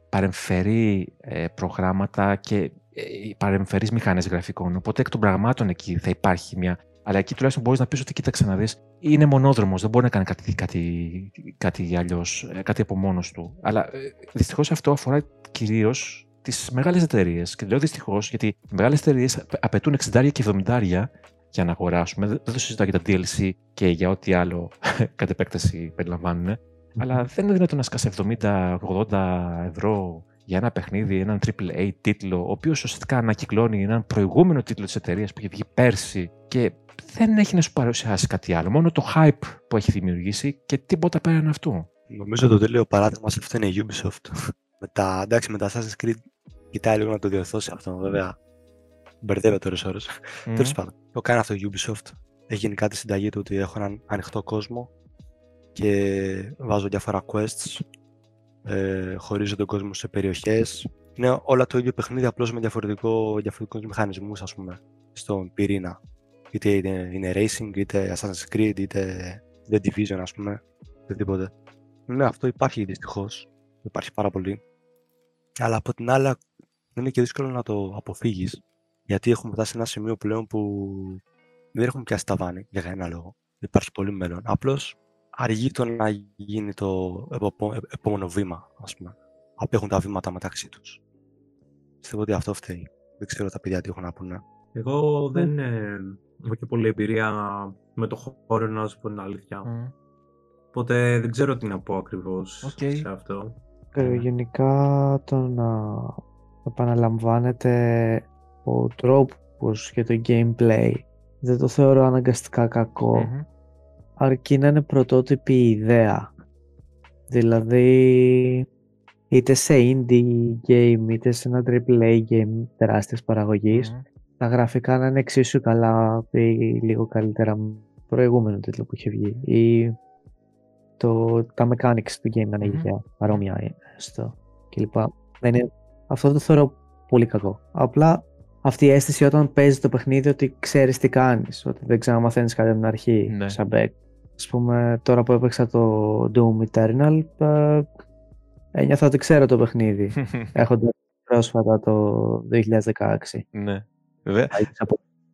παρεμφερή ε, προγράμματα και ε, παρεμφερείς μηχανές γραφικών. Οπότε εκ των πραγμάτων εκεί θα υπάρχει μια. Αλλά εκεί τουλάχιστον μπορείς να πεις ότι κοίταξε να δεις, είναι μονόδρομος, δεν μπορεί να κάνει κάτι, κάτι, κάτι αλλιώς, ε, κάτι από μόνος του. Αλλά ε, δυστυχώς αυτό αφορά κυρίως τις μεγάλες εταιρείες. Και λέω δυστυχώς γιατί οι μεγάλες εταιρείες απαιτούν 60 και 70 για να αγοράσουμε. Δεν το συζητάω για τα DLC και για ό,τι άλλο *laughs* κατ' επέκταση περιλαμβάνουν. Αλλά δεν είναι δυνατόν να σκάσει 70-80 ευρώ για ένα παιχνίδι, έναν AAA τίτλο, ο οποίος ουσιαστικά ανακυκλώνει έναν προηγούμενο τίτλο της εταιρείας που είχε βγει πέρσι και δεν έχει να σου παρουσιάσει κάτι άλλο. Μόνο το hype που έχει δημιουργήσει και τίποτα πέραν αυτού. Νομίζω το τέλειο παράδειγμα σε αυτό είναι η Ubisoft. *laughs* με τα, εντάξει, με τα Assassin's Creed κοιτάει λίγο να το διορθώσει αυτό, βέβαια. Μπερδεύεται ώρες ώρες. Mm. Τέλος πάντων, το κάνει αυτό η Ubisoft. Έχει γίνει κάτι συνταγή του ότι έχω έναν ανοιχτό κόσμο και βάζω διάφορα quests, ε, χωρίζω τον κόσμος σε περιοχές. Είναι όλα το ίδιο παιχνίδι, απλώς με διαφορετικό, διαφορετικούς μηχανισμούς, ας πούμε, στον πυρήνα. Είτε είναι, είναι racing, είτε Assassin's Creed, είτε The Division, ας πούμε, οτιδήποτε. Ναι, αυτό υπάρχει δυστυχώς. Υπάρχει πάρα πολύ. Αλλά από την άλλη, είναι και δύσκολο να το αποφύγεις. Γιατί έχουμε φτάσει σε ένα σημείο πλέον που δεν έχουμε πιάσει τα βάνη για κανένα λόγο. Υπάρχει πολύ μέλλον. Απλώς αργεί το να γίνει το επόμενο βήμα, ας πούμε. Απέχουν τα βήματα μεταξύ τους. Πιστεύω ότι αυτό φταίει. Δεν ξέρω τα παιδιά τι έχουν να πούνε. Εγώ δεν ε, έχω και πολλή εμπειρία με το χώρο, να σου πω την αλήθεια. Οπότε δεν ξέρω τι να πω ακριβώς okay. σε αυτό. Ε, γενικά το να επαναλαμβάνεται ο τρόπος και το gameplay δεν το θεωρώ αναγκαστικά αρκεί να είναι πρωτότυπη ιδέα. Δηλαδή είτε σε indie game είτε σε ένα AAA game τεράστιας τα γραφικά να είναι εξίσου καλά ή λίγο καλύτερα με προηγούμενο τίτλο που είχε βγει ή το, τα mechanics του game να είναι mm-hmm. παρόμοια στο κλπ. Είναι, αυτό το θεωρώ πολύ κακό. Απλά αυτή η αίσθηση όταν παίζει το παιχνίδι ότι ξέρεις τι κάνεις, ότι δεν ξαναμαθαίνεις κάτι από την αρχή, ναι. σαν back. Ας πούμε, τώρα που έπαιξα το Doom Eternal, ε, ένιωθα ότι ξέρω το παιχνίδι, *laughs* έχοντας πρόσφατα το 2016. Ναι. Βέβαια,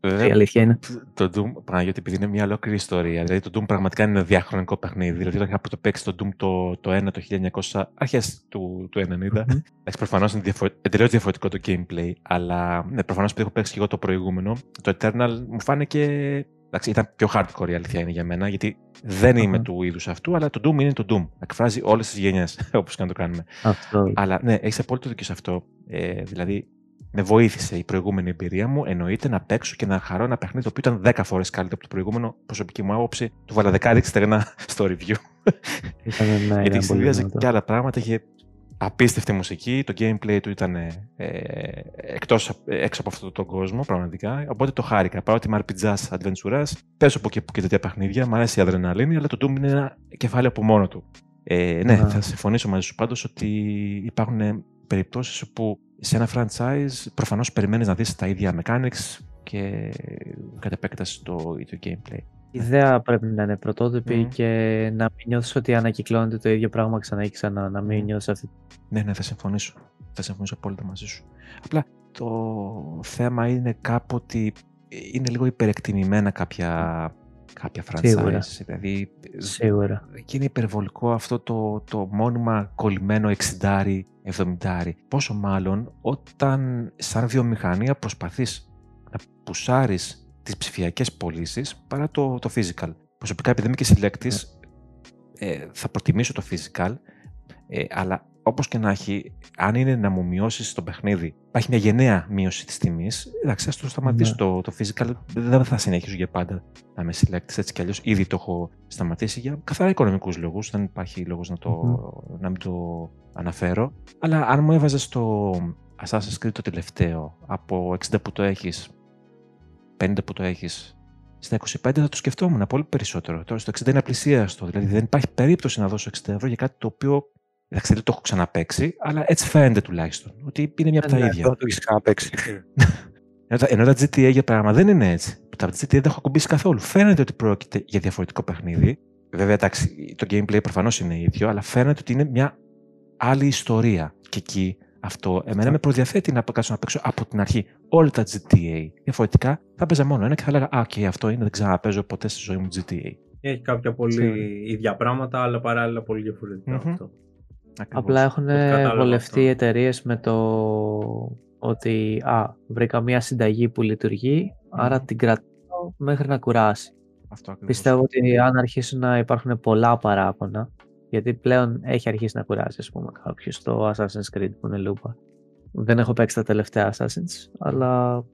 Βέβαια, η αλήθεια είναι. Το Doom, Παναγιώτη, επειδή είναι μια ολόκληρη ιστορία. Δηλαδή, το Doom πραγματικά είναι ένα διαχρονικό παιχνίδι. Δηλαδή, όταν είχα πρώτο παίξει το Doom το, το 1 το 1900, αρχές του, του 90. Mm-hmm. Προφανώς είναι διαφορε... εντελώς διαφορετικό το gameplay. Αλλά ναι, προφανώς επειδή έχω παίξει και εγώ το προηγούμενο, το Eternal μου φάνηκε. Εντάξει, ήταν πιο hardcore η αλήθεια είναι για μένα, γιατί δεν είμαι του είδους αυτού, αλλά το Doom είναι το Doom. Εκφράζει όλες τις γενιές, *laughs* όπως και να το κάνουμε. Αυτό. Αλλά ναι, έχεις απόλυτο δίκιο σε αυτό. Ε, δηλαδή, με βοήθησε η προηγούμενη εμπειρία μου. Εννοείται να παίξω και να χαρώ ένα παιχνίδι το οποίο ήταν 10 φορές καλύτερο από το προηγούμενο. Προσωπική μου άποψη, του βάλα δεκάδικη στεγνά *laughs* στο review. ναι, *laughs* Γιατί συνδυάζει και άλλα πράγματα. Είχε απίστευτη μουσική. Το gameplay του ήταν ε, εκτός, έξω από αυτόν τον κόσμο, πραγματικά. Οπότε το χάρηκα. Παρότι είμαι RPG adventure, παίζω από εκεί που και τέτοια παιχνίδια. Μ' αρέσει η αδρεναλίνη, αλλά το Doom είναι ένα κεφάλαιο από μόνο του. Ε, ναι, θα συμφωνήσω μαζί σου πάντως ότι υπάρχουν περιπτώσεις όπου σε ένα franchise προφανώς περιμένεις να δεις τα ίδια mechanics και κατ' επέκταση το ίδιο gameplay. Η ιδέα πρέπει να είναι πρωτότυπη και να μην νιώθεις ότι ανακυκλώνεται το ίδιο πράγμα ξανά και ξανά, να μην νιώθεις αυτή. Ναι, ναι, θα συμφωνήσω. Θα συμφωνήσω απόλυτα μαζί σου. Απλά το θέμα είναι κάπου ότι είναι λίγο υπερεκτιμημένα κάποια, κάποια franchise. Σίγουρα. Δηλαδή, Σίγουρα. Και είναι υπερβολικό αυτό το, το μόνιμα κολλημένο εξιντάρι 70. Πόσο μάλλον όταν σαν βιομηχανία προσπαθείς να πουσάρεις τις ψηφιακές πωλήσεις παρά το, το physical. Προσωπικά επειδή είμαι και συλλέκτης, ε, θα προτιμήσω το physical, ε, αλλά όπως και να έχει, αν είναι να μου μειώσεις το παιχνίδι, υπάρχει μια γενναία μείωση της τιμής, εντάξει, ας το σταματήσω. Ναι. Το, το physical δεν θα συνεχίσω για πάντα να με συλλέκτης έτσι κι αλλιώς. Ήδη το έχω σταματήσει για καθαρά οικονομικούς λόγους. Δεν υπάρχει λόγος να, το, να μην το αναφέρω. Αλλά αν μου έβαζες το Assassin's Creed το τελευταίο από 60 που το έχεις, 50 που το έχεις, στα 25 θα το σκεφτόμουν πολύ περισσότερο. Τώρα στο 60 είναι απλησίαστο. Δηλαδή δεν υπάρχει περίπτωση να δώσω 60 ευρώ για κάτι το οποίο Εντάξει, δεν το έχω ξαναπέξει, αλλά έτσι φαίνεται τουλάχιστον. Ότι είναι μια από τα ναι, ίδια. Δεν το έχεις ξαναπέξει. *laughs* ενώ, τα GTA για πράγμα δεν είναι έτσι. Τα GTA δεν έχω ακουμπήσει καθόλου. Φαίνεται ότι πρόκειται για διαφορετικό παιχνίδι. Βέβαια, εντάξει, το gameplay προφανώς είναι ίδιο, αλλά φαίνεται ότι είναι μια άλλη ιστορία. Και εκεί αυτό εμένα με προδιαθέτει να κάτσω να παίξω από την αρχή όλα τα GTA. Διαφορετικά θα παίζα μόνο ένα και θα έλεγα Α, okay, αυτό είναι, δεν ξαναπέζω ποτέ στη ζωή μου GTA. Έχει κάποια πολύ ίδια πράγματα, αλλά παράλληλα πολύ αυτό. Απλά έχουν βολευτεί οι εταιρείες με το ότι α, βρήκα μια συνταγή που λειτουργεί, άρα την κρατάω μέχρι να κουράσει. Αυτό Πιστεύω ότι αν αρχίσουν να υπάρχουν πολλά παράπονα, γιατί πλέον έχει αρχίσει να κουράσει, ας πούμε, κάποιος στο Assassin's Creed που είναι λούπα. Δεν έχω παίξει τα τελευταία Assassin's, αλλά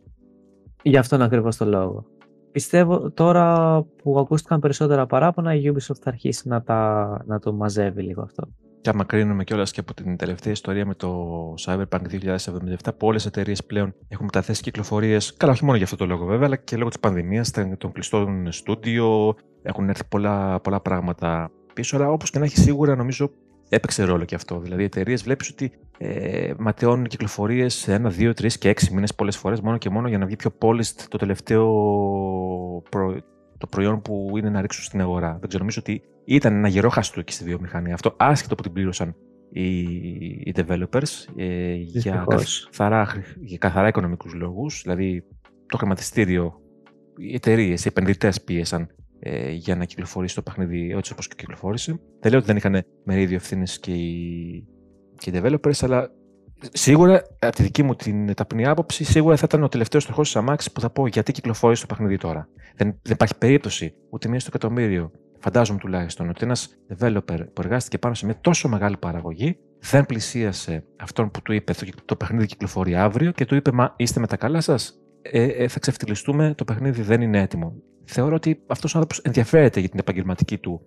γι' αυτόν ακριβώς το λόγο. Πιστεύω τώρα που ακούστηκαν περισσότερα παράπονα, η Ubisoft θα αρχίσει να, τα, να το μαζεύει λίγο αυτό. Και άμα κρίνουμε κιόλας και από την τελευταία ιστορία με το Cyberpunk 2077, που όλες οι εταιρείες πλέον έχουν μεταθέσει κυκλοφορίες. Καλά, όχι μόνο για αυτό το λόγο βέβαια, αλλά και λόγω της πανδημίας, των κλειστών στούντιο. Έχουν έρθει πολλά, πολλά πράγματα πίσω. Αλλά όπως και να έχει, σίγουρα νομίζω έπαιξε ρόλο και αυτό. Δηλαδή, οι εταιρείες βλέπεις ότι ε, ματαιώνουν κυκλοφορίες σε ένα, δύο, τρεις και έξι μήνες πολλές φορές μόνο και μόνο για να βγει πιο polished το τελευταίο προ... το προϊόν που είναι να ρίξουν στην αγορά. Δεν ξέρω, νομίζω ότι ήταν ένα γερό χαστούκι στη βιομηχανία. Αυτό άσχετο που την πλήρωσαν οι, οι developers ε, για, καθαρά, για καθαρά οικονομικούς λόγους. Δηλαδή το χρηματιστήριο, οι εταιρείες, οι επενδυτές πίεσαν ε, για να κυκλοφορήσει το παιχνίδι έτσι όπως και κυκλοφόρησε. Δεν λέω ότι δεν είχαν μερίδιο ευθύνη και οι, και οι developers, αλλά σίγουρα από τη δική μου την ταπεινή άποψη, σίγουρα θα ήταν ο τελευταίος τροχό της Αμάξη που θα πω γιατί κυκλοφόρησε το παιχνίδι τώρα. Δεν, δεν υπάρχει περίπτωση ούτε μία στο εκατομμύριο φαντάζομαι τουλάχιστον ότι ένας developer που εργάστηκε πάνω σε μια τόσο μεγάλη παραγωγή δεν πλησίασε αυτόν που του είπε το παιχνίδι κυκλοφορεί αύριο και του είπε Μα είστε με τα καλά σας. Ε, ε, θα ξεφτυλιστούμε, το παιχνίδι δεν είναι έτοιμο. Θεωρώ ότι αυτός ο άνθρωπος ενδιαφέρεται για την επαγγελματική του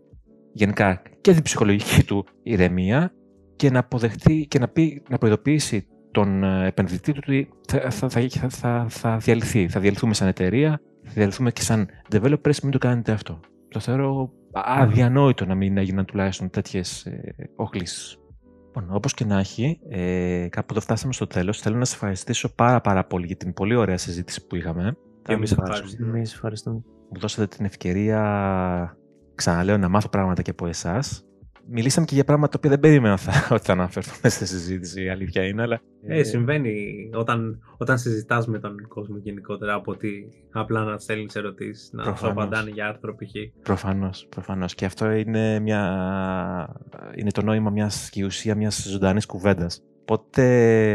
γενικά και την ψυχολογική του ηρεμία και να αποδεχτεί και να, πει, να προειδοποιήσει τον ε, επενδυτή του ότι θα, θα, θα, θα, θα διαλυθεί. Θα διαλυθούμε σαν εταιρεία, θα διαλυθούμε και σαν developers, μην το κάνετε αυτό. Το θεωρώ αδιανόητο να μην έγιναν τουλάχιστον τέτοιες όχλησεις. Λοιπόν, όπως και να έχει, ε, κάπου εδώ φτάσαμε στο τέλος. Θέλω να σα ευχαριστήσω πάρα, πάρα πολύ για την πολύ ωραία συζήτηση που είχαμε. Και εμείς ευχαριστούμε. ευχαριστούμε. Μου δώσατε την ευκαιρία, ξαναλέω, να μάθω πράγματα και από εσάς μιλήσαμε και για πράγματα που δεν περίμενα θα, *laughs* ότι θα αναφερθούμε στη συζήτηση, η αλήθεια είναι. Αλλά... Ε, συμβαίνει όταν, όταν συζητάς με τον κόσμο γενικότερα από ότι απλά να στέλνεις ερωτήσεις, να σου απαντάνε για άρθρο π.χ. Προφανώς, προφανώς. Και αυτό είναι, μια, είναι το νόημα μιας και η ουσία μιας ζωντανής κουβέντας. Οπότε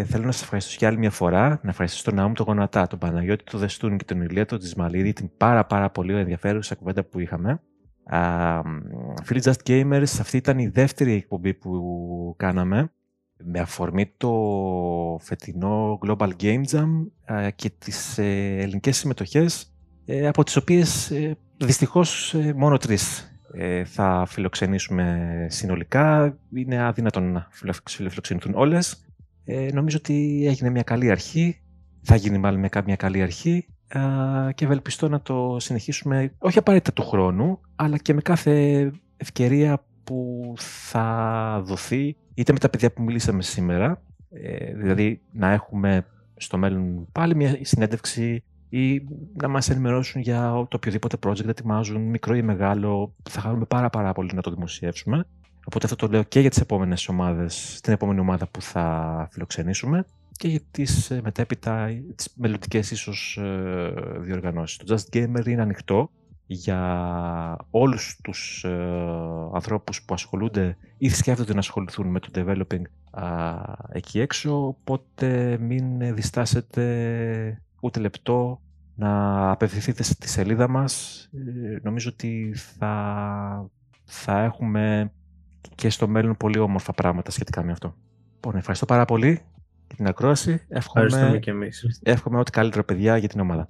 θέλω να σας ευχαριστήσω για άλλη μια φορά, να ευχαριστήσω τον Ναούμ τον Γονατά, τον Παναγιώτη του Δεστούν και τον Ηλία του Τζισμαλίδη, την πάρα πάρα πολύ ενδιαφέρουσα κουβέντα που είχαμε. Φίλοι Just Gamers, αυτή ήταν η δεύτερη εκπομπή που κάναμε με αφορμή το φετινό Global Game Jam και τις ε, ελληνικές συμμετοχές ε, από τις οποίες ε, δυστυχώς μόνο τρεις θα φιλοξενήσουμε συνολικά. Είναι αδύνατο να φιλοξενηθούν όλες. Νομίζω ότι έγινε μια καλή αρχή. Θα γίνει μάλλον μια καλή αρχή και ευελπιστώ να το συνεχίσουμε όχι απαραίτητα του χρόνου, αλλά και με κάθε ευκαιρία που θα δοθεί, είτε με τα παιδιά που μιλήσαμε σήμερα, ε, δηλαδή να έχουμε στο μέλλον πάλι μια συνέντευξη ή να μας ενημερώσουν για το οποιοδήποτε project ετοιμάζουν, μικρό ή μεγάλο, θα χαρούμε πάρα πάρα πολύ να το δημοσιεύσουμε. Οπότε αυτό το λέω και για τις επόμενες ομάδες, την επόμενη ομάδα που θα φιλοξενήσουμε και για τις ε, μετέπειτα, τις μελλοντικές ίσως ε, διοργανώσεις. Το Just Gamer είναι ανοιχτό για όλους τους ε, ανθρώπους που ασχολούνται ή σκέφτονται να ασχοληθούν με το developing εκεί έξω, οπότε μην διστάσετε ούτε λεπτό να απευθυνθείτε στη σελίδα μας. νομίζω ότι θα, θα έχουμε και στο μέλλον πολύ όμορφα πράγματα σχετικά με αυτό. Λοιπόν, ευχαριστώ πάρα πολύ την ακρόαση. Εύχομαι, Ευχαριστούμε και εμείς. Εύχομαι ό,τι καλύτερο παιδιά για την ομάδα.